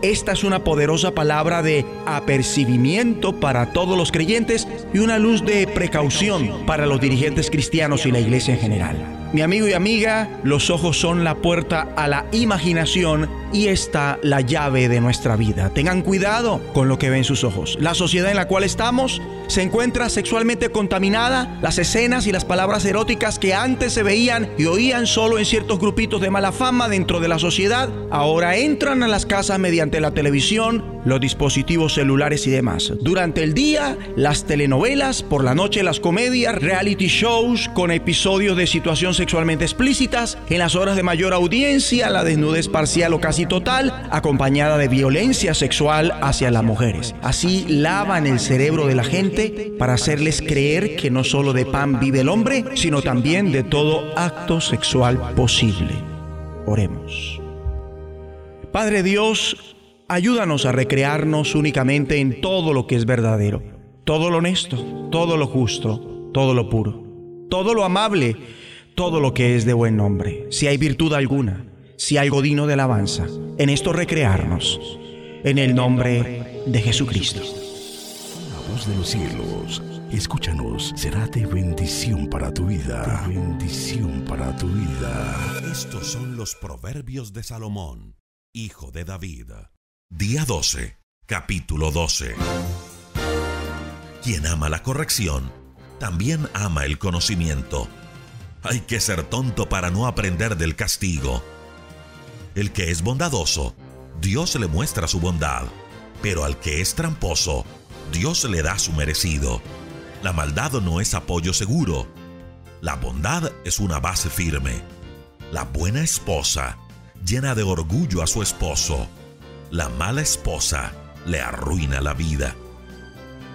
Esta es una poderosa palabra de apercibimiento para todos los creyentes y una luz de precaución para los dirigentes cristianos y la iglesia en general. Mi amigo y amiga, los ojos son la puerta a la imaginación Ahí está la llave de nuestra vida. Tengan cuidado con lo que ven sus ojos. La sociedad en la cual estamos se encuentra sexualmente contaminada. Las escenas y las palabras eróticas que antes se veían y oían solo en ciertos grupitos de mala fama dentro de la sociedad, ahora entran a las casas mediante la televisión, los dispositivos celulares y demás. Durante el día, las telenovelas, por la noche las comedias, reality shows con episodios de situación sexualmente explícitas, en las horas de mayor audiencia, la desnudez parcial o casi total, acompañada de violencia sexual hacia las mujeres. Así lavan el cerebro de la gente para hacerles creer que no solo de pan vive el hombre, sino también de todo acto sexual posible. Oremos. Padre Dios, ayúdanos a recrearnos únicamente en todo lo que es verdadero, todo lo honesto, todo lo justo, todo lo puro, todo lo amable, todo lo que es de buen nombre. Si hay virtud alguna, si algo digno de alabanza, en esto recrearnos, en el nombre de Jesucristo. La voz de los cielos, escúchanos, será de bendición para tu vida. De bendición para tu vida. Estos son los proverbios de Salomón, hijo de David. Día 12, capítulo 12. Quien ama la corrección, también ama el conocimiento. Hay que ser tonto para no aprender del castigo. El que es bondadoso, Dios le muestra su bondad, pero al que es tramposo, Dios le da su merecido. La maldad no es apoyo seguro. La bondad es una base firme. La buena esposa llena de orgullo a su esposo. La mala esposa le arruina la vida.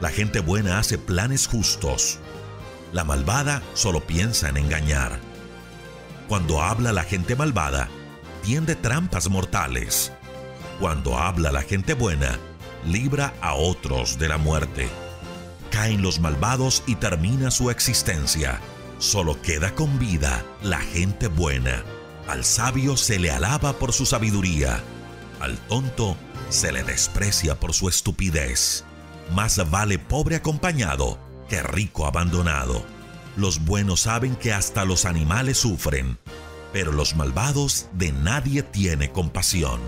La gente buena hace planes justos. La malvada solo piensa en engañar. Cuando habla la gente malvada, tiende trampas mortales. Cuando habla la gente buena, libra a otros de la muerte. Caen los malvados y termina su existencia. Solo queda con vida la gente buena. Al sabio se le alaba por su sabiduría. Al tonto se le desprecia por su estupidez. Más vale pobre acompañado que rico abandonado. Los buenos saben que hasta los animales sufren, pero los malvados de nadie tiene compasión.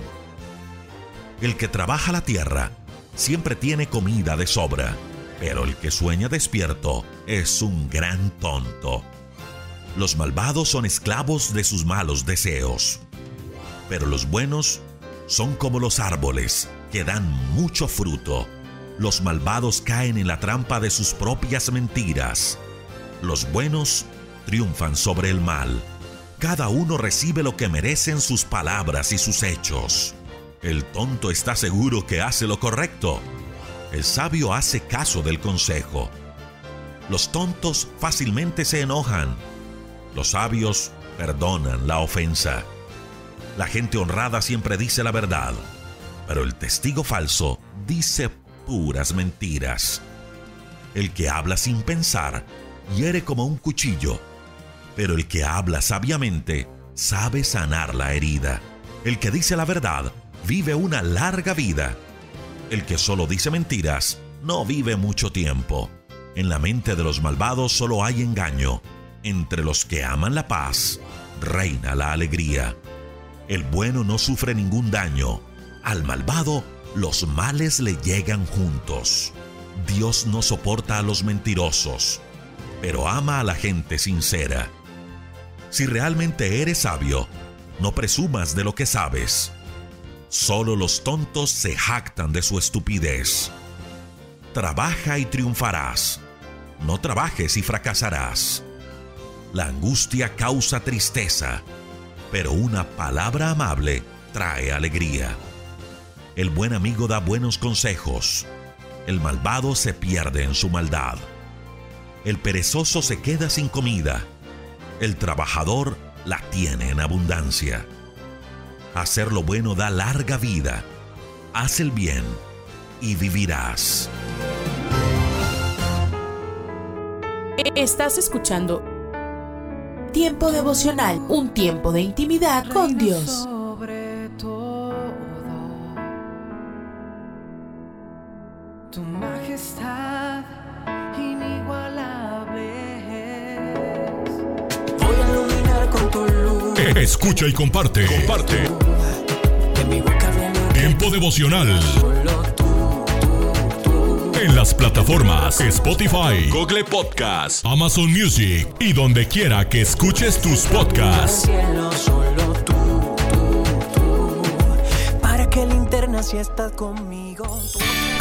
El que trabaja la tierra siempre tiene comida de sobra, pero el que sueña despierto es un gran tonto. Los malvados son esclavos de sus malos deseos, pero los buenos son como los árboles que dan mucho fruto. Los malvados caen en la trampa de sus propias mentiras. Los buenos triunfan sobre el mal. Cada uno recibe lo que merecen sus palabras y sus hechos. El tonto está seguro que hace lo correcto. El sabio hace caso del consejo. Los tontos fácilmente se enojan. Los sabios perdonan la ofensa. La gente honrada siempre dice la verdad, pero el testigo falso dice puras mentiras. El que habla sin pensar hiere como un cuchillo, pero el que habla sabiamente sabe sanar la herida. El que dice la verdad vive una larga vida. El que solo dice mentiras no vive mucho tiempo. En la mente de los malvados solo hay engaño. Entre los que aman la paz reina la alegría. El bueno no sufre ningún daño. Al malvado los males le llegan juntos. Dios no soporta a los mentirosos, pero ama a la gente sincera. Si realmente eres sabio, no presumas de lo que sabes. Solo los tontos se jactan de su estupidez. Trabaja y triunfarás. No trabajes y fracasarás. La angustia causa tristeza, pero una palabra amable trae alegría. El buen amigo da buenos consejos. El malvado se pierde en su maldad. El perezoso se queda sin comida. El trabajador la tiene en abundancia. Hacer lo bueno da larga vida. Haz el bien y vivirás. Estás escuchando Tiempo devocional, un tiempo de intimidad con Dios. Escucha y comparte. Comparte. Tiempo devocional. En las plataformas Spotify, Google Podcast, Amazon Music y donde quiera que escuches tus podcasts. Para que linterna si estás conmigo.